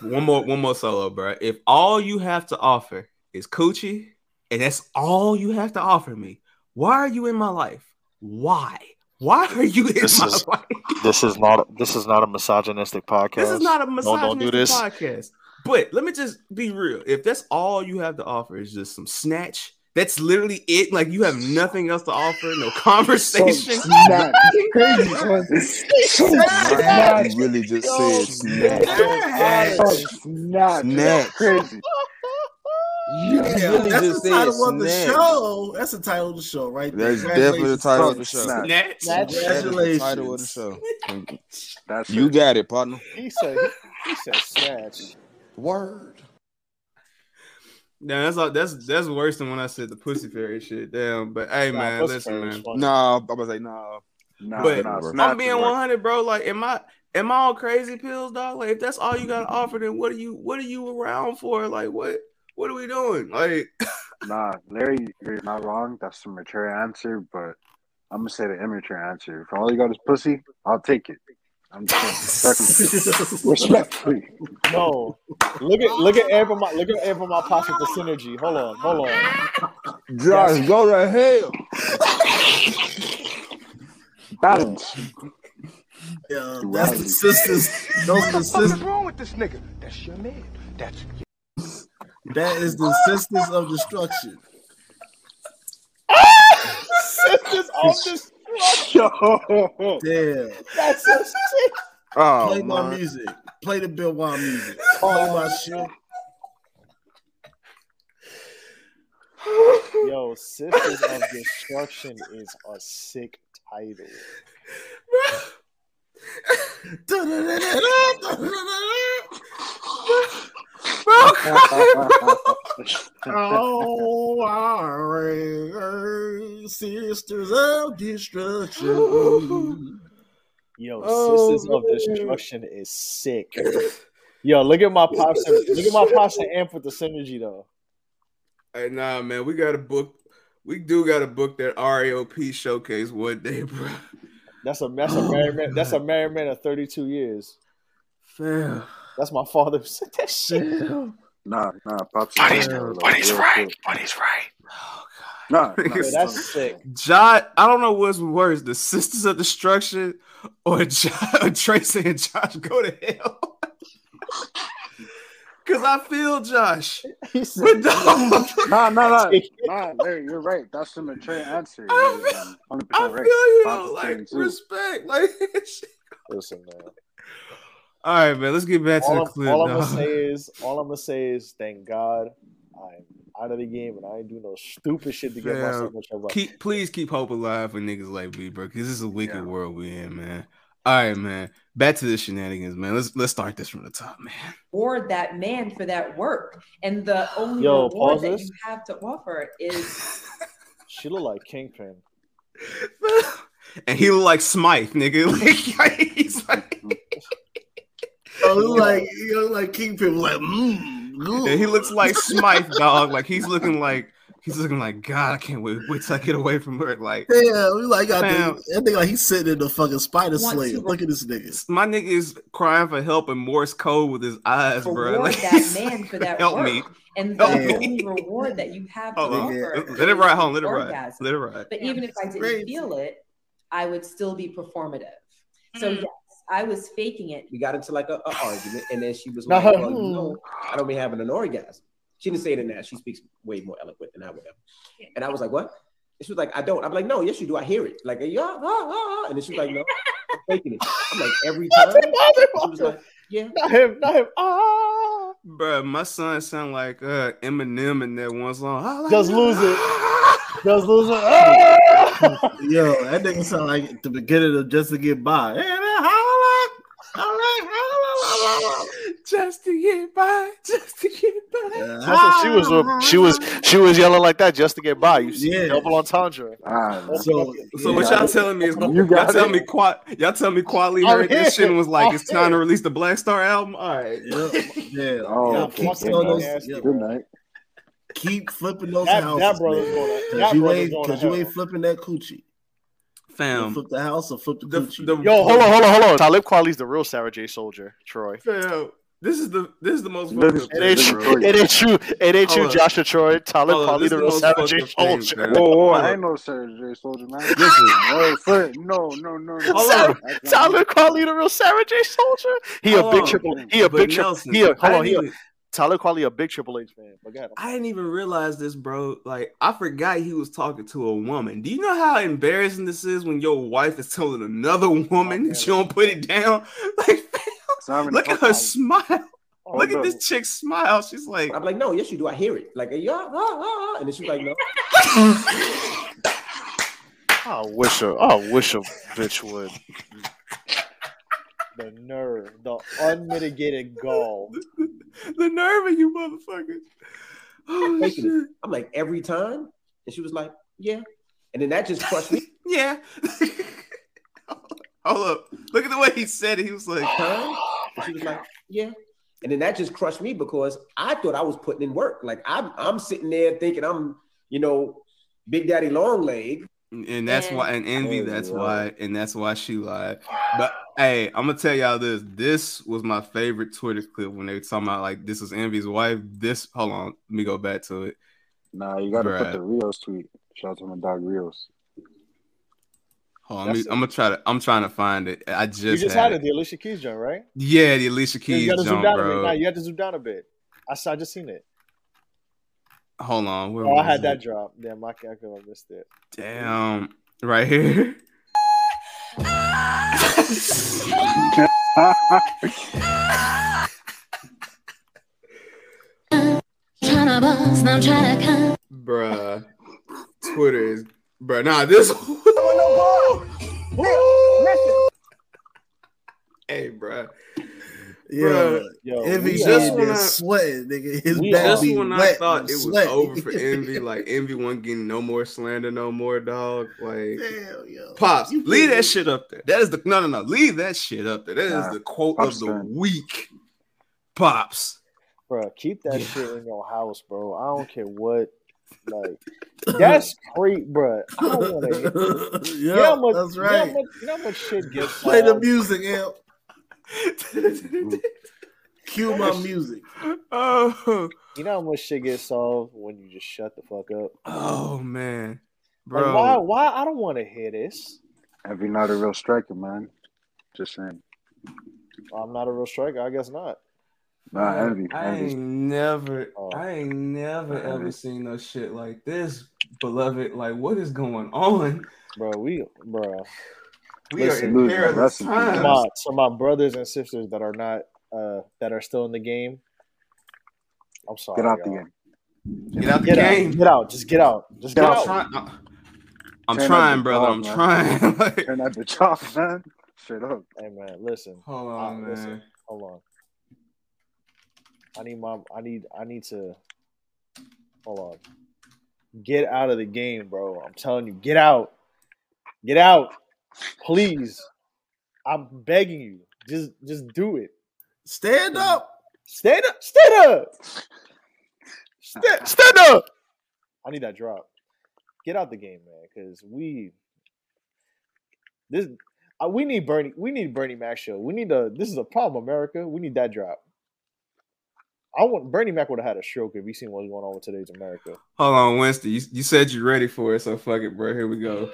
one more, one more solo, bro. If all you have to offer is coochie, and that's all you have to offer me, why are you in my life? Why? Why are you in This my is life? this is not this is not a misogynistic podcast. This is not a No, don't do misogynistic this. podcast. But let me just be real. If that's all you have to offer is just some snatch, that's literally it. Like you have nothing else to offer, no conversation. [laughs] snatch. Crazy, [laughs] son. You really just said snatch. Oh, snatch. Snatch. Crazy. You Yeah, really that's just the title of the snatch. show. That's the title of the show, right there. That's definitely the title of the show. Snatch. That is the title of the show. That's You it. got it, partner. He said he said snatch. Word. Damn, that's all, that's that's worse than when I said the pussy fairy shit. Damn, but hey Nah, man, Pussy listen man. funny. Nah, I'm gonna say nah. Nah, But nah, I'm snatch being 100, bro. Like, am I am I on crazy pills, dog? Like, if that's all you got to offer, then what are you what are you around for? Like, what what are we doing? Like, Nah, Larry, you're not wrong. That's the mature answer, but I'm gonna say the immature answer. If all you got is pussy, I'll take it. I'm just [laughs] respectfully. respectfully. No, look at look at every my look at every my pops the synergy. Hold on, hold on. Josh, go to hell. Balance. Yeah, that's the sisters. Those are the sisters. wrong with this nigga? That's your man. That's That is the sisters of destruction. Sisters of destruction. Damn. That's so sick. Oh, Play my man. music. Play the Bill Wild music. Oh, Play my shit. Yo, Sisters of Destruction is a sick title. [laughs] oh, our sisters of destruction. Yo, Oh, Sisters of man. Destruction is sick. Yo, look at my pops. Look at my pops and amp with the synergy though. hey, nah, man, we got to book. We do got to book that RAOP showcase one day, bro. That's a that's a oh, married man. That's a married man of thirty two years. Fam. That's my father who [laughs] said that shit. Nah, nah, pops. But he's, Like, but he's right. quick. But he's right. Nah, nah, [laughs] Yo, that's sick. Josh, I don't know what's worse, the Sisters of Destruction or, Josh, [laughs] or Tracy and Josh go to hell. Cause I feel Josh. [laughs] He But dog, Nah, nah, nah, [laughs] nah, Larry, you're right. That's the mature answer. I Hundred I feel right. you know, like respect. Like [laughs] Listen, man. all right, man. Let's get back to the clip. all I'm gonna say is, all I'm gonna say is, thank God I'm out of the game and I ain't do no stupid shit to get Fam, myself in trouble. keep please keep hope alive for niggas like me, bro. Cause this is a wicked world we in, man. All right, man. Back to the shenanigans, man. Let's let's start this from the top, man. reward that man for that work. And the only Yo, reward that this. you have to offer is [laughs] She look like Kingpin. [laughs] And he look like Smythe, nigga. [laughs] Like, he's like, Oh, you like you look like Kingpin, like mm, and he looks like Smythe, dog. Like he's looking like he's looking like God. I can't wait wait till I get away from her. Like yeah, you like got Fam. the, I think like he's sitting in the fucking spider Want slayer. to- Look at this nigga. my nigga is crying for help in Morse code with his eyes, bro. Like, that [laughs] man for that help work. me. And the Help me. only reward that you have to Hold on. offer Let it is ride home. Let it ride. orgasm. Let it ride. But even if I didn't crazy. feel it, I would still be performative. So Mm. yes, I was faking it. We got into like a, a argument, and then she was Nah, like, "Well, hmm. you know, I don't be having an orgasm." She didn't say it in that. She speaks way more eloquent than I would have. And I was like, "What?" And she was like, "I don't." I'm like, "No, yes, you do. I hear it." Like, yeah, ah, ah, ah. and then she was like, "No, I'm faking it." I'm like, every time. She was like, "Yeah." Not him, not him. Ah, Bruh, my son sound like uh, Eminem in that one song. I like just lose it. Just lose it. Ah! Yo, that nigga sound like the beginning of just to get by. Hey, man, holla, holla, holla, Just to get by, just to get by. holla. That's what she was. She was. She was yelling like that just to get by. You see, Yeah. double entendre. Ah, So, So what y'all telling me is You y'all got tell me Quad y'all tell me Kweli heard this shit and was like I'm it's time to release the Black Star album. All right. yeah, yeah. [laughs] Oh, yeah, keep Fucking those, nasty, yeah, Good night. keep flipping those That- houses, that brother's man. going to- Cause you ain't, cause you ain't flipping that coochie. Fam. flip the house or flip the, The, coochie. the, Yo, hold on, hold on, hold on. Talib Kweli's the real Sarah J. Soldier, Troy. Fam, this is the this is the most fucked up It ain't true. It ain't true. It ain't true, Joshua Troy. Talib Hold Kweli the real the Sarah most J. thing, Soldier. Whoa, whoa, I ain't no Sarah J. Soldier, man. Listen. No, sir. No, no, no, no. Hold on. That's not Talib Kweli the real Sarah J. Soldier. He a big on. triple. He a But big triple. He a, hold on. He a, didn't Talib Kweli a big Triple H fan. But go. I didn't even realize this, bro. Like, I forgot he was talking to a woman. Do you know how embarrassing this is when your wife is telling another woman oh, that you don't put it down? [laughs] Like, Simon look at her off. smile. Oh, Look at this chick smile. She's like, I'm like, "No, yes, you do. I hear it." Like, yeah, ah, ah, ah. and then she was like, "No." I wish a, I wish a bitch would. The nerve, the unmitigated gall. the nerve of you motherfuckers. Oh, shit. it. I'm like, every time, and she was like, "Yeah," and then that just crushed me. [laughs] Yeah. [laughs] Hold up. Look at the way he said it. He was like, huh? And she was like, [laughs] yeah. And then that just crushed me because I thought I was putting in work. Like I'm, I'm sitting there thinking I'm, you know, Big Daddy Long Leg. and that's why and envy Oh, that's wow. why and that's why she lied but hey i'm gonna tell y'all this this was my favorite twitter clip when they were talking about like this is envy's wife this hold on let me go back to it Nah, you gotta put the Rios tweet. Shout out to my dog Rios. Hold on let me, i'm gonna try to i'm trying to find it i just, You just had had it, the Alicia Keys joint, right? yeah the alicia Yeah, keys you gotta zoom jump, down a bit. bro Nah, you have to zoom down a bit. I saw, I just seen it. hold on where Oh, I had it? that drop. Damn, I can't I could have missed it. damn right here Tryna buzz, now I'm tryna come. bruh twitter is bruh nah this [laughs] hey bruh Yeah, Bruh, yo, Envy Envy just just when I- sweating, nigga. His We- back just be when I thought and it was sweat. over for Envy, like Envy wasn't getting no more slander, no more dog. Like Damn, yo. Pops, You leave put- that shit up there. That is the no no no. Leave that shit up there. That is Nah, the quote Pops of the done. week. Pops. Bro, keep that shit in your house, bro. I don't care what. Like, that's great, bro. I don't want to. Yeah, you know how much, that's You know, how right. much, you know how much shit gets [laughs] Play the music, Imp. Cue my [laughs] music. Oh, You know how much shit gets solved when you just shut the fuck up. oh man, Like, bro. why? Why? I don't want to hear this. Envy not a real striker, man. Just saying. I'm not a real striker. I guess not. Nah, envy. I ain't never, Oh. I ain't never Envy. ever seen no shit like this, beloved. Like, what is going on? Bro, we, bro. We Listen, are in perilous times. So my, so my brothers and sisters that are not, uh, that are still in the game. I'm sorry. Get out the y'all. game. Get out the Get game. out. Get out. Just get out. Just get Get I'm out. trying. uh, I'm Turn trying, brother. bitch I'm off, trying. [laughs] Like, Turn that bitch off, man. Straight up. Hey man, listen. hold on, man. listen. Hold on. I need my. I need. I need to. Hold on. Get out of the game, bro. I'm telling you, get out. Get out, please. I'm begging you. Just, just do it. Stand up. Stand up. Stand up. Stand, stand up. I need that drop. Get out the game, man, because we. This. Uh, we need Bernie. We need Bernie Mac show. We need a. This is a problem, America. We need that drop. I want Bernie Mac would have had a stroke if he seen what's going on with today's America. Hold on, Winston. You, you said you're ready for it, so fuck it, bro. Here we go.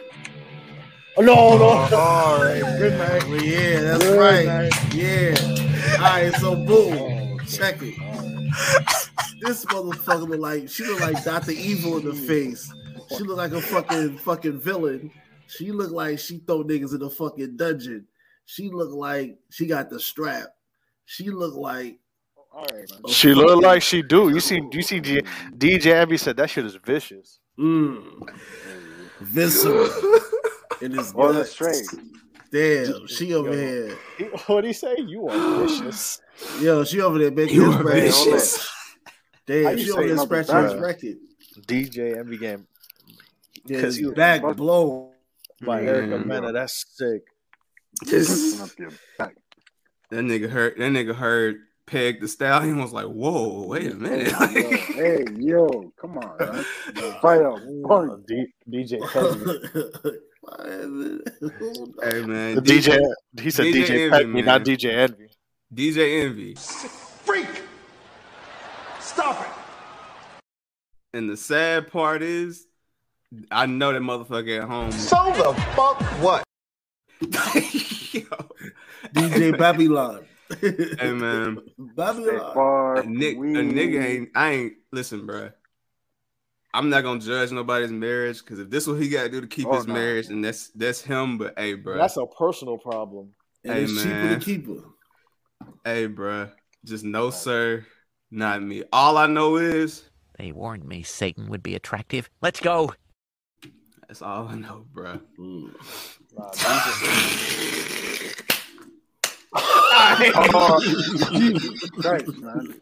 Oh, no, no. Oh, [laughs] All right, good night. Well, yeah, that's Good right. night. Yeah. All right, so boom. Check it. This motherfucker look like she look like Doctor Evil in the face. She look like a fucking fucking villain. She look like she throw niggas in the fucking dungeon. She look like she got the strap. She look like a She look fucking- like she do. You see, you see, G- DJ Abby said that shit is vicious. Mm. Visceral. [laughs] It is All the straight. Damn, she over here. What do you say? You are vicious. [gasps] Yo, she over there making You his are vicious. Damn, she over there scratching his record. DJ Envy game. Yeah, 'Cause his you- back blown. By Erica Mm. Mena. That's sick. Open up your back. That nigga heard. That nigga heard. Peg the stallion was like, "Whoa, wait a minute." Hey, yo, come on, man. Fire up. [laughs] Uh, D- DJ Kevin. [laughs] hey man, DJ, he said DJ, Envy, Pet me, not. DJ Envy. DJ Envy. Freak! Stop it! And the sad part is, I know that motherfucker at home. So the fuck what? [laughs] DJ Babylon. Hey [laughs] man, Babylon. Far a, nick, a nigga ain't. I ain't. Listen, bruh. I'm not gonna judge nobody's marriage because if this what he got to do to keep Oh, his no. marriage, and that's that's him. But hey, bruh. That's a personal problem. And Hey, it's cheaper to keep her. Hey, bruh. Just no, sir. Not me. All I know is They warned me Satan would be attractive. Let's go. that's all I know, bruh. Mm. Nah, DJ, Oh, Jesus Christ, man.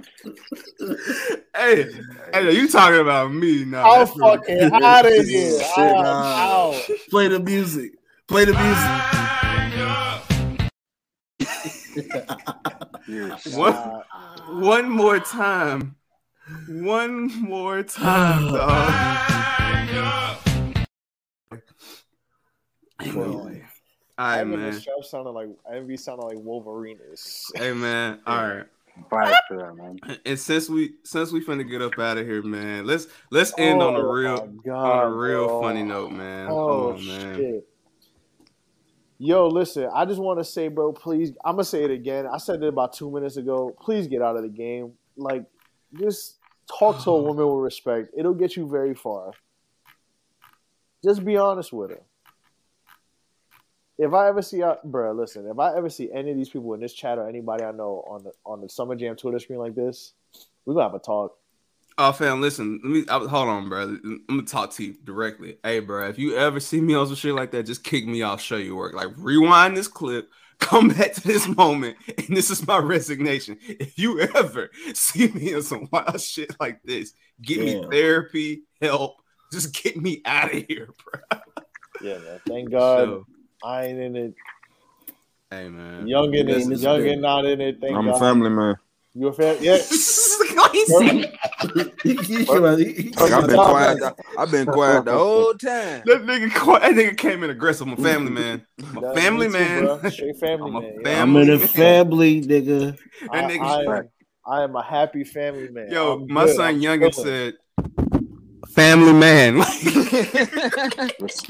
hey, hey, you talking about me now? I'm That's really- fucking out of here. Shit, I'm nah. out. Play the music. Play the music. [laughs] One, one more time. One more time, dog. Boy. [laughs] [laughs] All right, Evan man. Strap sounded like Envy sounded like Wolverine. Hey, man. All right. Fight for that, man. [laughs] And since we since we finna get up out of here, man, let's let's end on a Oh, real my on a real bro. funny note, man. Oh Hold on, man. shit. Yo, listen, I just want to say, bro, please, I'm gonna say it again. I said it about two minutes ago. Please get out of the game. Like, just talk to a [sighs] woman with respect. It'll get you very far. Just be honest with her. If I ever see, uh, bro, listen, if I ever see any of these people in this chat or anybody I know on the on the Summer Jam Twitter screen like this, we're gonna have a talk. Oh, fam, listen. Let me I, hold on, bro. I'm gonna talk to you directly. Hey, bro, if you ever see me on some shit like that, just kick me off. Show you work. Like rewind this clip. [laughs] Come back to this moment, and this is my resignation. If you ever [laughs] see me in some wild shit like this, get me therapy, help. Just get me out of here, bro. Yeah, man. Thank God So, I ain't in it. hey, man. Young and This is is young and not in it. Thank I'm God. a family man. You a fan? Yeah. [laughs] Like, [laughs] I've been quiet. I've been quiet the whole time. That nigga, quiet- that nigga came in aggressive. I'm a family mm-hmm. man. I'm a That's family too, man. bro. Straight [laughs] family I'm a man. family I'm in a family, nigga. I, That nigga- I, am, I am a happy family man. Yo, I'm my good. son I'm Youngin said, "Family man." [laughs]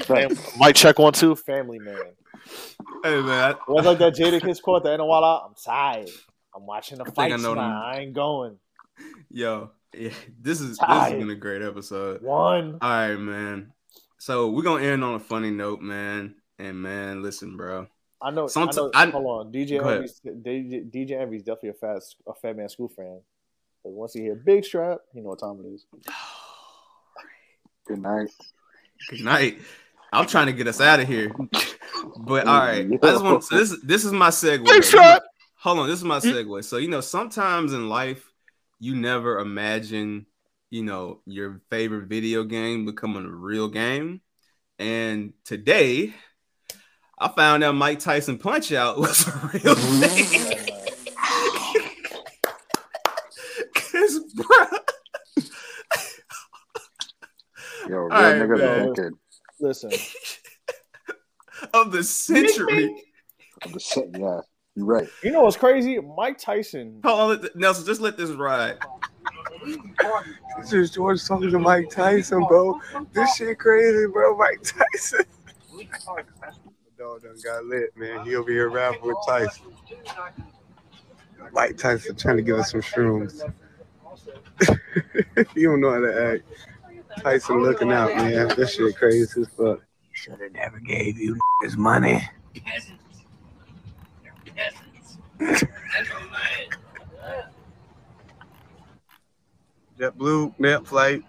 Fam- Mic check one two. Family man. hey man, I- Was like that Jadakiss quote at the end of Walla. I'm tired. I'm watching the think I fights know I ain't going. yo, yeah, this is this has been a great episode. One. All right, man. So we're gonna end on a funny note, man. And man, listen, bro. I know. Someti- I know I- hold on. DJ Envy's, DJ, DJ Envy's definitely a fast a Fat Man Scoop fan. But once he hear Big Strap, he know what time it is. [sighs] [sighs] [sighs] Good night. Good night. I'm trying to get us out of here. But all right, I just want so this this is my segue. Big shot. Hold on, this is my mm. segue. So you know, sometimes in life, you never imagine, you know, your favorite video game becoming a real game. And today, I found out Mike Tyson Punch Out [laughs] was a real thing. [laughs] Cause, bro, Yo, real right, niggas man. wicked. Listen, [laughs] of the century. Of the set, yeah, you're right. you know what's crazy? Mike Tyson. Hold on, Nelson, just let this ride. This is George talking to Mike Tyson, bro. This shit crazy, bro. Mike Tyson. [laughs] Dog done got lit, man. He over here rapping with Tyson. Mike Tyson trying to give us some shrooms. [laughs] you don't know how to act. Tyson looking out, man. This shit crazy as fuck. Should have never gave you his money. JetBlue, net flight.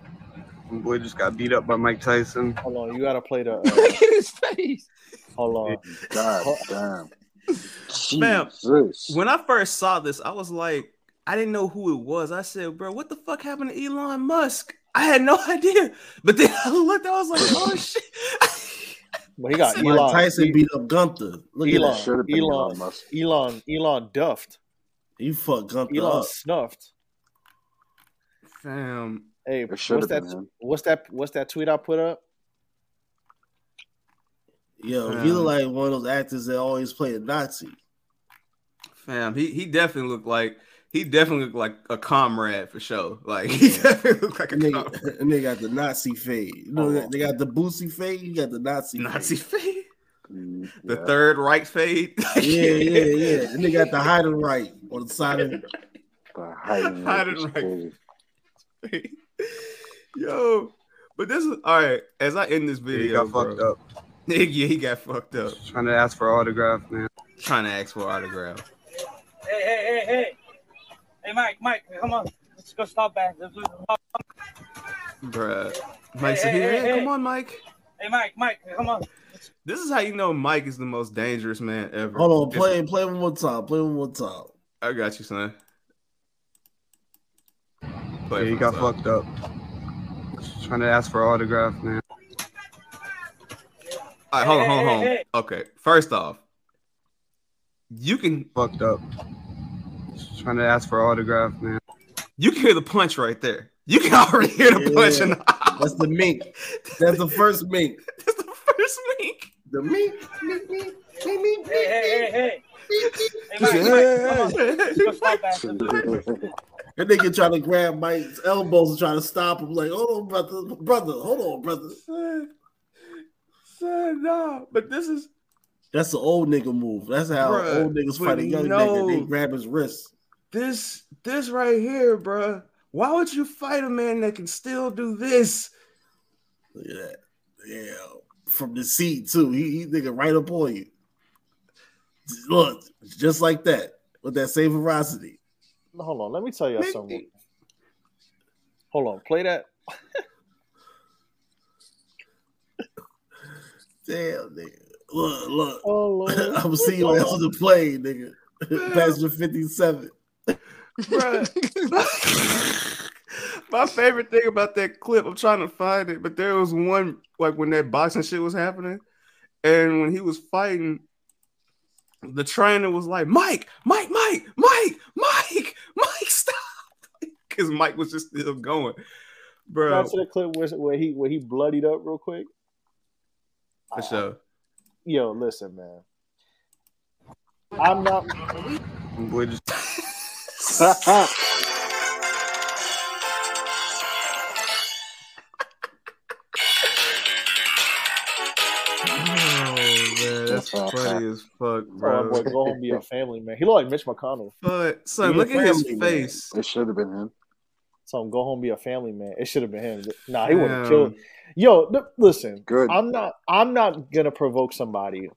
My boy just got beat up by Mike Tyson. Hold on, you gotta play the. [laughs] Look Uh, at his face. hold on. God damn. Ma'am, when I first saw this, I was like, I didn't know who it was. I said, bro, what the fuck happened to Elon Musk? I had no [laughs] idea. But then I looked, I was like, oh shit. [laughs] But he got Mike Elon. Tyson beat up Gunther. Look Elon. at that. Elon Elon. Elon. Elon duffed. He fucked Gunther Elon up. snuffed. Fam, Hey, It what's that? been. What's that? What's that tweet I put up? Yo, Fam. he look like one of those actors that always play a Nazi. fam, he, he definitely looked like he definitely looked like a comrade for sure. Like he definitely looked like a And they, comrade. [laughs] and they got the Nazi fade. You know, they- they got the Boosie fade. You got the Nazi. Nazi fade. fade. Mm, The yeah. third right fade. [laughs] Yeah, yeah, yeah. And they got the hide and right on the side of. The hiding Hiding is right. [laughs] Yo, but this is all right. As I end this video, He video, got fucked up. yeah, he got fucked up. Trying to ask for autograph, man. Trying to ask for autograph. Hey, hey, hey, hey. Hey, Mike, Mike, come on. Let's go stop back. Let's Bruh. Mike Hey, said, hey, hey, hey, hey, come on, Mike. Hey, Mike, Mike, come on. This is how you know Mike is the most dangerous man ever. Hold on, If- play, play one more time. Play one more time. I got you, son. Yeah, he got us. fucked up. Trying to ask for autograph, man. All right, hold on, hold on, hold on. hey, hey. Okay, first off, You can fucked up. Just trying to ask for autograph, man. You can hear the punch right there. You can already hear the punch. In the That's the mink. That's the first mink. [laughs] first mink. The mink. Mink. Mink. Mink. Mink. Hey, hey, hey, hey. Hey, He Mike, said, Mike, come on. Let's go stop back. [laughs] That nigga trying to grab Mike's elbows and trying to stop him. Like, hold on, brother, brother, hold on, brother. Son, son, no, but this is That's the old nigga move. That's how Bruh, old niggas but fight a young no. nigga. They grab his wrist. This this right here, bruh. Why would you fight a man that can still do this? Look at that. Yeah, from the seat too. He, he nigga right up on you. Look, just like that with that same veracity. Hold on, let me tell you something. Hold on, play that. [laughs] Damn, nigga. Look, look. Oh, Lord. [laughs] I'm seeing you after the play, nigga. Passenger 57. Bruh. [laughs] My favorite thing about that clip, I'm trying to find it, but there was one like when that boxing shit was happening, and when he was fighting, the trainer was like, Mike, Mike, Mike, Mike, Mike, Mike, stop. [laughs] Because Mike was just still going. Bro, Back to the clip where, where he where he bloodied up real quick. for sure. Yo, listen, man. I'm not. Oh, that's funny as fuck, Oh, bro. boy, go home, be a family man. He look like Mitch McConnell. But son, Be look at his family man. face. It should have been him. So go home, be a family man. It should have been him. Nah, he would have Damn. killed. Yo, th- listen. Good. I'm not. I'm not gonna provoke somebody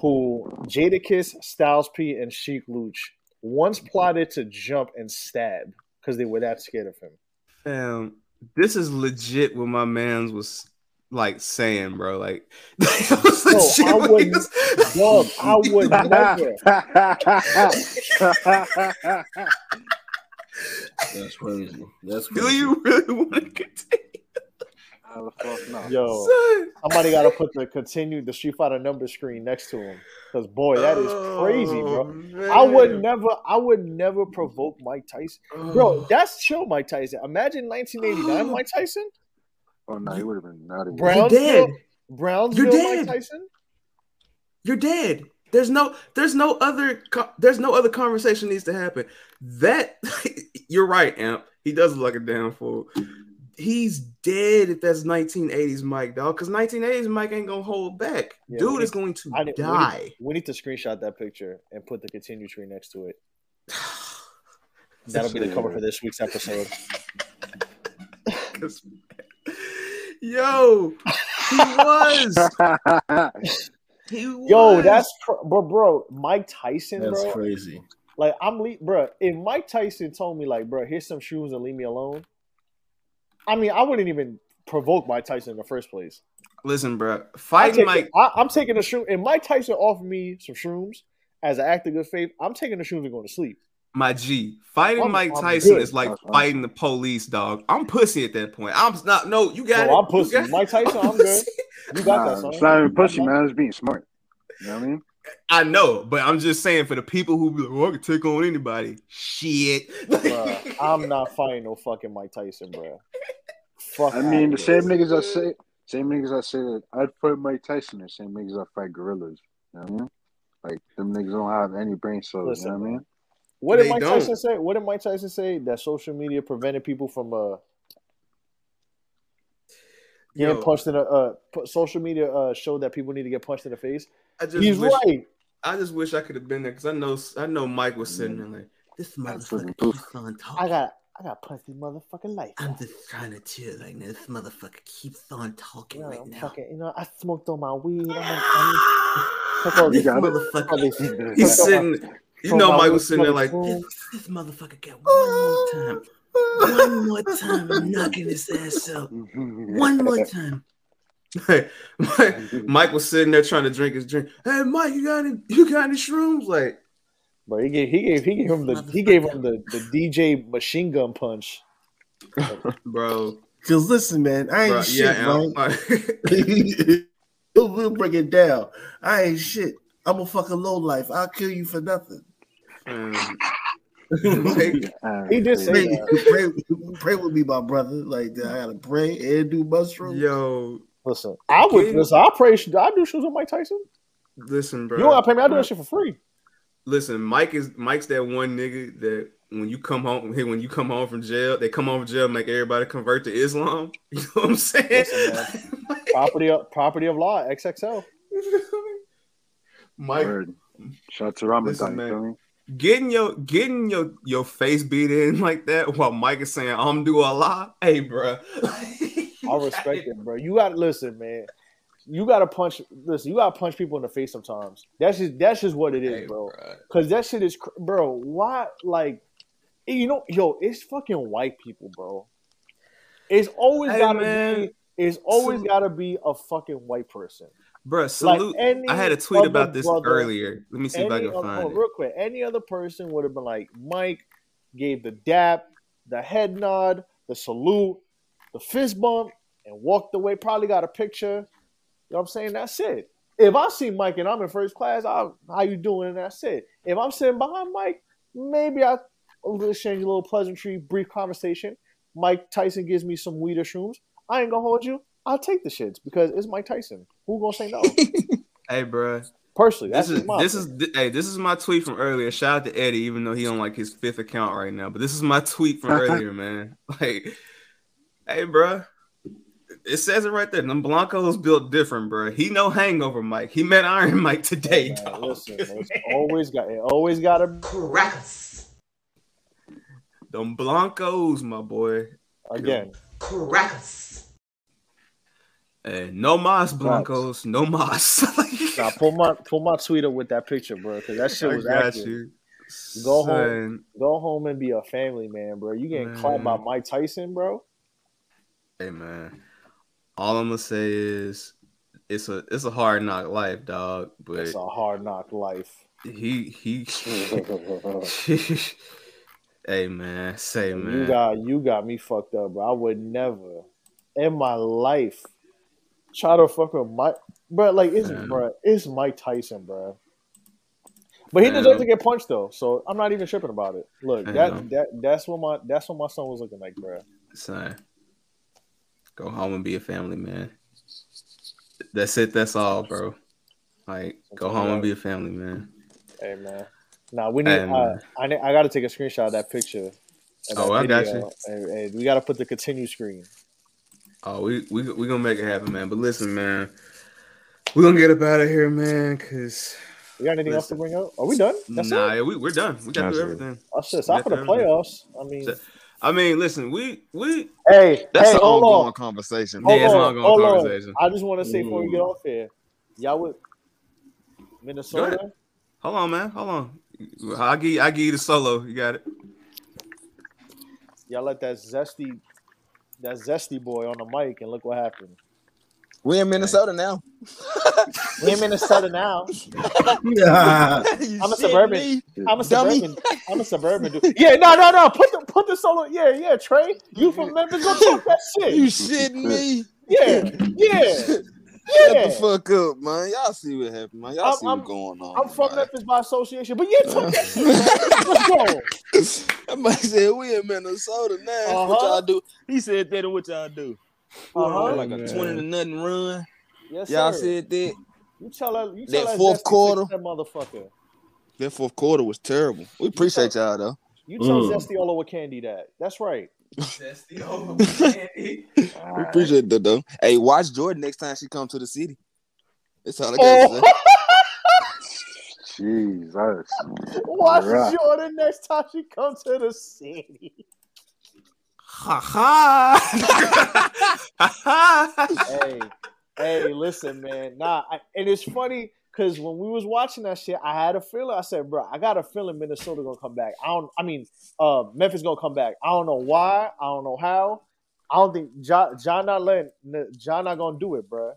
who Jadakiss, Styles P, and Sheek Louch once plotted to jump and stab because they were that scared of him. Fam, this is legit what my man's was like saying, bro. Like, [laughs] it was Bro, legit I wouldn't. was- [laughs] Dog, I would never. That's crazy. That's [laughs] Do you really want to continue? How the fuck no? Yo, Son. somebody got to put the continue the Street Fighter number screen next to him because boy, that is oh, crazy, bro. Oh, I would never, I would never provoke Mike Tyson, bro. Oh. That's chill, Mike Tyson. Imagine 1989 [gasps] Mike Tyson, Oh no, he would have been not even. Brownsville, dead. Brownsville, You're Mike dead. Tyson. You're dead. There's no, there's no other, there's no other conversation needs to happen. That [laughs] you're right, Amp. He does look like a damn fool. He's dead if that's 1980s Mike, dog. Because 1980s Mike ain't gonna hold back. Yeah, Dude we is going to I need, we need- die. We need, to screenshot that picture and put the continue tree next to it. [sighs] That'll be the cover for this week's episode. [laughs] [laughs] Yo, he was. [laughs] he was. Yo, that's cr- but bro, Mike Tyson, That's bro. crazy. Like I'm, le- bro. If Mike Tyson told me like, bro, here's some shoes and leave me alone. I mean, I wouldn't even provoke Mike Tyson in the first place. Listen, bro. I Fighting take, Mike. I, I'm taking a shroom. If Mike Tyson offered me some shrooms as an act of good faith, I'm taking the shrooms and going to sleep. My G, fighting I'm- Mike I'm Tyson good. is like That's awesome. fighting the police, dog. I'm pussy at that point. I'm not. No, you got Bro, it. I'm pussy. You got it. Mike Tyson, I'm [laughs] good. pussy. You got Nah, that, son. it's not even pussy, man. It's being smart. You know what I mean? I know, but I'm just saying for the people who be like, oh, I can take on anybody. Shit. Bruh, I'm [laughs] not fighting no fucking Mike Tyson, bro. Fuck. I mean, the same niggas I say, same niggas I say that I'd fight Mike Tyson, the same niggas I fight gorillas. You know what I mean? Like them niggas don't have any brain cells. you know what I mean? What did They Mike don't. Tyson say? What did Mike Tyson say? That social media prevented people from uh getting Yo, punched in a uh social media uh showed that people need to get punched in the face. I just He's wish, right. I just wish I could have been there because I know I know Mike was sitting there like this Absolutely. motherfucker keeps on talking. I got I got punched this motherfucking life. I'm just trying to chill like this motherfucker keeps on talking You know, right I'm now. fucking, you know, I smoked on my weed. I'm, I'm, [laughs] fuck all This this- motherfucker, he's fuck all my- sitting. You know, Mike was sitting there like this, this motherfucker got one more time, one more time, I'm knocking his ass out, one more time. Hey, Mike, Mike was sitting there trying to drink his drink. Hey, Mike, you got any? You got any shrooms? Like, Bro, he gave he gave he gave him the he gave him the, the DJ machine gun punch. [laughs] bro. Cause listen, man, I ain't Bro, shit, yeah, bro. [laughs] We'll, we'll break it down. I ain't shit. I'm a fucking low life. I'll kill you for nothing. [laughs] Like, [laughs] He just say pray, pray, pray with me, my brother. Like I gotta pray and do mushrooms. Yo, Listen, I would King- listen. I pray. I do shows with Mike Tyson. listen, bro. You don't gotta pay me. I do that shit for free. Listen, Mike is Mike's that one nigga that when you come home, hey, [laughs] when you come home from jail, they come home from jail, make everybody convert to Islam. You know what I'm saying? Listen, man. property of property of law. XXL. Mike, Word. Shout out to Ramadan. Listen, you man. feel me? getting your getting your your face beat in [laughs] like that while Mike is saying I'm do Allah. Hey, bro. I respect it, bro. You gotta listen, man. You gotta punch. Listen, you gotta punch people in the face sometimes. That's just that's just what it is, bro. Cause that shit is, bro. Why, like, you know, yo, it's fucking white people, bro. It's always Hey, gotta man. be. It's always gotta be a fucking white person. Bro, salute. any I had a tweet about this brother- earlier. Let me see if I can other- oh, find oh, it. Real quick, any other person would have been like Mike, gave the dap, the head nod, the salute, the fist bump, and walked away. Probably got a picture. You know what I'm saying? That's it. If I see Mike and I'm in first class, I, how you doing? And that's it. If I'm sitting behind Mike, maybe I exchange a little pleasantry, brief conversation. Mike Tyson gives me some weed or shrooms. I ain't gonna hold you. I'll take the shits because it's Mike Tyson. Who gonna say no? [laughs] Hey, bro. Personally, This is my this is th- hey this is my tweet from earlier. Shout out to Eddie, even though he on like his fifth account right now. But this is my tweet from [laughs] earlier, man. Like, hey, bro. It says it right there. Them Blancos built different, bro. He no hangover, Mike. He met Iron Mike today, dog. Listen, it's always got it always got a Crackers. Them Blancos, my boy. Again. Crackers. Hey, no mas Blancos, no mas. [laughs] Now pull my pull my tweet up with that picture, bro, because that shit was accurate. you. Go Son. home, go home and be a family man, bro. You getting clapped by Mike Tyson, bro? Hey man, all I'm gonna say is it's a it's a hard knock life, dog. But It's a hard knock life. he he. [laughs] hey man, say man. You got you got me fucked up, bro. I would never in my life try to fuck with Mike, bro. Like it's Man. bro, it's Mike Tyson, bro. But he deserves to get punched though, so I'm not even tripping about it. Look, that that that's what my that's what my son was looking like, bro. son, go home and be a family man. That's it. That's all, bro. Like, go home and be a family man. Hey man. Now we need. Hey, uh. I I got to take a screenshot of that picture. and Oh, that I got you. And, and we got to put the continue screen. Oh, we we we gonna make it happen, man. But listen, man, we gonna get up out of here, man. Cause You got anything else to bring up? Are we done? That's nah, it. yeah, we we're done. We got to do everything. Oh, shit! We Stop for the to do everything. playoffs. I mean, I mean, listen, we we hey, That's hey, an hold ongoing on. conversation. Hold Yeah, it's an on, ongoing hold on. I just want to say before we get off here, y'all with Go Minnesota. ahead. Hold on, man. Hold on. I give you, I give you the solo. You got it. Y'all let that zesty, that zesty boy on the mic, and look what happened. We in Minnesota now. [laughs] We in Minnesota now. Yeah. [laughs] I'm a suburban. me? I'm a Dummy. suburban. I'm a suburban dude. Yeah, no, no, no. Put the put the solo. Yeah, yeah. Trey, you from Memphis? Go talk that shit. You shitting me? Yeah, yeah, Shut yeah. the fuck up, man. Y'all see what happened, man. Y'all I'm- see I'm- what's going on. I'm from Memphis by association, but yeah, [laughs] talk that shit. Man. Let's go. [laughs] That man said we in Minnesota now. What Uh-huh. y'all do? He said that and what y'all do? Uh-huh. Like a twenty to nothing run. Yes, y'all sir. said that. You tell her. You That tell her fourth Zesty quarter. That motherfucker. That fourth quarter was terrible. We appreciate y'all though. You tell Mm. Zesty all over Candy that. That's right. We appreciate that though. Hey, watch Jordyn next time she come to the city. That's all I gotta Oh. [laughs] Jesus. Watch Right. Jordyn next time she comes to the city. [laughs] Ha ha. hey, hey, listen, man. Nah, I, and it's funny because when we was watching that shit, I had a feeling. I said, bro, I got a feeling Minnesota gonna come back. I don't. I mean, uh, Memphis gonna come back. I don't know why. I don't know how. I don't think Ja, Ja not letting Ja not gonna do it, bro.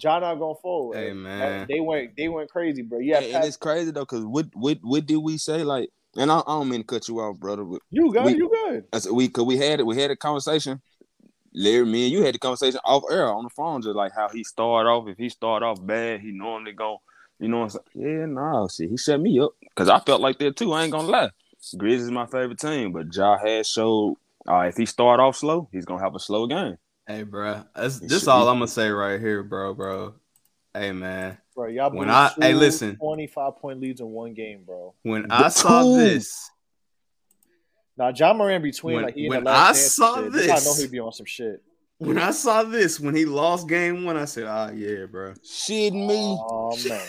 Ja not going forward. Hey, man. they went they went crazy, bro. Yeah, and, and it's crazy though, cause what what what did we say? Like, and I, I don't mean to cut you off, brother. You good, we, you good. We cause we had it. We had a conversation. Larry, me and you had the conversation off air on the phone, just like how he started off. If he start off bad, he normally go, You know what I'm saying? Yeah, nah, shit. He shut me up because I felt like that too. I ain't gonna lie. Grizzlies is my favorite team, but Ja has showed uh, if he start off slow, he's gonna have a slow game. Hey, bro, that's He this all be. I'm gonna say right here, bro, bro. Hey, man, Bro, y'all when blew I hey listen, 25 point leads in one game, bro. when I saw Two. this, Now, Ja Morant between When- like he in when the last I dance saw shit, this, I know he'd be on some shit. when I saw this, when he lost game one, I said, ah, yeah, bro. Shit me. Oh man.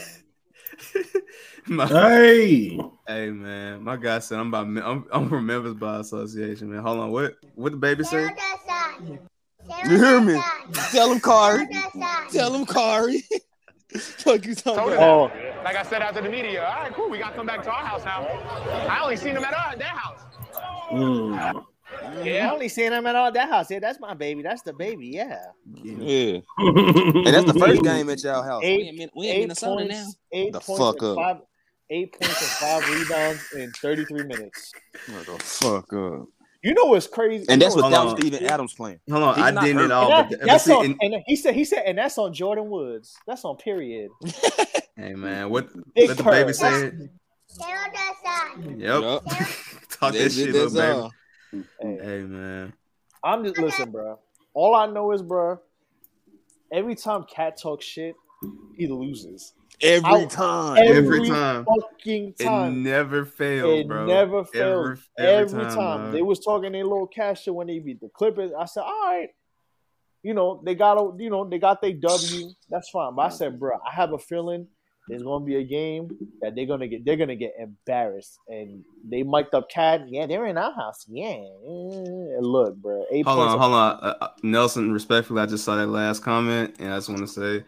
[laughs] My- Hey. hey, man, my guy said I'm about I'm, I'm from Memphis by association, man. Hold on, what what the baby say? You hear me? Tell him, Kari. Tell him, Kari. [laughs] Fuck you talking about? him that. Like I said after the media, all right, cool. We got to come back to our house now. I only seen him at our, their house. Mm. Yeah. I only seen him at all that house. Yeah, that's my baby. That's the baby. Yeah. Yeah. hey, that's the first game at y'all house. Eight, we in, Min- we in eight Minnesota points, now. Eight The points fuck up. Five, eight points and five rebounds in 33 minutes. The fuck up. You know what's crazy? And that's know without what's Steven? Adams playing. Hold on, He's I didn't hurt. at all. And, But, that- that's see, on, and- and he said he said and that's on Jordyn Woods. That's on period. [laughs] hey, man, what Big let the Purr. baby say? Yep. Talk that That's shit, it, little that's baby. Hey, man. I'm just listen, bro. All I know is, bro. Every time Cat talks shit, he loses. Every I- time. Every, Every time. fucking It time. never fails, It bro. never fails. Every, Every, time. dog. They was talking their little cash shit when they beat the Clippers. I said, all right. You know, they got a you know, they got their W. That's fine. But I said, bro, I have a feeling there's gonna be a game that they're gonna get they're gonna get embarrassed. And they mic'd up Cat. Yeah, they're in our house. Yeah. And look, bro. Eight Hold points on, hold on. Uh, uh, Nelson, respectfully, I just saw that last comment, and I just want to say,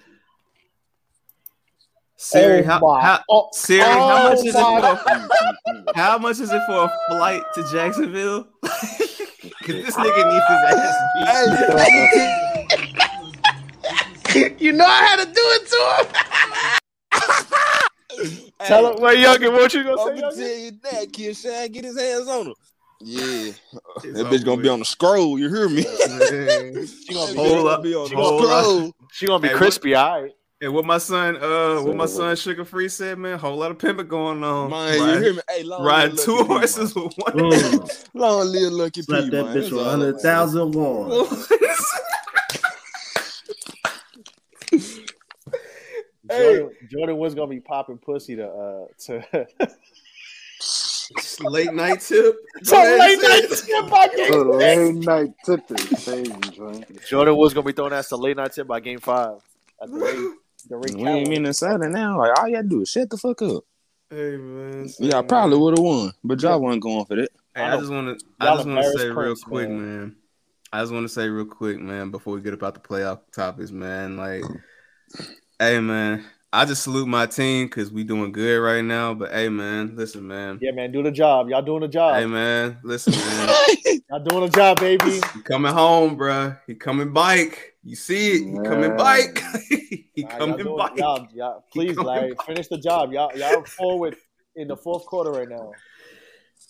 Siri, Oh how, how, oh- Siri, how much oh is it for? [laughs] how much is it for a flight to Jacksonville? [laughs] Because this nigga needs his ass beat. [laughs] you know I had to do it to him. Tell him, wait, Youngin, what you gonna I'm say, gonna tell you that, kid. Shine, get his hands on him. Yeah, It's [laughs] that bitch gonna be on the scroll. You hear me? [laughs] She gonna be, Hold up, be on the hold scroll. she gonna be Hey, what- crispy, all right. And what my son, uh, what my son Suga Free said, man, whole lot of pimping going on. Man, you Riding- hear me? Hey, long riding live two Lucky P, horses with one. Mm. Long live Lucky P, Slap that man. bitch That's for all a I'm hundred saying. thousand [laughs] won. Jordyn, Jordyn was gonna be popping pussy to uh to late night tip. [laughs] to late night tip by game The six. late night tip is man. Jordyn was gonna be throwing that to late night tip by game five at the rate [laughs] the rate We ain't Callaway. Minnesota now. Like all you gotta do is shut the fuck up. Hey man, Yeah, I probably would have won, but y'all wasn't going for that. Hey, I I just want to, I just want to embarrassed say real Prince, quick, man. man. I just want to say real quick, man, before we get about the playoff topics, man. Like, hey, man, I just salute my team because we doing good right now. But hey, man, listen, man. Yeah, man, do the job. Y'all doing the job. Hey, man, listen, man. [laughs] Y'all doing the job, baby. he coming home, bruh. He coming bike. You see it? He coming bike. [laughs] he Nah, y'all, coming bike. y'all, y'all, please, coming Larry, finish the job. Y'all, y'all forward in the fourth quarter right now.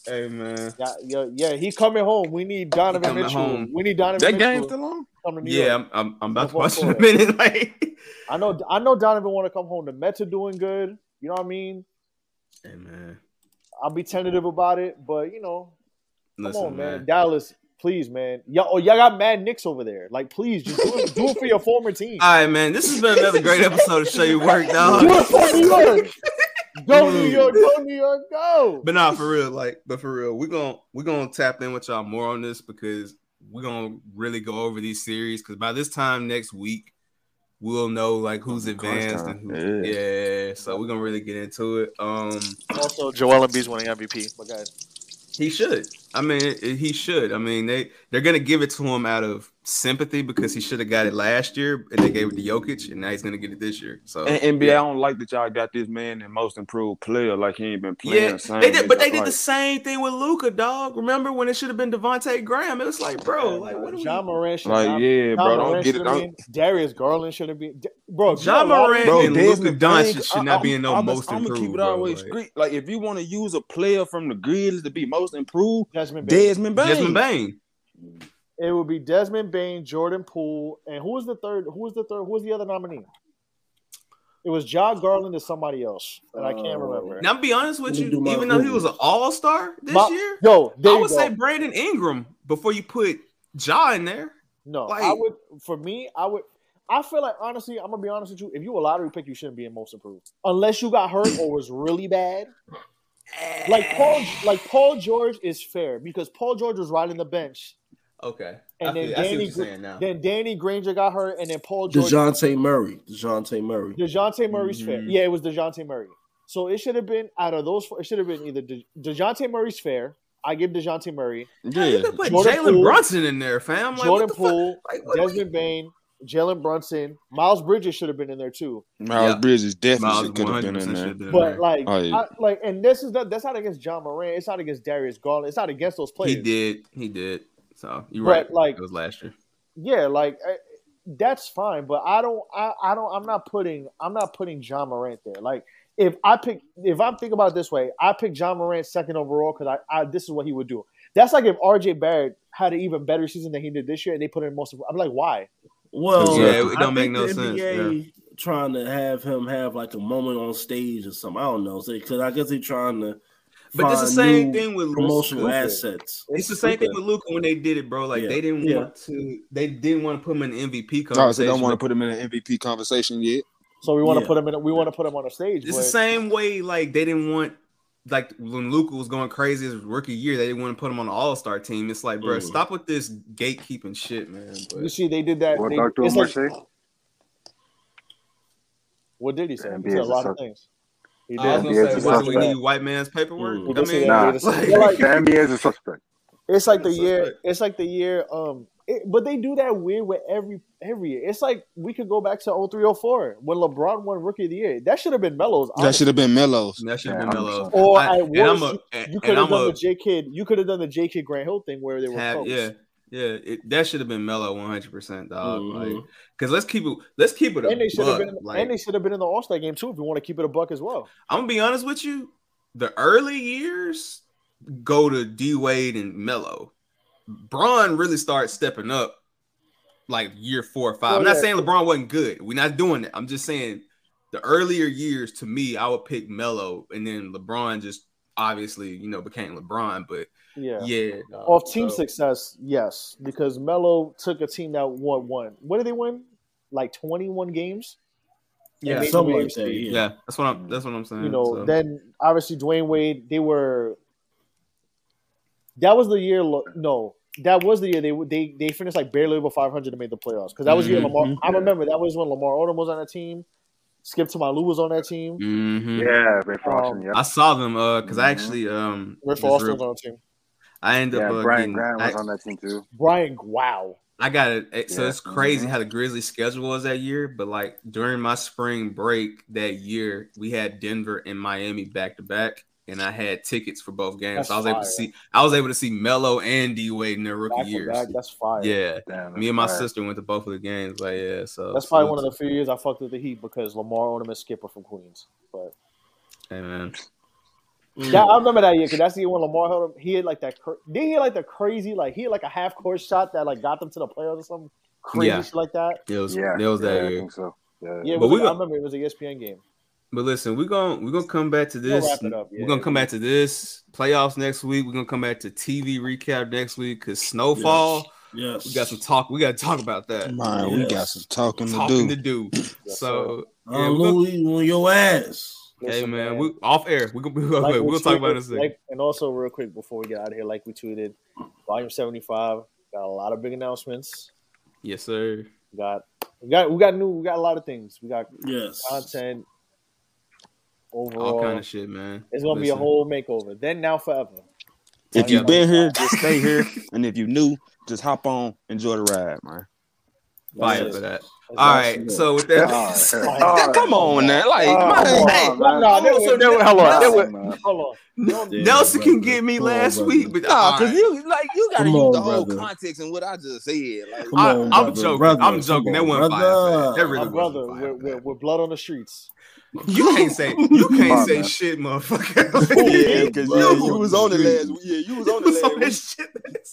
Hey, man. Yeah, yeah, yeah. He coming home. We need Donovan Mitchell. home. We need Donovan That Mitchell. game still on? Come to New Yeah, York. I'm, I'm, I'm about to Fourth watch in a minute. [laughs] Like, I know. I know Donovan want to come home. The Mets are doing good. You know what I mean? hey, man. I'll be tentative about it, but you know, come Listen, on, man. man. Dallas, please, man. Y'all, oh, y'all got Mad Knicks over there. Like, please, just do it, do it for your former team. All right, man. This has been another great episode of Show You Work, dog. Do it for New York. [laughs] [laughs] Go New York. Go New York. Go. But nah, for real, like, but for real, we're gonna we're gonna tap in with y'all more on this because we're gonna really go over these series because by this time next week we'll know like who's advanced and who, yeah. So we're gonna really get into it. Um, Also, Joel Embiid's winning MVP. But guys, he should. I mean, it- it- he should. I mean, they they're gonna give it to him out of sympathy because he should have got it last year and they gave it to Jokic and now he's gonna get it this year. So And NBA, I don't like that y'all got this man in most improved player. Like he ain't been playing. Yeah, the same. they did, but they did like, the same thing with Luka, dog. Remember when it should have been Devonte' Graham? It was like, bro, like what are we? Ja Morant should Like, yeah, Ja bro, don't Morant get it- don't- Darius Garland should have been. Bro, Ja you know, Morant Bro, and Luka Desmond Bane, Doncic should not be in no I'm, most I'm gonna keep it always like- street. Like if you want to use a player from the Grizzlies to be most improved, Desmond Bane. Desmond Bane. Desmond Bane. It would be Desmond Bane, Jordan Poole, and who was the third? Who was the third? Who was the other nominee? It was John Garland and somebody else, and I can't oh. remember. Now, I'm be honest with you. do my Even though he was an All Star this My- year, yo, there I you would go. say Brandon Ingram before you put Ja in there. No, Like- I would. For me, I would. I feel like honestly, I'm gonna be honest with you. If you a lottery pick, you shouldn't be in most improved unless you got hurt or was really bad. Like Paul, like Paul George is fair because Paul George was riding the bench, Okay, and I, then feel, I see Danny, what you're saying now. then Danny Granger got hurt, and then Paul George. Dejounte Murray. Dejounte Murray. Dejounte Murray's fair. Mhm. Yeah, it was Dejounte Murray. So it should have been out of those. four, It should have been either De, Dejounte Murray's fair. I give Dejounte Murray. Yeah, you could put Jordan Jalen Brunson in there, fam. Like, Jordan what the fuck? Poole, Desmond Bane, Jalen Brunson, Miles Bridges should have been in there too. Miles Yeah. Bridges definitely Miles could have been in there. been in But like, Oh, yeah. I, like, and this is not, that's not against Ja Morant. It's not against Darius Garland. It's not against those players. He did. He did. So you're But, right. like- it was last year. Yeah, like that's fine. But I don't. I, I don't. I'm not putting. I'm not putting Ja Morant there. Like if I pick, if I'm thinking about it this way, I pick Ja Morant second overall because I, I. This is what he would do. That's like if RJ Barrett had an even better season than he did this year, and they put in most of. I'm like, why? Well, Yeah, it don't make think no the sense, NBA Trying to have him have like a moment on stage or something. I don't know. Because I guess they're trying to. But it's the same thing with promotional Luka. assets. It's, the same thing with Luka when they did it, bro. Like Yeah. they didn't Yeah. want to. They didn't want to put him in the MVP Oh, so they don't want to put him in an MVP conversation yet. So we want to Yeah. put him in. We want to put him on a stage. It's but- the same way, like they didn't want, like when Luka was going crazy his rookie year, they didn't want to put him on the All Star team. It's like, bro, Mm. stop with this gatekeeping shit, man. You see, they did that. What they, Dr. like- say? What did he say? The He said a is a lot of things. He I was did. gonna NBA say, is a why we need white man's paperwork? He I mean, [laughs] that. Nah, He did say- like- like- the NBA is a suspect. It's like the That's year. suspect. It's like the year. Um, it, but they do that weird with every every year. It's like we could go back to 0304 when LeBron won Rookie of the Year. That should have been Melo's. That should have been Melo's. that should have Yeah, been Melo. 100%. Or I- at and I'm worst, a- you, you could have done a- the J Kidd. You could have done the J Kidd Grant Hill thing where they were Have, close. yeah, yeah. It, that should have been Melo 100, percent dog. Mhm. Like, because let's keep it. Let's keep it a And they should have buck. been. Like, and they should have been in the All Star game too. If you want to keep it a buck as well. I'm gonna be honest with you. The early years go to D Wade and Melo. Bron really started stepping up like year four or five. Well, I'm not yeah. saying LeBron wasn't good. We're not doing that. I'm just saying the earlier years to me, I would pick Melo, and then LeBron just obviously you know became LeBron. But Yeah. yeah, dog. Off team So- success, yes, because Melo took a team that won one. What did they win? Like 21 games. And Yeah, made something like that. Yeah. yeah, that's what I'm. That's what I'm saying. you know, so. then obviously Dwyane Wade, they were. That was the year. No, that was the year they they they finished like barely over 500 to make the playoffs because that was the year Lamar. I remember that was when Lamar Odom was on that team. Skip to my Lou was on that team. Mhm. Yeah, Ray Frost. Um, Yep. I saw them uh because I actually um Rick just Foster was on the team. I ended Yeah, up uh, Brian getting, Grant I, was on that team too. Brian, wow. I got it. So Yeah. it's crazy Mhm. how the Grizzlies schedule was that year. But like during my spring break that year, we had Denver and Miami back to back, and I had tickets for both games. That's so I was able to see. I was able to see Melo and D Wade in their rookie Back years. back, that's fire. Yeah, Damn, me and my fire. sister went to both of the games. Like yeah, so That's probably one of the few years I fucked with the Heat because Lamar Odom is Skipper from Queens. But Hey man, yeah, I remember that year because that's the year when Lamar held him. He had like that. cra- Did he had like the crazy like he had like a half court shot that like got them to the playoffs or something crazy Yeah. like that. it was Yeah, it was that yeah, I year. think so. Yeah. Yeah, But was we like- I remember it was a ESPN game. But listen, we're gonna we're gonna come back to We'll this. wrap it up, yeah. We're gonna come back to this playoffs next week. We're gonna come back to TV recap next week because snowfall. Yes. We got some talk. We got to talk about that. Man, we got some talking to do. to do. so Uh, yeah, we're gonna- Louis on your ass. Hey man, man. we off air. We're gonna, we're Like gonna, we we'll talk about it in a tweeted- second. like- and also, real quick before we get out of here, like we tweeted, Volume seventy five got a lot of big announcements. yes, sir. We got we got we got new we got a lot of things. We got Yes. content overall. All kind of shit, man. It's gonna be a whole makeover. Then now forever. If you've been here, just stay here. And if you're new, just hop on, enjoy the ride, man. Fire for that. That's All it. So with that, Oh, Come on now, like, Oh, man, come hey, on, No, man. no, there was, there hold on, there was, hold on. No, Damn, Nelson can get me Come last brother. week, but Nah, all cause right. you like you gotta Come use on, the whole brother. context and what I just said. Like, Come I, on, I'm brother. joking. Brother, I'm joking. That on, wasn't fire. brother. that. That my really brother, wasn't we're, fire. we're, we're blood on the streets. You can't say [laughs] you can't on, say man. shit, motherfucker. [laughs] yeah, cause yeah, you was on it last. Yeah, you was on it last that week. shit.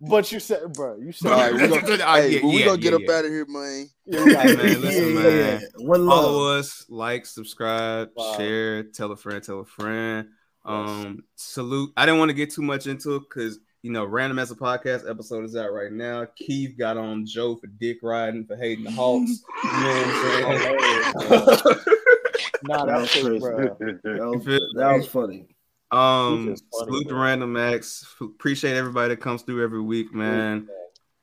But you said, bro, you said. All right, we gonna, hey, yeah, we yeah, gonna get yeah, up yeah. out of here, man. Yeah, we Hey, got man, listen, Yeah, man. yeah. One Follow us, like, subscribe, share, tell a friend, tell a friend. Um, salute. I didn't want to get too much into it because you know, random as a podcast episode is out right now. Keith got on Joe for dick riding for hating the Hawks. [laughs] You know what I'm saying? [laughs] Nah, That that was was crazy. bro. That was, that was funny. Um, salute to Random X. Appreciate everybody that comes through every week, man.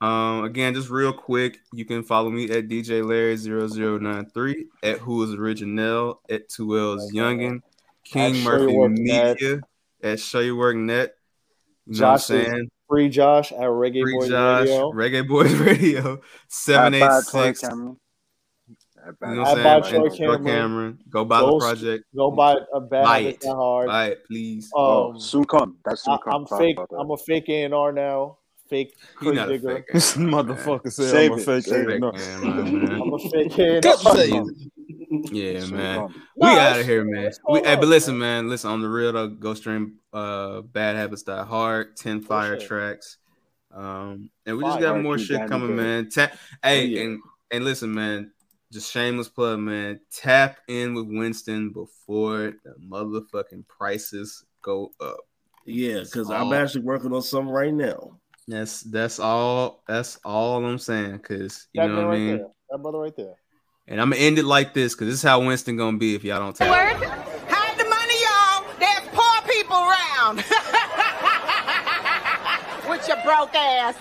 Um, again, just real quick, you can follow me at DJ Larry0093, at Who is Original, at 2L's Youngin, King Murphy Media, at Show Your Work Net. Josh I'm saying? Free Josh at Reggae Boys Radio. Reggae Boys [laughs] Radio, 786 I you know? Buy Troy Cameron. Cameron. Go buy go, the project. Go buy a bad Buy it. Hard. Buy it, please. Um, oh, soon come. That's soon come. I, am fake. I'm a fake A&R now. Fake He's not a fake motherfucker said I'm a fake A and I'm a fake [laughs] A&R. Yeah, man. We out of here, man. We, hey, but listen, man. Listen, on the real though, go stream uh Bad Habits Die Hard, 10 fire tracks. Um, and we just got more shit coming, man. Ten, hey, oh, and and listen, man, just shameless plug, man. Tap in with Winston before the motherfucking prices go up. Yeah, because I'm actually working on something right now. That's that's all. That's all I'm saying. Cause you That know what I right mean. there. That brother right there. And I'm gonna end it like this, cause this is how Winston gonna be if y'all don't tap. in. Hide the money, y'all. There's poor people around. [laughs] With your broke ass.